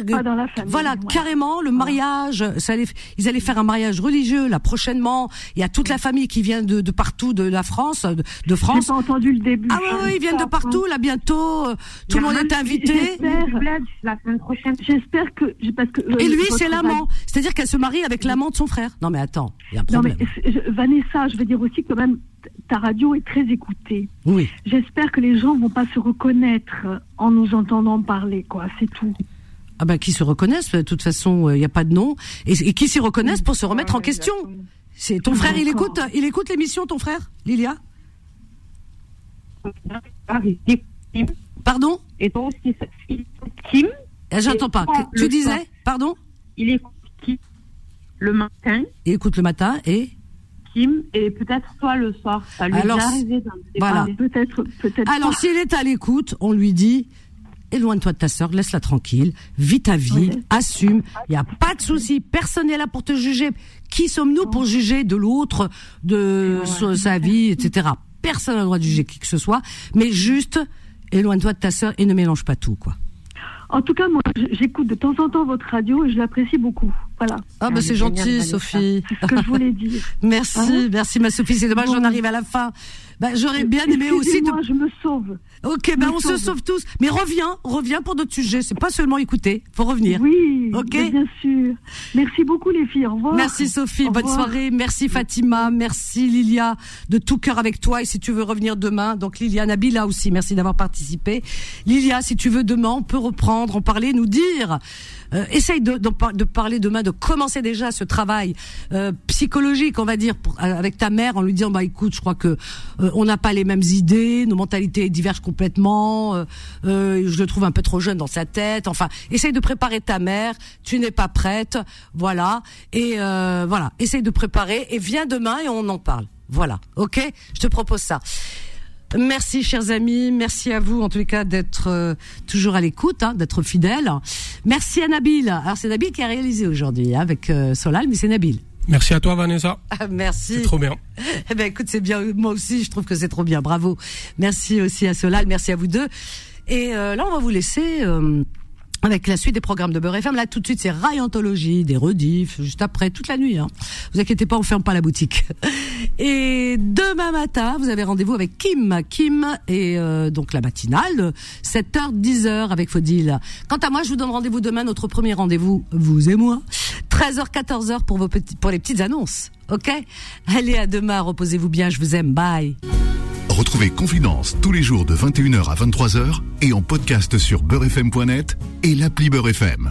Pas dans la famille, Voilà, ouais. carrément le mariage. Ça allait, ils allaient faire un mariage religieux là prochainement. Il y a toute la famille qui vient de, de partout de la France, de, de J'ai France. pas entendu le début. Ah oui, oui, ils viennent de partout. Là bientôt, euh, tout le monde est invité. J'espère. La semaine prochaine. J'espère que. Parce que euh, Et lui, c'est l'amant. C'est-à-dire qu'elle se marie avec l'amant de son frère. Non mais attends, il y a un Non, problème. mais c'est- je- Vanessa, je veux dire aussi que quand même, ta radio est très écoutée. Oui. J'espère que les gens vont pas se reconnaître en nous entendant parler, quoi. C'est tout. Ah ben qui se reconnaissent. De toute façon, euh, il n'y a pas de nom. Et, et qui s'y reconnaissent pour se remettre en question. C'est ton frère. Il écoute. Il écoute l'émission, ton frère, Lilia. Pardon? Et toi aussi, Kim. Eh, J'entends pas. Tu disais soir, Pardon Il écoute Kim le matin, Il écoute le matin et Kim, et peut-être toi le soir. Ça lui Alors, est arrivé d'en voilà. parler. Peut-être, peut-être. Alors, s'il est à l'écoute, on lui dit éloigne-toi de ta sœur, laisse-la tranquille, vis ta vie, assume, il n'y a pas de souci, personne n'est là pour te juger. Qui sommes-nous pour juger de l'autre, de sa- sa vie, etc. Personne n'a le droit de juger qui que ce soit, mais juste éloigne-toi de ta sœur et ne mélange pas tout, quoi. En tout cas, moi, j'écoute de temps en temps votre radio et je l'apprécie beaucoup. Voilà. Ah, bah Ah, c'est mais gentil. Sophie. C'est ce que je voulais dire. Merci, Hein merci ma Sophie. C'est dommage, Bon. j'en arrive à la fin. Bah, j'aurais bien aimé aussi. Excusez-moi, te- je me sauve. Ok, ben on se sauve. tous. Mais reviens, reviens pour d'autres sujets. C'est pas seulement écouter, faut revenir. Oui, Ok. bien sûr. Merci beaucoup, les filles. Au revoir. Merci Sophie, Au bonne revoir. soirée. Merci Fatima, merci Lilia, de tout cœur avec toi. Et si tu veux revenir demain, donc Lilia, Nabila aussi, merci d'avoir participé. Lilia, si tu veux demain, on peut reprendre, en parler, nous dire. Euh, essaye de, de parler demain, de commencer déjà ce travail euh, psychologique, on va dire, pour- euh, avec ta mère, en lui disant bah écoute, je crois que euh, on n'a pas les mêmes idées, nos mentalités divergent complètement. euh, euh, je le trouve un peu trop jeune dans sa tête. Enfin, essaye de préparer ta mère. Tu n'es pas prête, voilà. Et euh, voilà, essaye de préparer et viens demain et on en parle. Voilà, ok? Je te propose ça. Merci chers amis, merci à vous en tous les cas d'être toujours à l'écoute, hein, d'être fidèles. Merci à Nabil. Alors c'est Nabil qui a réalisé aujourd'hui hein, avec Solal, mais c'est Nabil. Merci à toi, Vanessa. Ah, merci. C'est trop bien. Eh ben écoute, c'est bien. Moi aussi, je trouve que c'est trop bien. Bravo. Merci aussi à Solal. Merci à vous deux. Et euh, là, on va vous laisser. euh, avec la suite des programmes de Beurre FM, là tout de suite c'est Rayanthologie, des rediffs, juste après, toute la nuit. Hein. Vous inquiétez pas, on ferme pas la boutique. Et demain matin, vous avez rendez-vous avec Kim, Kim et euh, donc la matinale, 7h 10h avec Faudil. Quant à moi, je vous donne rendez-vous demain, notre premier rendez-vous, vous et moi, 13h 14h pour vos petits, pour les petites annonces. Ok? Allez à demain, reposez-vous bien, je vous aime, bye. Retrouvez Confidence tous les jours de 21h à 23h et en podcast sur beurrefm.net et l'appli Beurre FM.